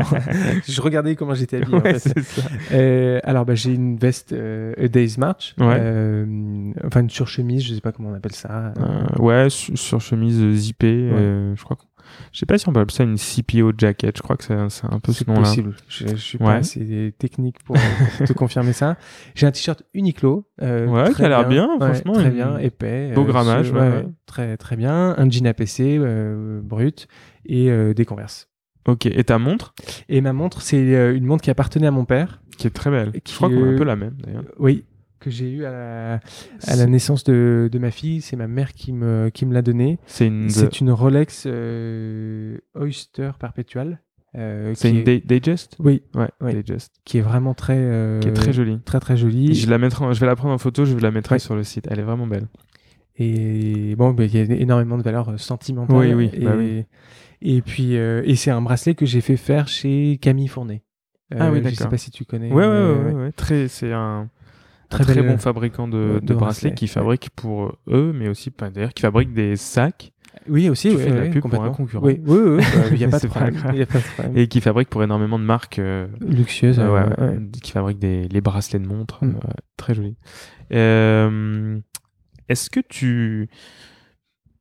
je regardais comment j'étais habillé. en Ouais, fait. ça. Euh, alors, bah, j'ai une veste euh, A Day's March. Ouais. Euh, enfin, une surchemise, je sais pas comment on appelle ça. Euh, ouais, sur, sur chemise euh, zippée. euh, je crois que... Je sais pas si on peut appeler ça une CPO jacket. Je crois que c'est c'est un peu ce C'est nom-là. possible. Je, je suis Ouais. pas assez technique pour, pour te confirmer ça. J'ai un t-shirt Uniqlo. euh, Ouais, qui a l'air bien, Ouais, franchement, Très bien, épais. beau euh, grammage, ouais. Très, très bien. Un jean APC euh, brut et euh, des converses. Ok, et ta montre, Et ma montre, c'est euh, une montre qui appartenait à mon père. qui est très belle. Qui Je crois qu'on a est- un peu la même, d'ailleurs. Oui, que j'ai eu à la, à la naissance de, de ma fille. C'est ma mère qui me, qui me l'a donnée. C'est une, C'est une Rolex euh, Oyster Perpetual. euh, c'est une est- Digest Oui, Ouais. Digest. qui est vraiment très, euh, Qui est très jolie. très très jolie. Je, la mettrai en- je vais la prendre en photo, je la mettrai Ouais. sur le site. Elle est vraiment belle. Et bon, bah, il y a énormément de valeur sentimentale. Oui, oui, Et, bah oui. et puis, et c'est un bracelet que j'ai fait faire chez Camille Fournet. Ah oui, Je sais d'accord. pas si tu connais. Ouais, ouais, ouais, ouais. Très, c'est un Très très, bon euh, fabricant de, de de bracelets bracelets, qui ouais. fabrique pour eux, mais aussi, pas d'ailleurs, qui fabrique des sacs Oui, aussi. Tu ouais, fais de la pub pour un concurrent. Oui, oui, oui, bah, il n'y a [LAUGHS] pas de problème. grave. Il y a pas de problème. et qui fabrique pour énormément de marques. euh, Luxueuse. euh, euh, ouais, qui fabrique des, les bracelets de montres. Mm. euh, très joli. Euh, Est-ce que tu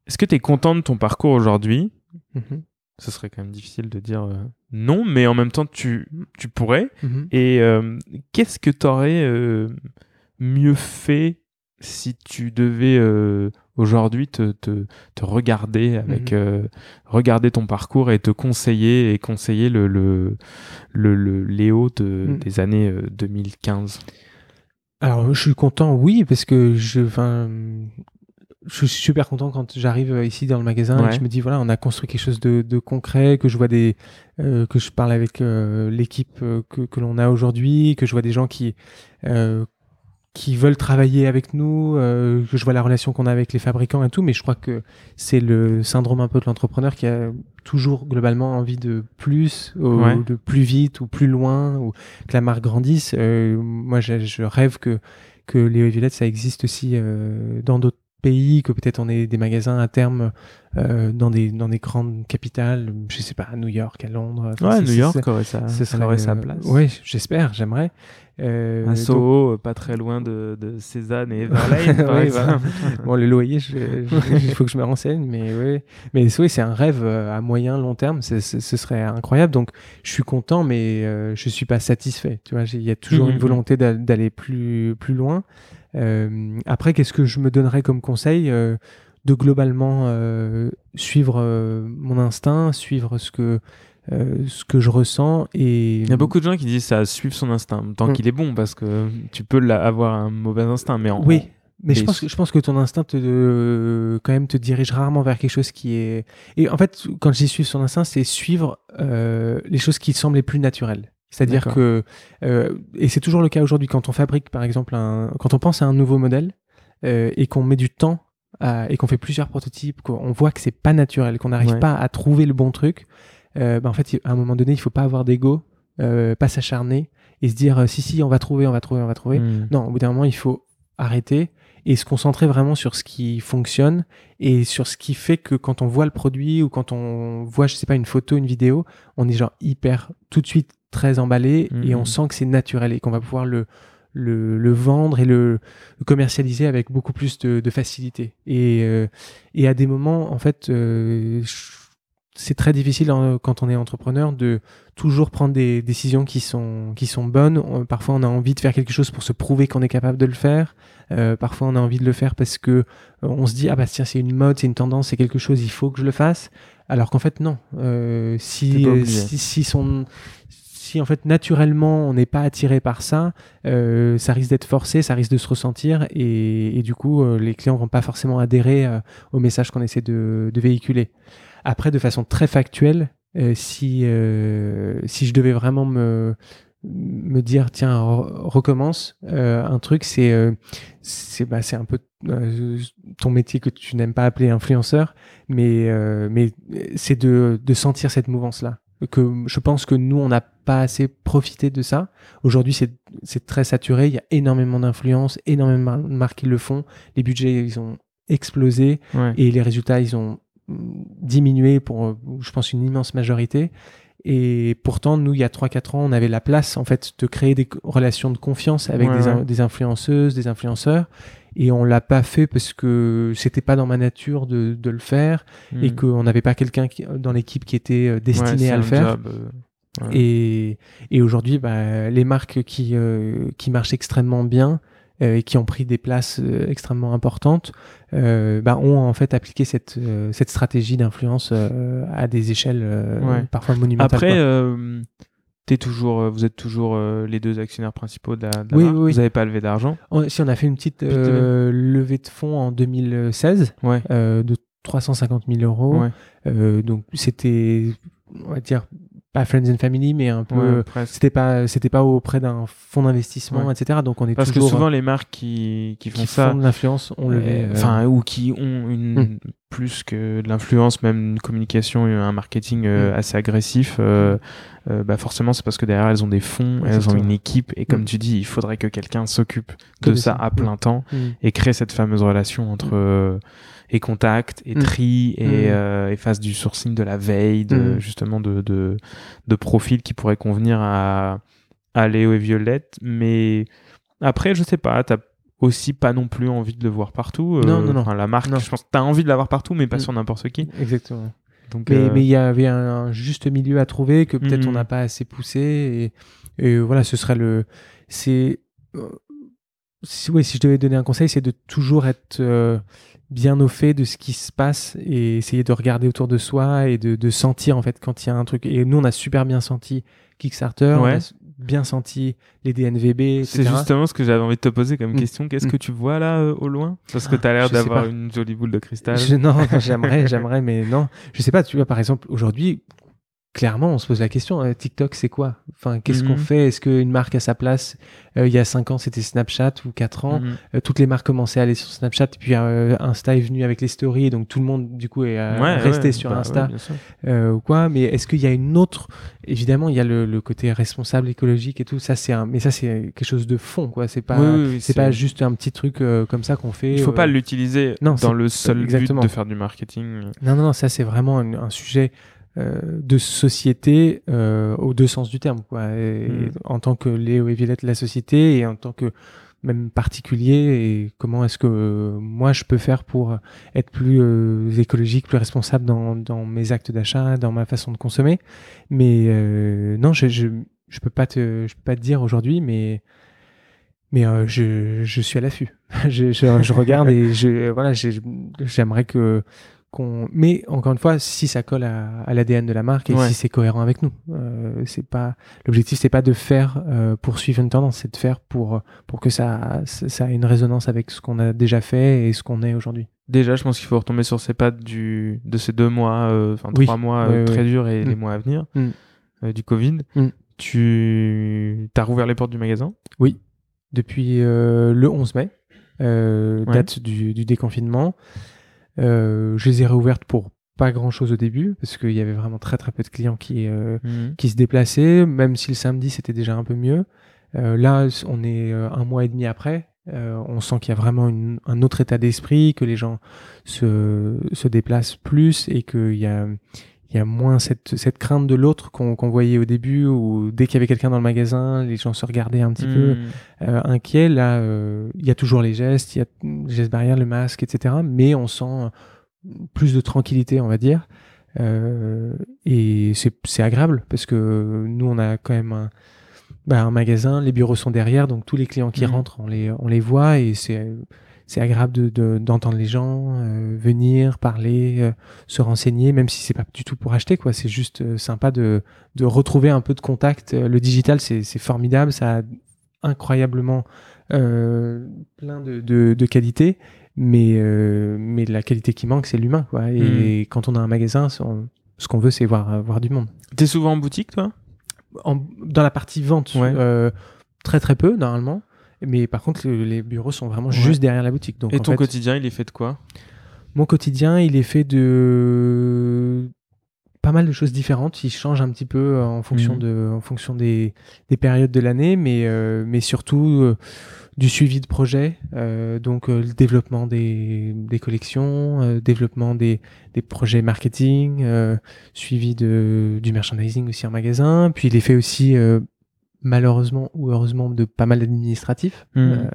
est-ce que tu es content de ton parcours aujourd'hui? Mhm, Ce serait quand même difficile de dire euh, non, mais en même temps, tu, tu pourrais. mhm. Et euh, qu'est-ce que tu aurais mieux fait si tu devais euh, aujourd'hui te, te, te regarder avec Mhm. euh, regarder ton parcours et te conseiller et conseiller le, le, le, le Léo de, Mhm. des années euh, 2015 Alors, je suis content, oui, parce que je, je suis super content quand j'arrive euh, ici dans le magasin et Ouais. je me dis voilà, on a construit quelque chose de, de concret, que je vois des, euh, que je parle avec euh, l'équipe euh, que, que l'on a aujourd'hui, que je vois des gens qui, euh, qui veulent travailler avec nous, euh, je vois la relation qu'on a avec les fabricants et tout, mais je crois que c'est le syndrome un peu de l'entrepreneur qui a toujours globalement envie de plus, ou Ouais. de plus vite ou plus loin, ou que la marque grandisse. Euh, moi, je, je rêve que que Léo et Violette, ça existe aussi euh, dans d'autres pays, que peut-être on ait des magasins à terme euh, dans des dans des grandes capitales, je sais pas, à New York, à Londres. Ouais, New York aurait sa, ça serait aurait sa place. Ouais, j'espère, j'aimerais. Euh, Un donc- Soho, euh, pas très loin de, de Cézanne et [LAUGHS] Verlaine, par Oui, exemple. [LAUGHS] Bon, le loyer, je- je- [LAUGHS] il faut que je me renseigne, mais oui. Mais oui, c'est un rêve euh, à moyen, long terme. ce serait incroyable. Donc, je suis content, mais euh, je suis pas satisfait. Tu vois, il y a toujours Mhm. une volonté d'a- d'aller plus, plus loin. Euh, après, qu'est-ce que je me donnerais comme conseil Euh, De globalement suivre mon instinct, suivre ce que, euh, ce que je ressens. Et... Il y a beaucoup de gens qui disent ça, suivre son instinct, tant Mm. qu'il est bon, parce que tu peux la- avoir un mauvais instinct, mais en, Oui, mais je pense, que, je pense que ton instinct te, euh, quand même te dirige rarement vers quelque chose qui est. Et en fait, quand je dis suivre son instinct, c'est suivre euh, les choses qui semblent les plus naturelles. C'est-à-dire que, et c'est toujours le cas aujourd'hui, quand on fabrique par exemple un. Quand on pense à un nouveau modèle et qu'on met du temps à- et qu'on fait plusieurs prototypes, qu'on voit que c'est pas naturel, qu'on n'arrive Ouais. pas à trouver le bon truc, euh, bah, en fait, à un moment donné, il faut pas avoir d'ego, euh, pas s'acharner et se dire euh, si, si, on va trouver, on va trouver, on va trouver. Mm. Non, au bout d'un moment, il faut arrêter et se concentrer vraiment sur ce qui fonctionne et sur ce qui fait que quand on voit le produit ou quand on voit, je sais pas, une photo, une vidéo, on est genre hyper tout de suite très emballé et on sent que c'est naturel et qu'on va pouvoir le, le, le vendre et le, le commercialiser avec beaucoup plus de, de facilité. Et, euh, et à des moments, en fait, euh, je- c'est très difficile hein, quand on est entrepreneur de toujours prendre des décisions qui sont, qui sont bonnes. On- parfois, on a envie de faire quelque chose pour se prouver qu'on est capable de le faire. Euh, parfois, on a envie de le faire parce que euh, on se dit ah bah tiens c'est une mode, c'est une tendance, c'est quelque chose, il faut que je le fasse. Alors qu'en fait non. Euh, si, si si son si en fait naturellement on n'est pas attiré par ça, euh, ça risque d'être forcé, ça risque de se ressentir et, et du coup euh, les clients vont pas forcément adhérer euh, au message qu'on essaie de, de véhiculer. Après, de façon très factuelle, euh, si, euh, si je devais vraiment me, me dire, tiens, re- recommence, euh, un truc, c'est c'est bah, un peu ton métier que tu n'aimes pas appeler influenceur, mais, mais c'est de, de sentir cette mouvance-là. Que je pense que nous, on n'a pas assez profité de ça. Aujourd'hui, c'est c'est très saturé. Il y a énormément d'influences, énormément de marques qui le font. Les budgets, ils ont explosé Ouais. et les résultats ils ont diminué pour je pense une immense majorité et pourtant nous il y a 3-4 ans on avait la place en fait de créer des relations de confiance avec Ouais, des, in- ouais. des influenceuses des influenceurs et on l'a pas fait parce que c'était pas dans ma nature de, de le faire et Mm. qu'on n'avait pas quelqu'un dans l'équipe qui était euh, Ouais, destiné à le faire job, euh, et, et aujourd'hui, bah, les marques qui, euh, qui marchent extrêmement bien et qui ont pris des places euh, extrêmement importantes euh, bah, ont en fait appliqué cette, euh, cette stratégie d'influence euh, à des échelles euh, Ouais. parfois monumentales. Après, euh, t'es toujours, euh, vous êtes toujours euh, les deux actionnaires principaux de la, de la Oui, marque. oui, oui. Vous n'avez pas levé d'argent. Si on a fait une petite euh, levée de fonds en 2016 Ouais. euh, de 350 000 euros, Ouais. Euh, donc c'était, on va dire, pas Friends and Family, mais un peu. Ouais, presque. C'était pas, c'était pas auprès d'un fonds d'investissement, Ouais. etc. Donc on est Parce que souvent les marques qui, qui font qui ça, font de l'influence, on le euh, enfin ou qui ont une Hmm. plus que de l'influence, même une communication, un marketing euh, Hmm. assez agressif. euh, euh, bah forcément, c'est parce que derrière elles ont des fonds, elles ont une équipe, et comme Hmm. tu dis, il faudrait que quelqu'un s'occupe de de ça à plein temps et crée cette fameuse relation entre euh, et contact et Mm. tri et, Mm. euh, et fasse du sourcing de la veille de Mm. justement de, de de profils qui pourraient convenir à à Léo et Violette mais après je sais pas t'as aussi pas non plus envie de le voir partout euh, Non, non, non. enfin, la marque Non. je pense t'as envie de l'avoir partout mais pas sur n'importe qui Exactement. donc Mais euh, il y avait un, un juste milieu à trouver que peut-être on n'a pas assez poussé et, et voilà, ce serait le. C'est. Si, ouais, si je devais donner un conseil, c'est de toujours être euh, bien au fait de ce qui se passe et essayer de regarder autour de soi et de, de sentir en fait quand il y a un truc. Et nous, on a super bien senti Kickstarter, on Ouais. a bien senti les DNVB, c'est justement ce que j'avais envie de te poser comme Mm. question qu'est-ce Mm. que tu vois là euh, au loin? Parce que t'as l'air je sais d'avoir une jolie boule de cristal Je- non, [LAUGHS] j'aimerais, j'aimerais, mais non. Je sais pas, tu vois, par exemple, aujourd'hui, clairement, on se pose la question, euh, TikTok, c'est quoi? Enfin, qu'est-ce Mhm. qu'on fait? Est-ce qu'une marque a sa place? Euh, Il y a 5 ans, c'était Snapchat ou 4 ans. Mhm. Euh, toutes les marques commençaient à aller sur Snapchat, et puis euh, Insta est venu avec les stories, et donc tout le monde, du coup, est Ouais, resté ouais, sur bah Insta ouais, ou quoi. Mais est-ce qu'il y a une autre? Évidemment, il y a le, le côté responsable écologique et tout. Ça, c'est un, mais ça, c'est quelque chose de fond, quoi. C'est pas, Oui, oui, oui, c'est pas juste un petit truc comme ça qu'on fait. Il faut pas l'utiliser dans le seul exactement. but de faire du marketing. Non, non, non, ça c'est vraiment un, un sujet de société aux deux sens du terme. Quoi. Mm. En tant que Léo et Violette, la société, et en tant que même particulier, et comment est-ce que moi je peux faire pour être plus écologique, plus responsable dans, dans mes actes d'achat, dans ma façon de consommer. Mais non, je, je, je peux pas te, je peux pas te dire aujourd'hui, mais mais euh, je, je, suis à l'affût. [LAUGHS] je, je, je, regarde et je, voilà, j'aimerais que qu'on. Mais encore une fois, si ça colle à, à l'ADN de la marque et si c'est cohérent avec nous, euh, c'est pas l'objectif, c'est pas de faire euh, pour suivre une tendance, c'est de faire pour pour que ça ça ait une résonance avec ce qu'on a déjà fait et ce qu'on est aujourd'hui. Déjà, je pense qu'il faut retomber sur ces pattes du de ces deux mois, euh, enfin trois mois très durs et les mm. mois à venir mm. du Covid. Mm. Tu as rouvert les portes du magasin? Oui depuis euh, le 11 mai, euh, date du, déconfinement. Euh, je les ai réouvertes pour pas grand chose au début parce qu'il y avait vraiment très très peu de clients qui, mhm. qui se déplaçaient, même si le samedi c'était déjà un peu mieux. là, on est un mois et demi après. on sent qu'il y a vraiment un autre état d'esprit, que les gens se, se déplacent plus et qu'il y a, il y a moins cette, cette crainte de l'autre qu'on voyait au début, où dès qu'il y avait quelqu'un dans le magasin, les gens se regardaient un petit peu hmm. euh, inquiets. Là, euh, il y a toujours les gestes, il y a les gestes barrières, le masque, etc. Mais on sent plus de tranquillité, on va dire. Euh, et c'est agréable parce que nous, on a quand même un, bah, un magasin, les bureaux sont derrière, donc tous les clients qui hmm. rentrent, on les, on les voit et c'est c'est agréable d'entendre de, les gens euh, venir, parler, euh, se renseigner, même si c'est pas du tout pour acheter, quoi. C'est juste euh, sympa de, de retrouver un peu de contact. Le digital, c'est formidable, ça a incroyablement plein de, de, de qualités, mais, mais la qualité qui manque, c'est l'humain, quoi. Et hmm. quand on a un magasin, ce qu'on veut, c'est voir, voir du monde. T'es souvent en boutique, toi? En, Dans la partie vente, très très peu, normalement. Mais par contre, les bureaux sont vraiment juste derrière la boutique. Donc, Et ton quotidien, il est fait de quoi? Mon quotidien, il est fait de pas mal de choses différentes. Il change un petit peu euh, en fonction, mhm. de, en fonction des, des périodes de l'année, mais, euh, mais surtout euh, du suivi de projet, donc le développement des, des collections, développement des, des projets marketing, suivi de, du merchandising aussi en magasin. Puis il est fait aussi malheureusement ou heureusement de pas mal d'administratifs. Hmm. Euh,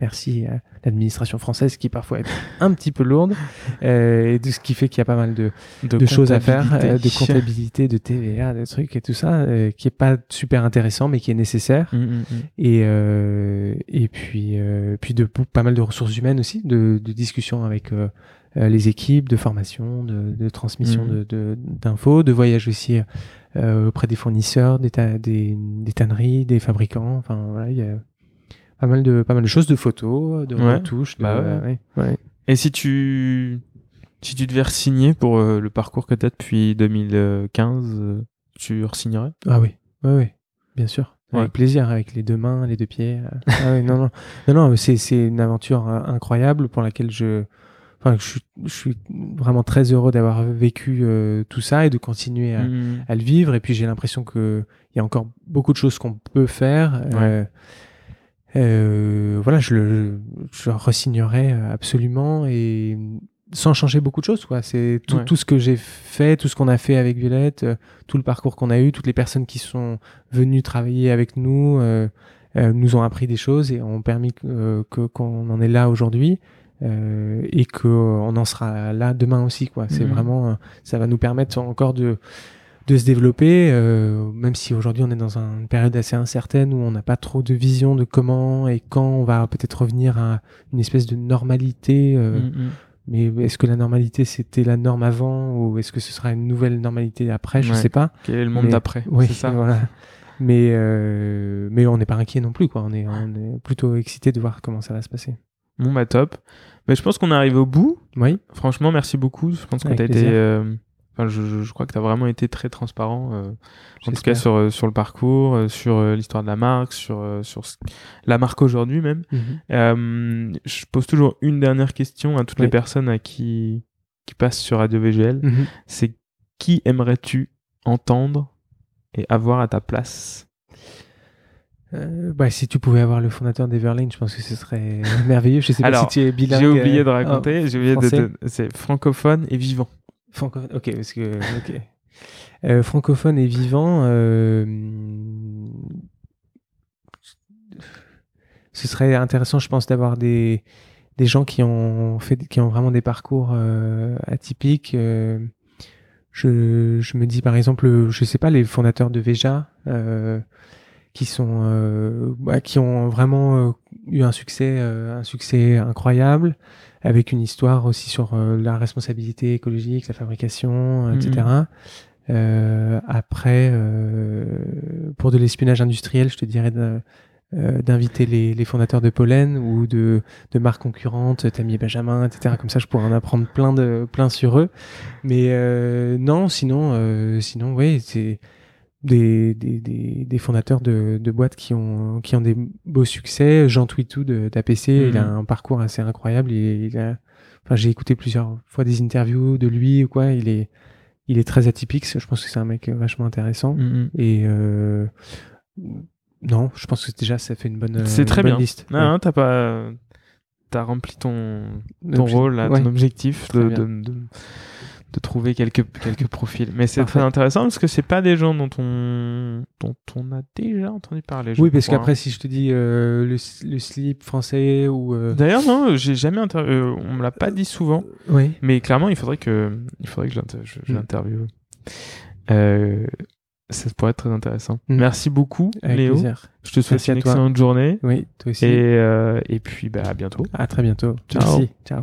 merci à l'administration française qui parfois est un petit peu lourde euh, et de ce qui fait qu'il y a pas mal de, de, choses à faire, euh, de comptabilité, de TVA, de trucs et tout ça qui est pas super intéressant mais qui est nécessaire. Hmm, hmm, et et puis puis de pas mal de ressources humaines aussi, de, de discussions avec les équipes, de formation, de, de transmission d'infos, de, de voyage aussi auprès des fournisseurs, des, des, des, tanneries, des fabricants. Enfin, voilà, il y a pas mal de, pas mal de choses, de photos, de retouches. Bah ouais. Et si tu, si tu devais signer pour euh, le parcours que tu as depuis 2015, euh, tu re-signerais? Ah oui, oui, oui, bien sûr. Avec plaisir, avec les deux mains, les deux pieds. ah oui, non, non, non, non c'est une aventure incroyable pour laquelle je, je, suis, vraiment très heureux d'avoir vécu euh, tout ça et de continuer mmh. à, le vivre. Et puis j'ai l'impression qu'il y a encore beaucoup de choses qu'on peut faire. Euh, euh, voilà, je le je resignerai absolument et sans changer beaucoup de choses. Quoi. C'est tout, tout, ce que j'ai fait, tout ce qu'on a fait avec Violette, tout le parcours qu'on a eu, toutes les personnes qui sont venues travailler avec nous. nous ont appris des choses et ont permis que qu'on en est là aujourd'hui. Euh, et qu'on en sera là demain aussi quoi. C'est mhm. vraiment euh, ça va nous permettre encore de de se développer euh, même si aujourd'hui on est dans une période assez incertaine où on n'a pas trop de vision de comment et quand on va peut-être revenir à une espèce de normalité mhm. mais est-ce que la normalité c'était la norme avant ou est-ce que ce sera une nouvelle normalité après? Je sais pas. Quel est le monde d'après? oui ça. [LAUGHS] voilà. Mais mais on n'est pas inquiet non plus quoi. On est on est plutôt excité de voir comment ça va se passer Bon, bah top. Mais je pense qu'on est arrivé au bout. Oui. Franchement, merci beaucoup. Je pense que tu été. Euh, enfin, je, je, crois que tu as vraiment été très transparent, euh, en tout cas sur, euh, sur le parcours, sur l'histoire de la marque, sur, sur la marque aujourd'hui même. Mhm. je pose toujours une dernière question à toutes les personnes à qui, qui passent sur Radio VGL. Mhm. C'est qui aimerais-tu entendre et avoir à ta place? Euh, bah, si tu pouvais avoir le fondateur d'Everlane, je pense que ce serait [LAUGHS] merveilleux. Je sais pas si tu es bilingue. J'ai oublié de euh, raconter. j'ai oublié de. C'est francophone et vivant. Francophone. Ok, parce que. Ok. Euh, francophone et vivant, euh, ce serait intéressant, je pense, d'avoir des, des gens qui ont fait, qui ont vraiment des parcours euh, atypiques. Euh, je, je, me dis par exemple, je sais pas, les fondateurs de Veja, euh, qui sont, euh, bah, qui ont vraiment euh, eu un succès, un succès incroyable, avec une histoire aussi sur la responsabilité écologique, la fabrication, etc. Mmh. après, pour de l'espionnage industriel, je te dirais euh, d'inviter les, les, fondateurs de Pollen ou de, de marques concurrentes, Tammy Benjamin, etc. Comme ça, je pourrais en apprendre plein, de, plein sur eux. Mais euh, non, sinon, euh, sinon, oui, c'est des, des, des, des, fondateurs de, de boîtes qui ont, qui ont des beaux succès. Jean Twitou d'APC, il a mhm. un parcours assez incroyable. Il, il a, enfin, j'ai écouté plusieurs fois des interviews de lui ou quoi. Il est, il est très atypique. Je pense que c'est un mec vachement intéressant. Mhm. Et euh, non, je pense que déjà ça fait une bonne, c'est très bonne bien. liste. Non, non t'as pas, t'as rempli ton, ton rôle, là, ton objectif de, de, trouver quelques quelques profils. Mais c'est très intéressant parce que c'est pas des gens dont on dont on a déjà entendu parler. oui, parce qu'après si je te dis euh, le, le, slip français ou. Euh... D'ailleurs non, j'ai jamais inter... euh, on me l'a pas dit souvent. Oui. Mais clairement il faudrait que il faudrait que je l'interviewe. Mm. Euh, ça pourrait être très intéressant. Mm. Merci beaucoup, Avec Léo. Plaisir. Je te souhaite une excellente journée. Oui, toi aussi. Et, et puis, bah, à bientôt. À très bientôt. Ciao. Merci. Ciao.